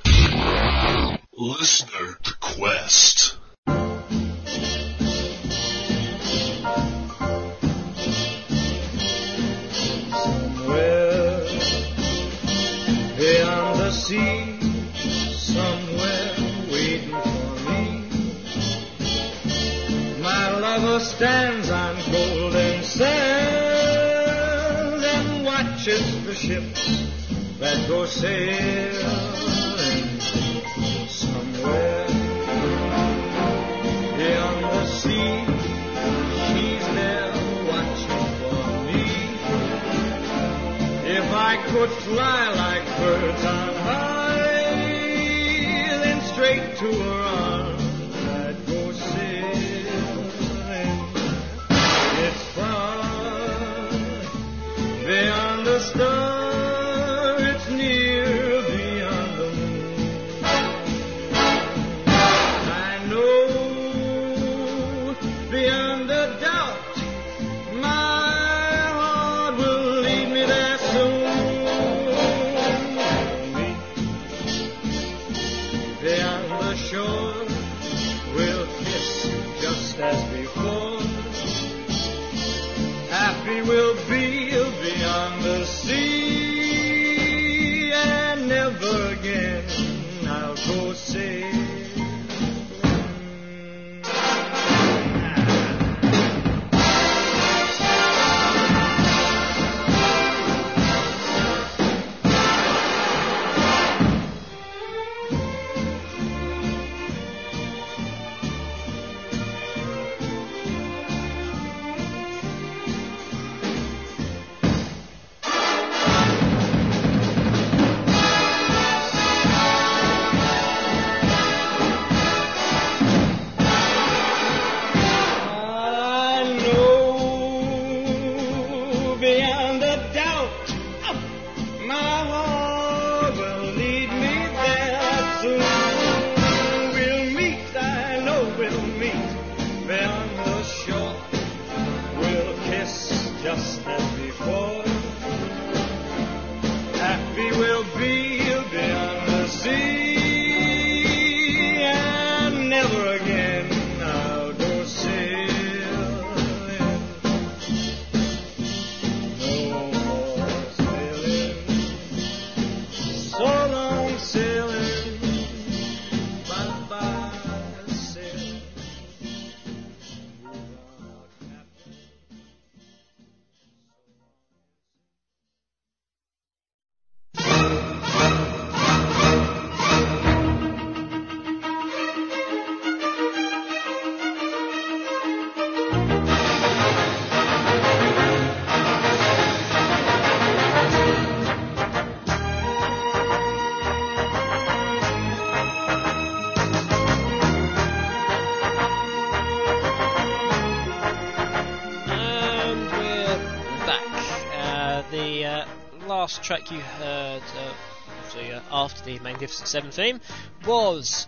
Last track you heard, uh, after the Magnificent Seven theme, was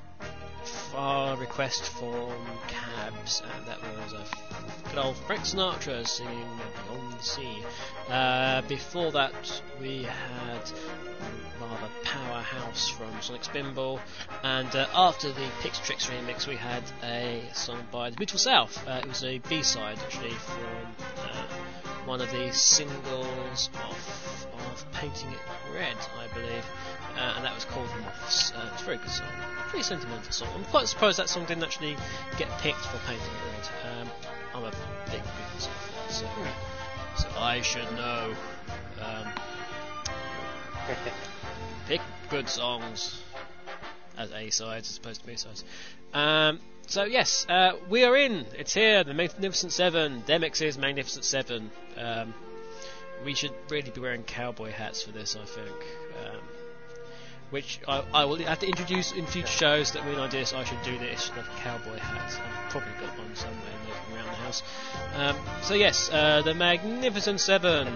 a request from Cabs, and that was a good old Frank Sinatra singing Beyond the Sea. Uh, before that, we had rather powerhouse from Sonic Spinball, and uh, after the Pix Tricks remix, we had a song by The Beautiful South. Uh, it was a B-side actually from uh, one of the singles of, of Painting It Red, I believe, uh, and that was called Moths. Uh, it's a very good song, pretty sentimental song. I'm quite surprised that song didn't actually get picked for Painting It Red. Um, I'm a big South fan, so, so I should know. Um, pick good songs as A sides as opposed to B sides. Um, so yes, uh, we are in. It's here. The Magnificent Seven. Demix's Magnificent Seven. Um, we should really be wearing cowboy hats for this, I think. Um, which I, I will have to introduce in future shows. That when I do this, I should do this with cowboy hats. I've probably got one somewhere around the house. Um, so yes, uh, the Magnificent Seven.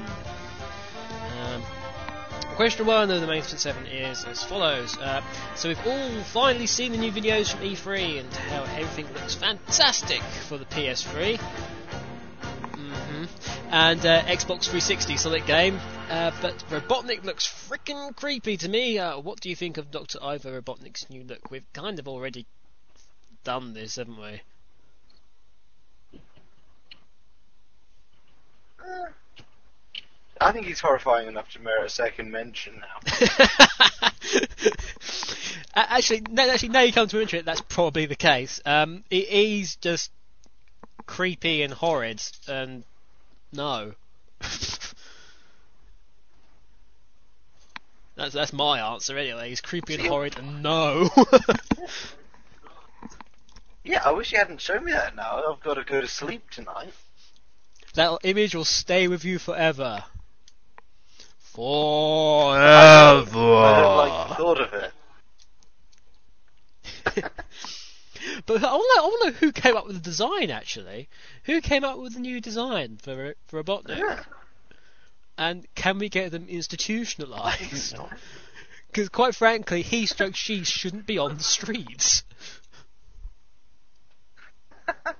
Question one of the Magnificent Seven is as follows. Uh, so we've all finally seen the new videos from E3 and how everything looks fantastic for the PS3. hmm and uh, Xbox 360 Solid game. Uh, but Robotnik looks freaking creepy to me. Uh, what do you think of Dr. Ivo Robotnik's new look? We've kind of already done this, haven't we? I think he's horrifying enough to merit a second mention now. Actually, no, actually, now you come to mention it, that's probably the case. Um, he, he's just creepy and horrid, and no. that's that's my answer anyway. He's creepy and horrid, and no. yeah, I wish you hadn't shown me that now. I've got to go to sleep tonight. that image will stay with you forever. Forever. I don't like the thought of it. But I want to I want to know who came up with the design actually. Who came up with the new design for for Robotnik? Yeah. And can we get them institutionalized? Because quite frankly, he stroke she shouldn't be on the streets.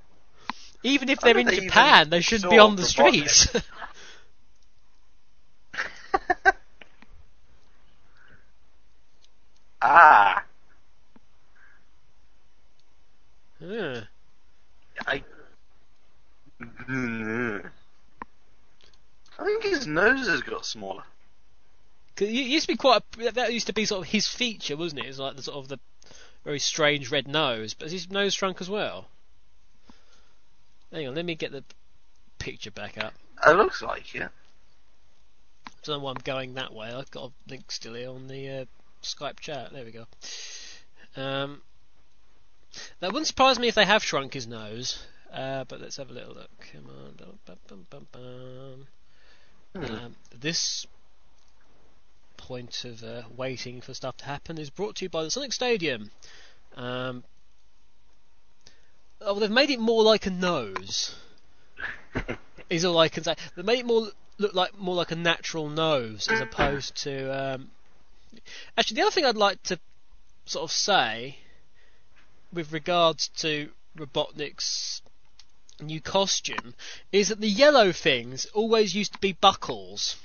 Even if they're in they Japan, they shouldn't be on the Robotnik. streets. Ah, Yeah. I. I think his nose has got smaller. 'Cause it used to be quite. A, that used to be sort of his feature, wasn't it? It's like the sort of the very strange red nose. But has his nose shrunk as well? Hang on, let me get the picture back up. It looks like it. Don't know why I'm going that way. I've got a link still here on the uh, Skype chat. There we go. Um, that wouldn't surprise me if they have shrunk his nose. Uh, but let's have a little look. Come on. Hmm. Um, this point of uh, waiting for stuff to happen is brought to you by the Sonic Stadium. Um, oh, they've made it more like a nose. is all I can say. They made it more look like more like a natural nose as opposed to. Um, actually, the other thing I'd like to sort of say with regards to Robotnik's new costume is that the yellow things always used to be buckles.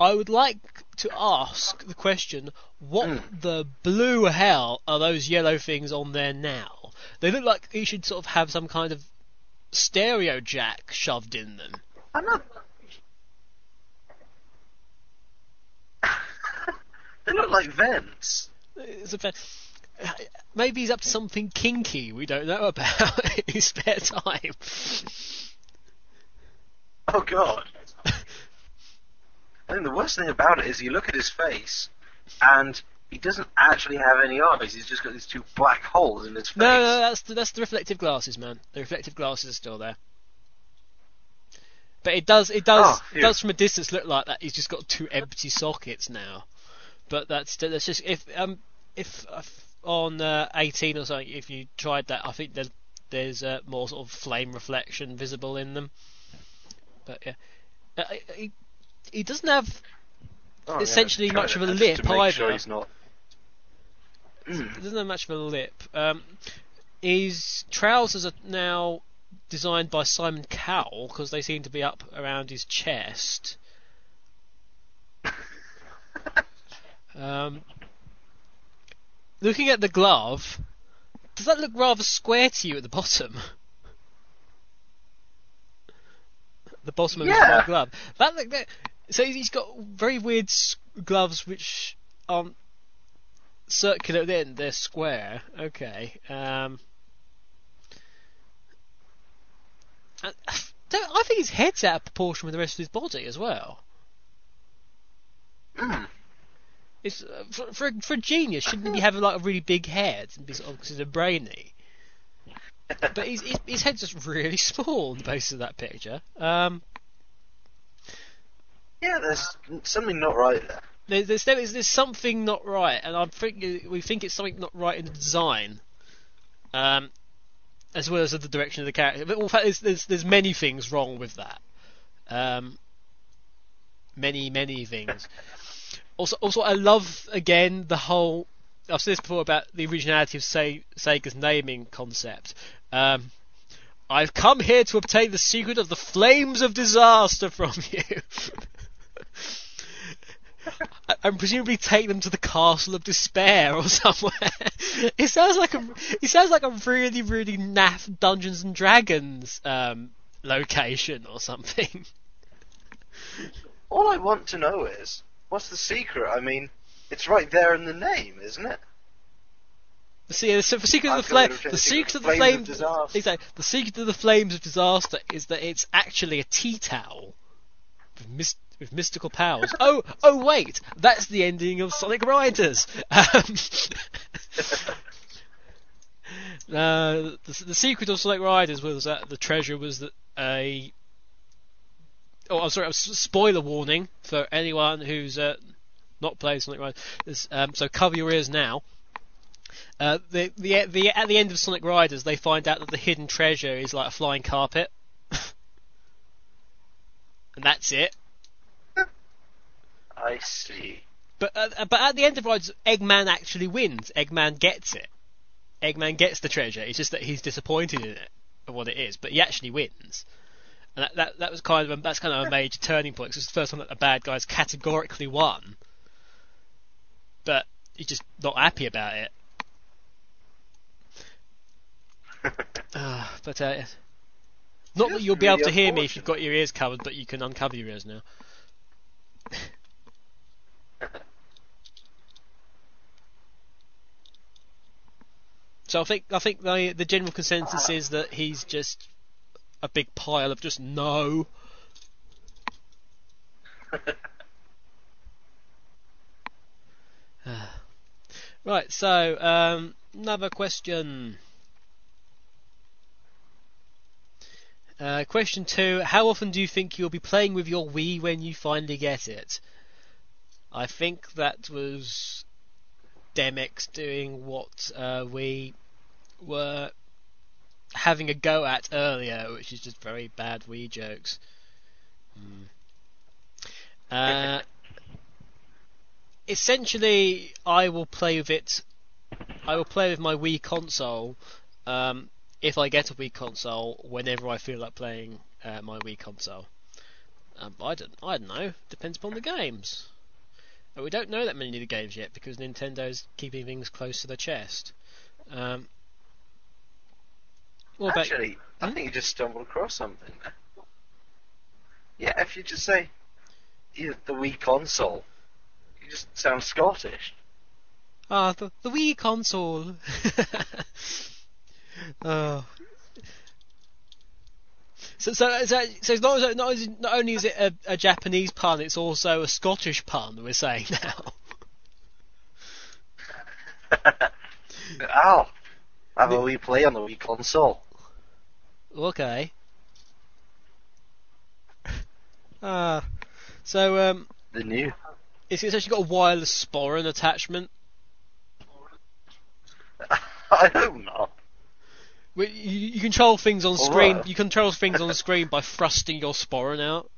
I would like to ask the question: What the blue hell are those yellow things on there now? They look like you should sort of have some kind of stereo jack shoved in them. I'm not. They look like vents. It's a fa- Maybe he's up to something kinky we don't know about in his spare time. Oh god. I think the worst thing about it is you look at his face, and he doesn't actually have any eyes. He's just got these two black holes in his face. No, no, that's the, that's the reflective glasses, man. The reflective glasses are still there. But it does, it does, Oh, it does from a distance look like that. He's just got two empty sockets now. But that's that's just if um if, if on uh, 18 or something, if you tried that, I think there's there's uh, more sort of flame reflection visible in them. But yeah, uh, he, he doesn't have Oh, essentially trying much of a lip to either. Sure he's not. He doesn't have much of a lip. Um, his trousers are now designed by Simon Cowell because they seem to be up around his chest. Um, looking at the glove, does that look rather square to you at the bottom? the bottom of his Yeah. white glove. That, look- that so he's got very weird gloves which aren't circular at the end, they're square. Okay. Um, I, I think his head's out of proportion with the rest of his body as well. Mm. It's uh, for, for a- for a genius, shouldn't he have like a really big head and be sort of considered brainy? But his, his his head's just really small on the basis of that picture. Um, Yeah, there's something not right there. There- There's, there's, there's something not right, and I think we think it's something not right in the design, um, as well as the direction of the character. But in fact, there's, there's there's many things wrong with that. Um, many many things. Also, also I love again the whole. I've said this before about the originality of Se- Sega's naming concept. Um, I've come here to obtain the secret of the flames of disaster from you. and presumably take them to the castle of despair or somewhere. it sounds like a it sounds like a really really naff Dungeons and Dragons um, location or something. All I want to know is, what's the secret? I mean, it's right there in the name, isn't it? The, se- the, se- the secret of the flame, the secret of the Flames of flames, exactly, the secret of the flames of disaster is that it's actually a tea towel with, mys- with mystical powers. oh, oh wait, that's the ending of Sonic Riders. Um, uh, the, the secret of Sonic Riders was that the treasure was that a. Oh, I'm sorry. Spoiler warning for anyone who's uh, not played Sonic Riders. Um, so cover your ears now. Uh, the, the the at the end of Sonic Riders, they find out that the hidden treasure is like a flying carpet, and that's it. I see. But uh, but at the end of Riders, Eggman actually wins. Eggman gets it. Eggman gets the treasure. It's just that he's disappointed in it of what it is, but he actually wins. And that that, that was kind of a, that's kind of a major turning point. 'cause it's the first time that a bad guy's categorically won, but he's just not happy about it. Ah, but uh, not that you'll be able to hear me if you've got your ears covered, but you can uncover your ears now. So I think I think the the general consensus is that he's just a big pile of just no. right. So um, another question. Uh, question two: How often do you think you'll be playing with your Wii when you finally get it? I think that was Demix doing what uh, we were having a go at earlier, which is just very bad Wii jokes. Hmm. Uh, essentially, I will play with it. I will play with my Wii console um, if I get a Wii console whenever I feel like playing uh, my Wii console. Um, I don't. I don't know. Depends upon the games. And we don't know that many of the games yet because Nintendo's keeping things close to the chest. Um, what about- Actually, I think you just stumbled across something. Yeah, if you just say yeah, the Wii console, you just sound Scottish. Ah, the, the Wii console. oh. So, so, so, so not, not, not only is it a, a Japanese pun, it's also a Scottish pun. that We're saying now. Ow! Have a Wii play on the Wii console. Okay. Ah, so um, The new. it's, it's actually got a wireless sporran attachment. I hope not. You, you control things on screen. Alright. You control things on screen by thrusting your sporran out.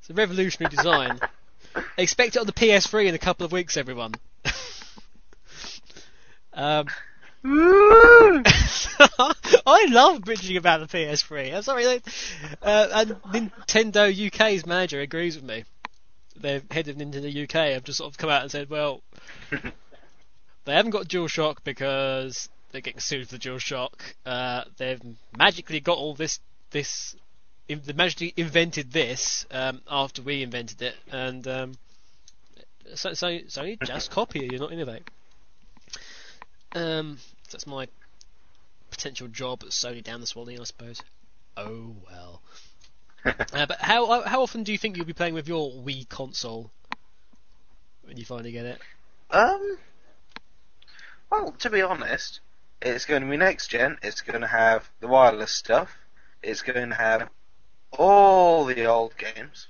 It's a revolutionary design. Expect it on the PS3 in a couple of weeks, everyone. um, I love bitching about the PS3. I'm sorry, uh, and Nintendo UK's manager agrees with me. The head of Nintendo UK have just sort of come out and said, well, they haven't got DualShock because they're getting sued for the DualShock. Uh, they've magically got all this this. in- They magically invented this um, after we invented it, and um, so, so Sony just copy it. You're not innovate. Um, that's my potential job at Sony down the swallowing, I suppose. Oh well. uh, but how how often do you think you'll be playing with your Wii console when you finally get it? Um. Well, to be honest, it's going to be next gen. It's going to have the wireless stuff. It's going to have all the old games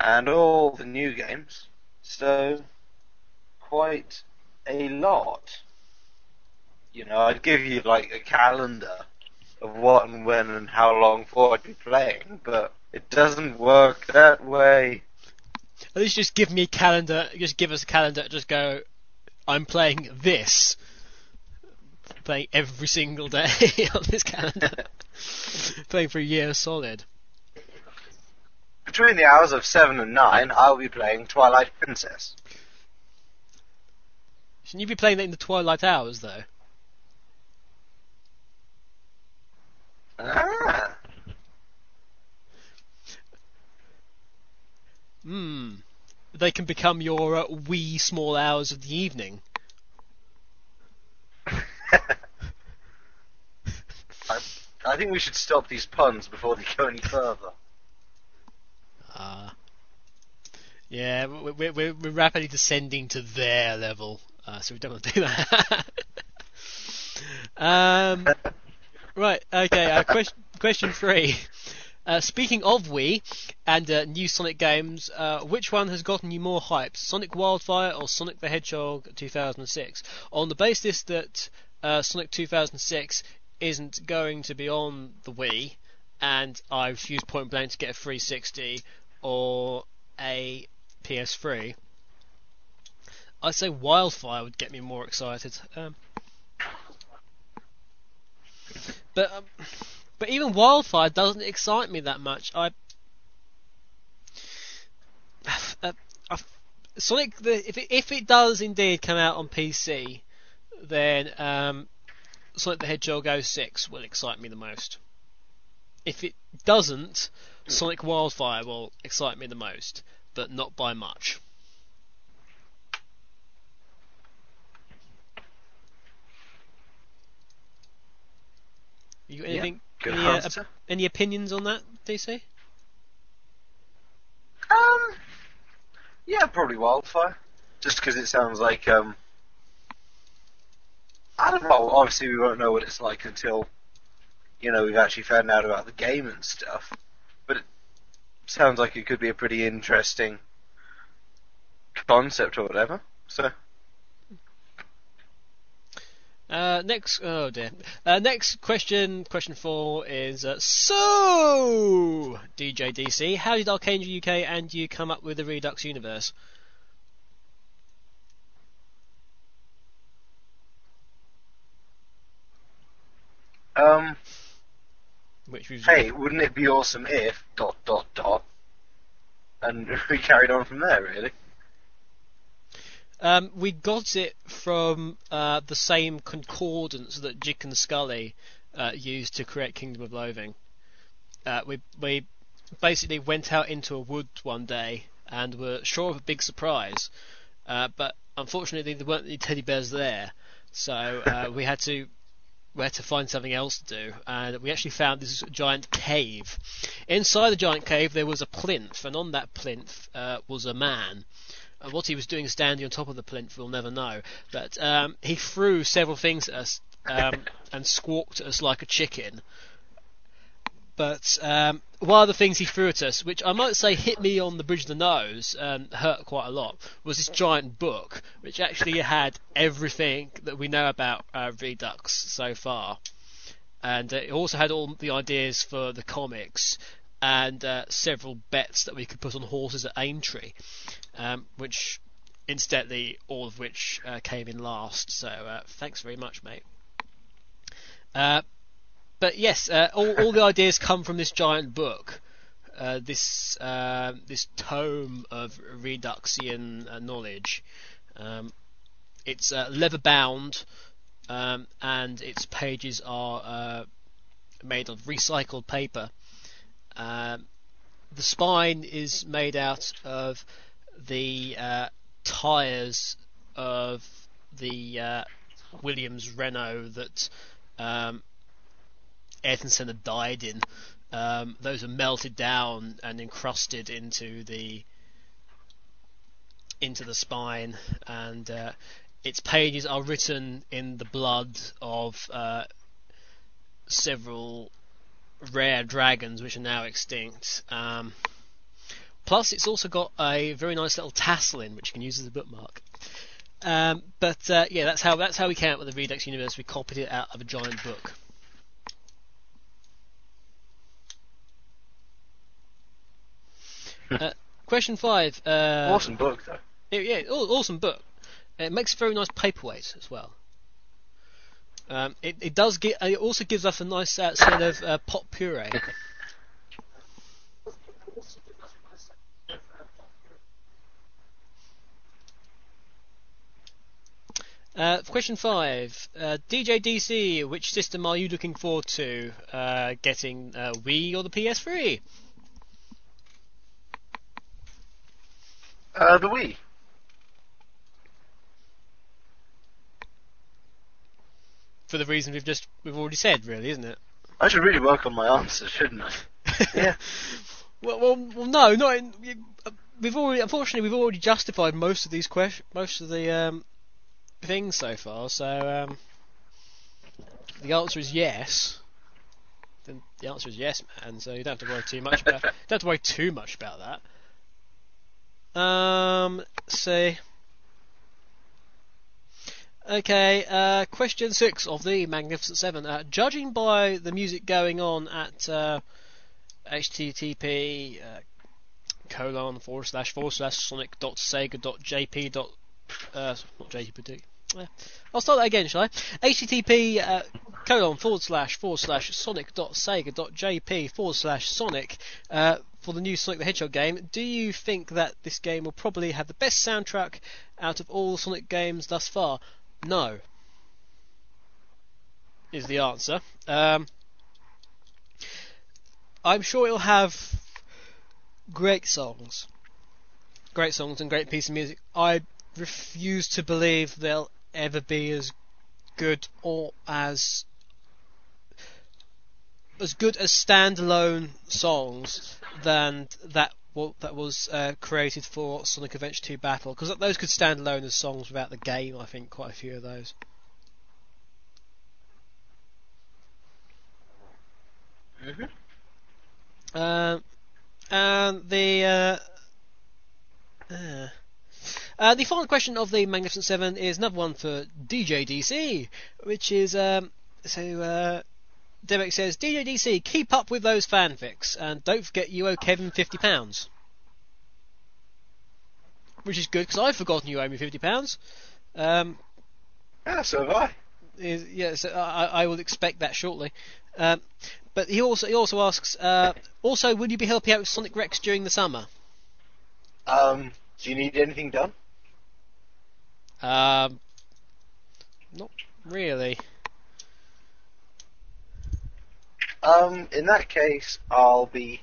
and all the new games. So, quite a lot. You know, I'd give you like a calendar of what and when and how long for I'd be playing, but it doesn't work that way. At least just give me a calendar. Just give us a calendar. Just go. I'm playing this. playing every single day on this calendar, playing for a year solid. Between the hours of 7 and 9, I'll be playing Twilight Princess. Shouldn't you be playing that in the twilight hours though? Ah. Hmm. They can become your uh, wee small hours of the evening. I, I think we should stop these puns before they go any further. Ah. yeah, we- we- we're, we're rapidly descending to their level, uh, so we don't want to do that. um, right, okay, uh, question, question three. Uh, speaking of Wii and uh, new Sonic games, uh, which one has gotten you more hype, Sonic Wildfire or Sonic the Hedgehog 2006? On the basis that uh, Sonic 2006 isn't going to be on the Wii, and I refuse point blank to get a 360 or a PS3, I'd say Wildfire would get me more excited. Um, but um, but even Wildfire doesn't excite me that much. I uh, Sonic the if it, if it does indeed come out on PC, then um, Sonic the Hedgehog 06 will excite me the most. If it doesn't, Sonic Wildfire will excite me the most, but not by much. You got anything? good any, uh, op- any opinions on that, DC? Um, yeah, probably Wildfire. Just because it sounds like, um, I don't know, obviously we won't know what it's like until, you know, we've actually found out about the game and stuff. But it sounds like it could be a pretty interesting concept or whatever. So, Uh, next, oh dear. Uh, next question, question four is uh, so DJ DC. How did Arcane UK and you come up with the Redux universe? um, Which was hey, wouldn't it be awesome if, dot, dot, dot, and we carried on from there, really. Um, we got it from uh, the same concordance that Jick and Skully uh, used to create Kingdom of Loathing. Uh, we we basically went out into a wood one day and were sure of a big surprise, uh, but unfortunately there weren't any teddy bears there, so uh, we had to we had to find something else to do, and we actually found this giant cave. Inside the giant cave there was a plinth, and on that plinth uh, was a man. Uh, what he was doing standing on top of the plinth, we'll never know. But um, he threw several things at us um, and squawked at us like a chicken. But um, one of the things he threw at us, which I might say hit me on the bridge of the nose, and hurt quite a lot, was this giant book, which actually had everything that we know about uh, Redux so far. And uh, it also had all the ideas for the comics and uh, several bets that we could put on horses at Aintree um, which incidentally all of which uh, came in last. So uh, thanks very much, mate. Uh, but yes, uh, all, all the ideas come from this giant book, uh, this uh, this tome of Reduxian uh, knowledge. Um, it's leather bound, um, and its pages are made of recycled paper. Um, the spine is made out of the uh, tyres of the uh, Williams Renault that um, Ayrton Senna died in. Um, those are melted down and encrusted into the into the spine, and uh, its pages are written in the blood of uh, several rare dragons which are now extinct. Um, Plus, it's also got a very nice little tassel in, which you can use as a bookmark. Um, but uh, yeah, that's how that's how we came up with the Redux universe. We copied it out of a giant book. Uh, question five. Uh, awesome book, though. yeah, yeah, awesome book. It makes a very nice paperweight as well. Um, it, it does get. It also gives us a nice uh, smell of uh, pot puree. Uh, question five. Uh, DJ DC, which system are you looking forward to uh, getting? Uh, Wii or the PS3? Uh, the Wii. For the reason we've just we've already said, really, isn't it? I should really work on my answers, shouldn't I? yeah. Well, well, well no, not in, uh, we've already. Unfortunately, we've already justified most of these questions, most of the um, things so far. So um, the answer is yes. Then the answer is yes, man. So you don't have to worry too much about. don't have to worry too much about that. Um, see. Okay, uh, question six of the Magnificent Seven. Uh, judging by the music going on at uh, http uh, colon forward slash forward slash sonic dot sega dot jp dot uh, not jp I'll start that again, shall I? http uh, colon forward slash forward slash sonic dot sega dot jp forward slash sonic for the new Sonic the Hedgehog game. Do you think that this game will probably have the best soundtrack out of all Sonic games thus far? No. Is the answer. Um, I'm sure it'll have great songs. Great songs and great piece of music. I refuse to believe they'll ever be as good or as as good as standalone songs than that wa- that was uh, created for Sonic Adventure 2 Battle because those could stand alone as songs without the game. I think quite a few of those. Mm-hmm. Um, and the uh, uh, uh, the final question of the Magnificent Seven is another one for DJ DC, which is um, so. Derek says, DJDC, keep up with those fanfics, and don't forget you owe Kevin fifty pounds. Which is good because I've forgotten you owe me fifty pounds. Um, Yeah, so have I. is, yeah, so I, I will expect that shortly. Um, but he also he also asks, uh, also, will you be helping out with Sonic Rex during the summer? Um, do you need anything done? Um, not really. Um, in that case, I'll be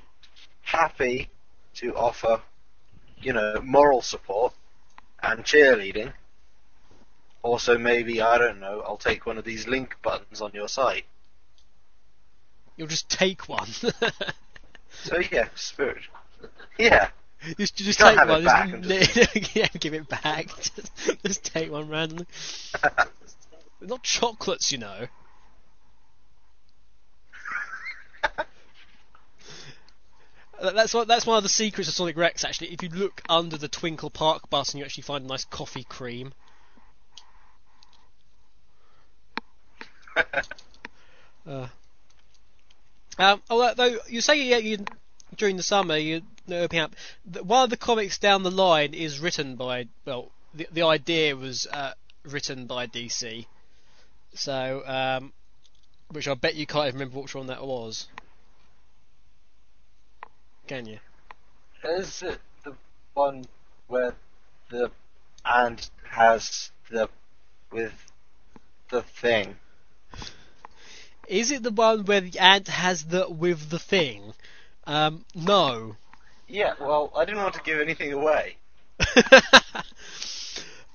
happy to offer, you know, moral support and cheerleading. Also, maybe, I don't know, I'll take one of these link buttons on your site. You'll just take one. So, yeah, spirit. Yeah. just just take one. Just, I'm yeah, give it back. Just, just take one randomly. Not chocolates, you know. That's what. That's one of the secrets of Sonic Rex. Actually, if you look under the Twinkle Park button, you actually find a nice coffee cream. Uh, um, although you say yeah, you during the summer you opening up. One of the comics down the line is written by well, the the idea was uh, written by DC. So, um, which I bet you can't even remember which one that was. Can you? Is it the one where the ant has the with the thing? Is it the one where the ant has the with the thing? Um, no. Yeah, well, I didn't want to give anything away.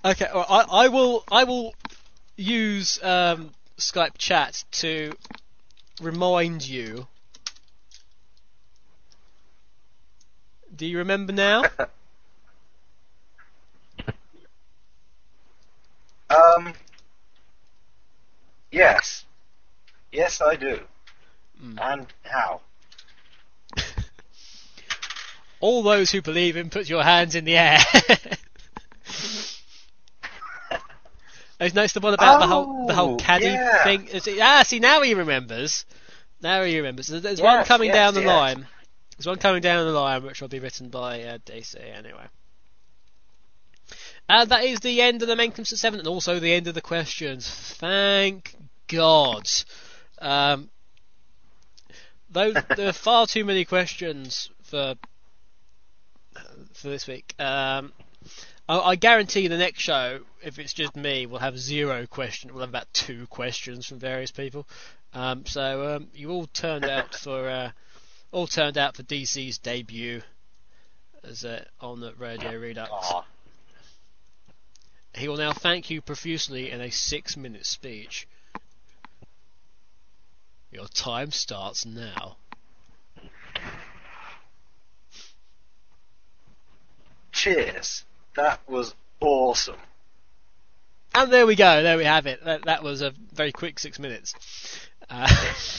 Okay, well, I, I will I will use um, Skype chat to remind you. Do you remember now? Um. Yes. Yes, I do. Hmm. And how? All those who believe him, put your hands in the air. I've noticed the one about the whole the whole Oh, caddy yeah. thing. Ah, see now he remembers. Now he remembers. There's- There's one coming yes, down the yes. line. There's one coming down the line, which will be written by uh, DC anyway. And that is the end of the main Magnificent 7 and also the end of the questions. Thank God. Um, there are far too many questions for for this week. Um, I, guarantee the next show, if it's just me, we'll have zero question. We'll have about two questions from various people. Um, so um, you all turned out for uh, all turned out for DC's debut as uh, on the Radio Redux. Aw. He will now thank you profusely in a six-minute speech. Your time starts now. Cheers. That was awesome. And there we go. There we have it. That, that was a very quick six minutes. Uh,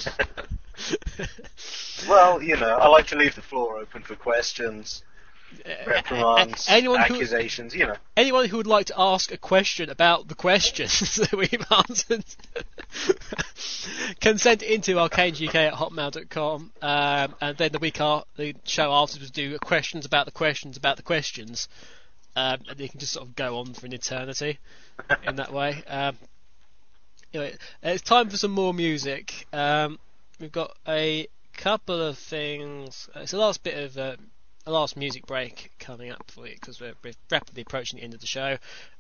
Well, you know, I like to leave the floor open for questions, reprimands, anyone who accusations, you know. anyone who would like to ask a question about the questions that we've answered can send it into arcanegk at hotmail.com um, and then the week after the show afterwards do questions about the questions about the questions um, and you can just sort of go on for an eternity in that way um, anyway, it's time for some more music um, we've got a couple of things it's a last bit of uh, a last music break coming up for you because we're, we're rapidly approaching the end of the show,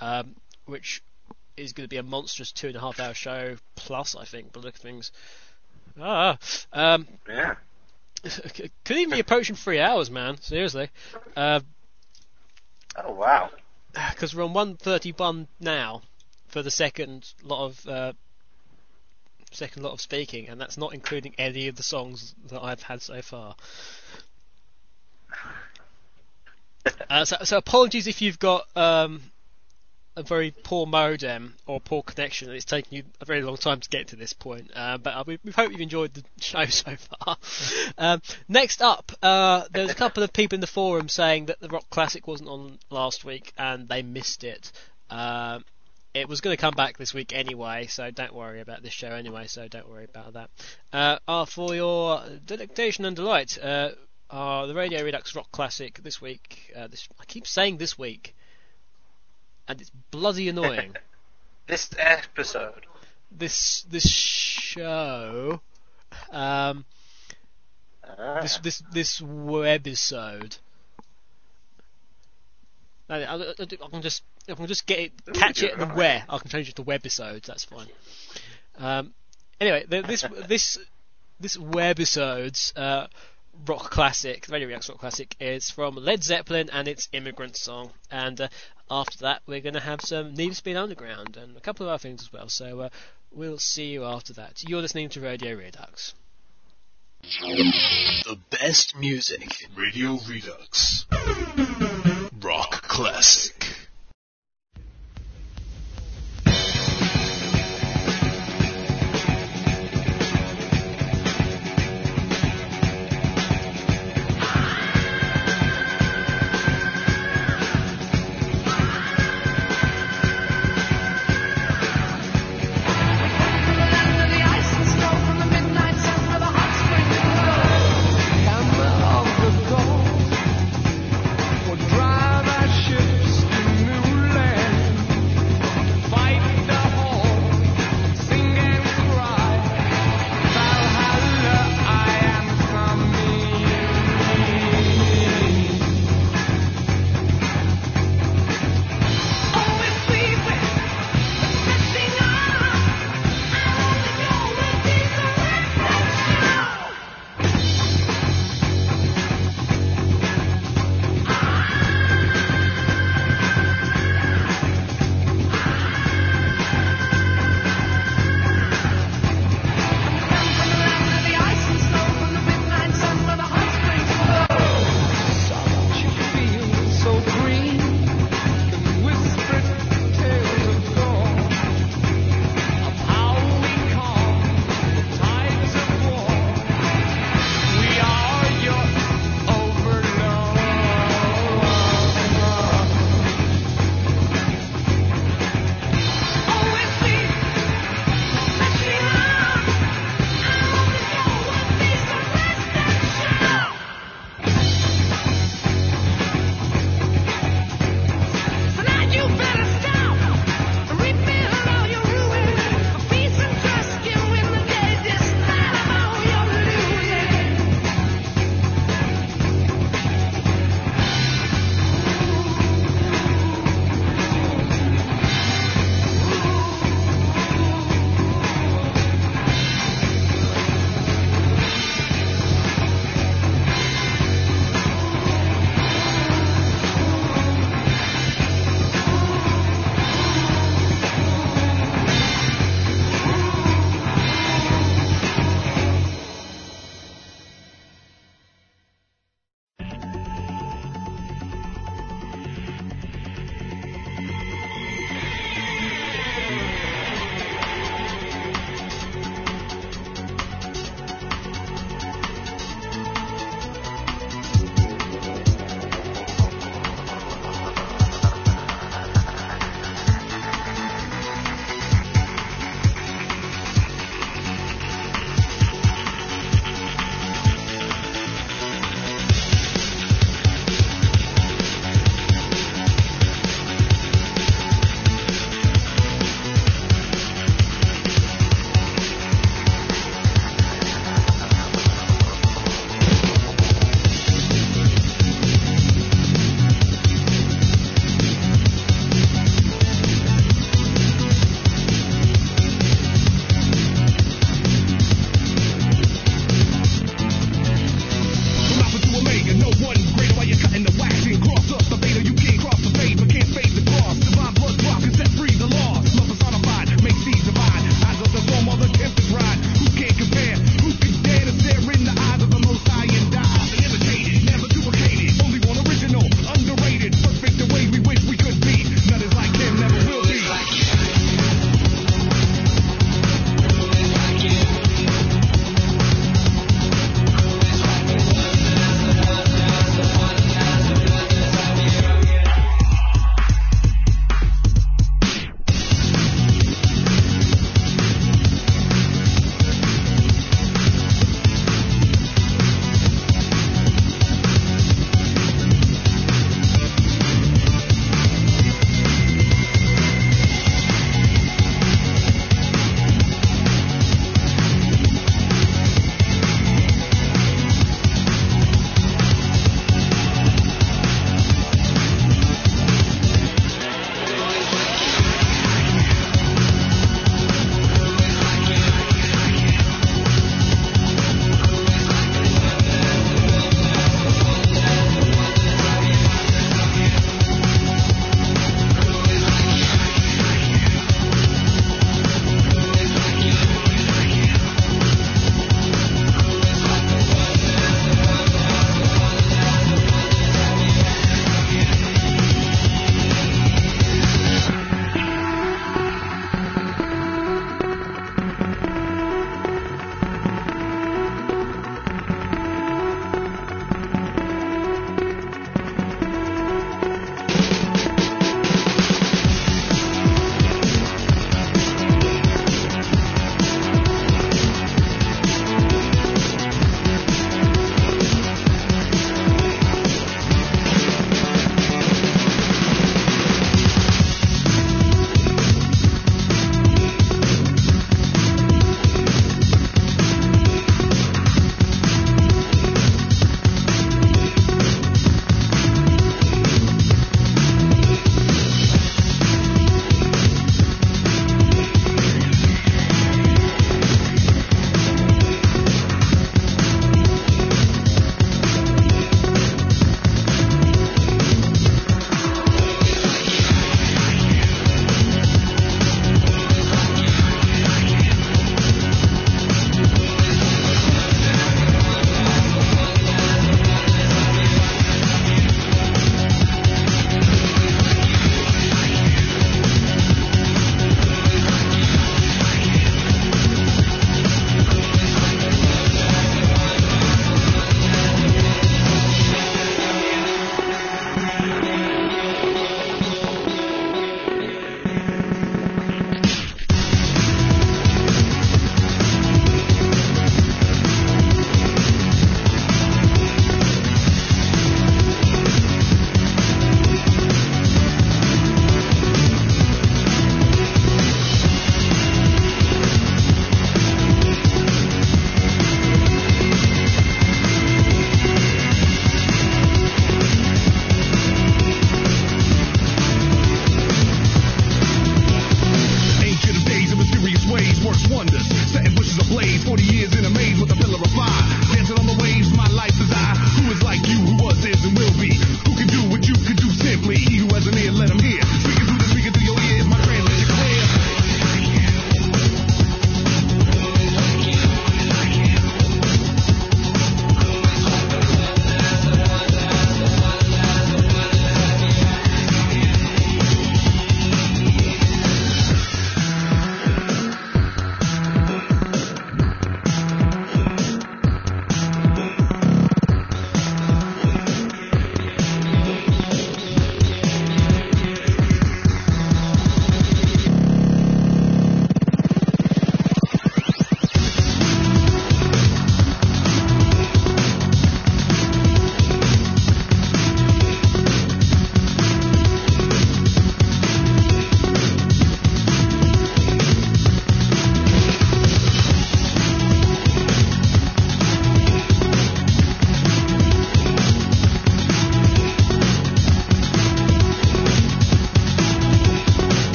um, which is going to be a monstrous two and a half hour show plus, I think, by the look of things. Ah, um, Yeah. could even be approaching three hours, man. Seriously, because Oh wow. Because we're on one thirty one now for the second lot of uh, second lot of speaking, and that's not including any of the songs that I've had so far. Uh, so, so apologies if you've got um, a very poor modem or poor connection. and It's taken you a very long time to get to this point, uh, but uh, we, we hope you've enjoyed the show so far. um, next up, uh, there's a couple of people in the forum saying that the Rock Classic wasn't on last week and they missed it. Um, it was going to come back this week anyway, so don't worry about this show anyway. So don't worry about that. Uh, uh, for your delectation and delight, uh, uh, the Radio Redux Rock Classic this week. Uh, this I keep saying this week, and it's bloody annoying. This episode. this this show, um, Ah. this this this webisode. I, I, I I can just I can just get it, catch it, and then where I can change it to webisodes. That's fine. Um, anyway, the, this this this webisodes uh, rock classic, Radio Redux rock classic, is from Led Zeppelin and its Immigrant Song. And uh, after that, we're going to have some Need for Speed Underground and a couple of other things as well. So uh, we'll see you after that. You're listening to Radio Redux. The best music. Radio Redux. Rock Classic.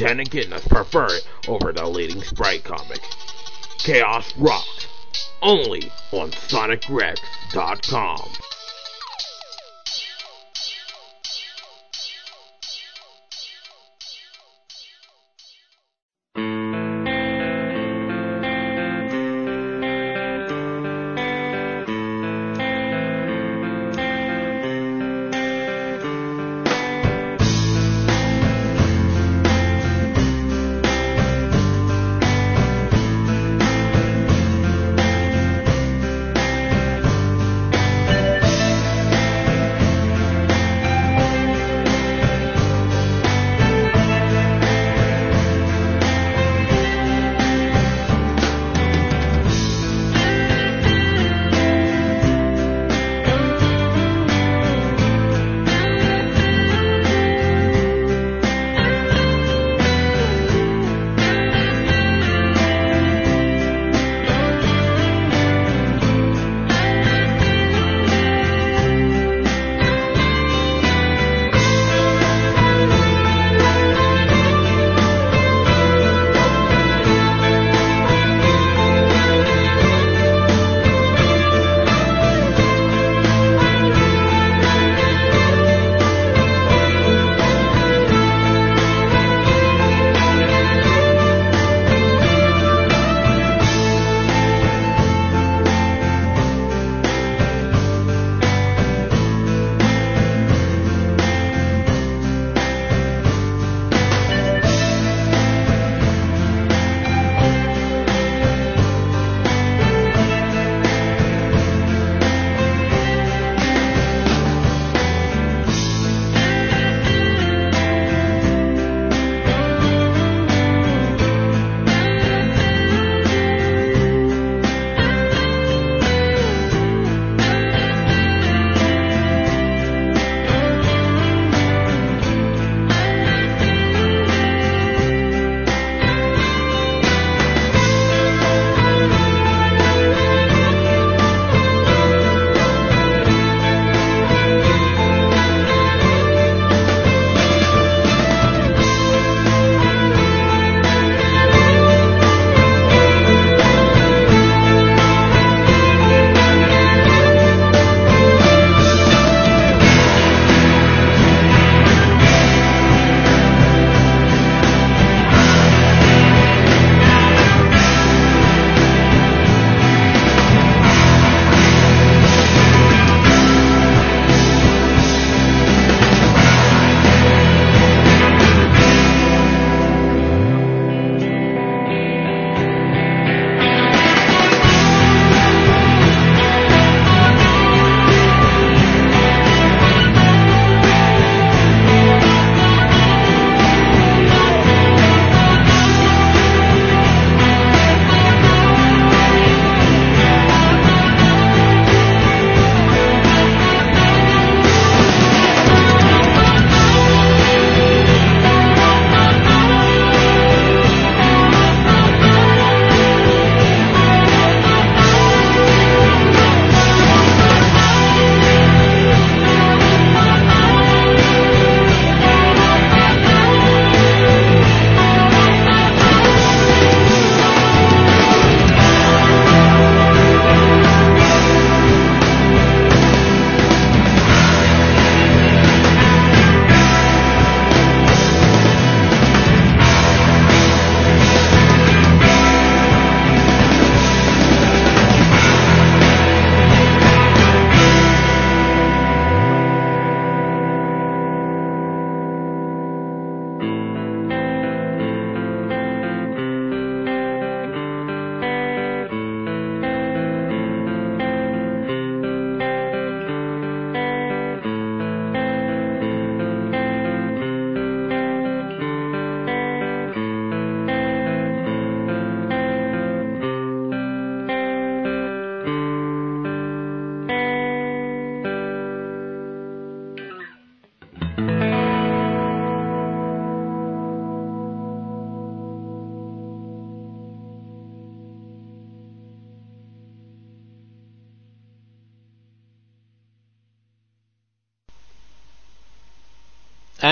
Nine out of ten echidnas prefer it over the leading sprite comic. Chaos Rocks. Only on SonicRex.com.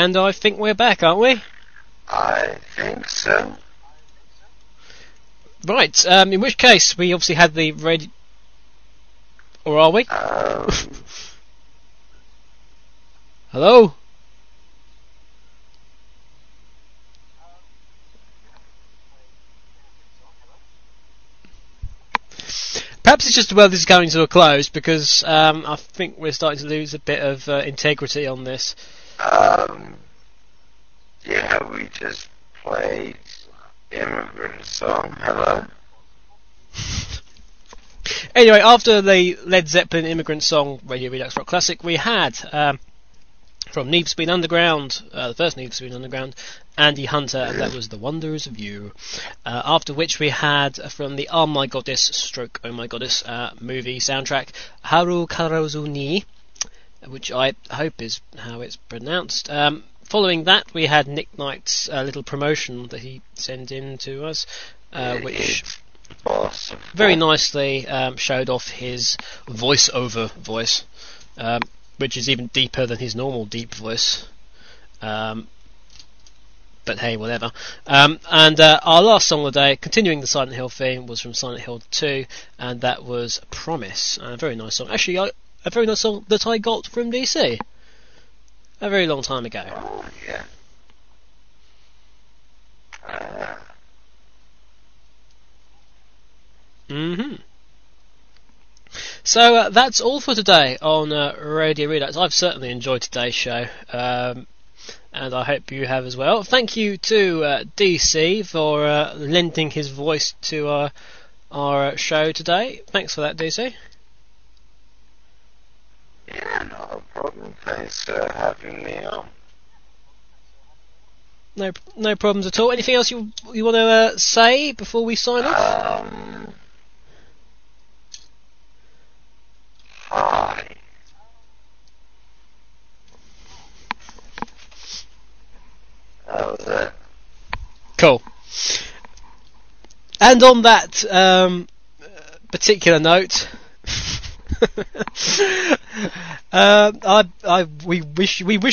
And I think we're back, aren't we? I think so. Right. Um, in which case, we obviously had the radio. Or are we? Um, Hello? Perhaps it's just well this is coming to a close because um, I think we're starting to lose a bit of uh, integrity on this. Um, yeah, we just played immigrant song. Hello. Anyway, after the Led Zeppelin immigrant song Radio Redux Rock Classic, we had um, from Need for Underground, uh, the first Need for Underground, Andy Hunter, and that was The Wonders of You. Uh, after which we had uh, from the Oh My Goddess, stroke Oh My Goddess uh, movie soundtrack, Haru Karozu ni, which I hope is how it's pronounced. Um, following that, we had Nick Knight's uh, little promotion that he sent in to us, uh, which Awesome. very nicely um, showed off his voiceover voice, um, which is even deeper than his normal deep voice. Um, but hey, whatever. Um, and uh, our last song of the day, continuing the Silent Hill theme, was from Silent Hill 2, and that was Promise. A very nice song. Actually, I, a very nice song that I got from DC a very long time ago. Oh, yeah. Uh, hmm So uh, that's all for today on uh, Radio Redux. I've certainly enjoyed today's show, um, and I hope you have as well. Thank you to uh, DC for uh, lending his voice to our our uh, show today. Thanks for that, DC. Yeah, no problem. Thanks for having me on. No, no problems at all. Anything else you you want to uh, say before we sign off? Um, hi. That was it. Cool. And on that um, particular note, uh, I, I, we wish we wish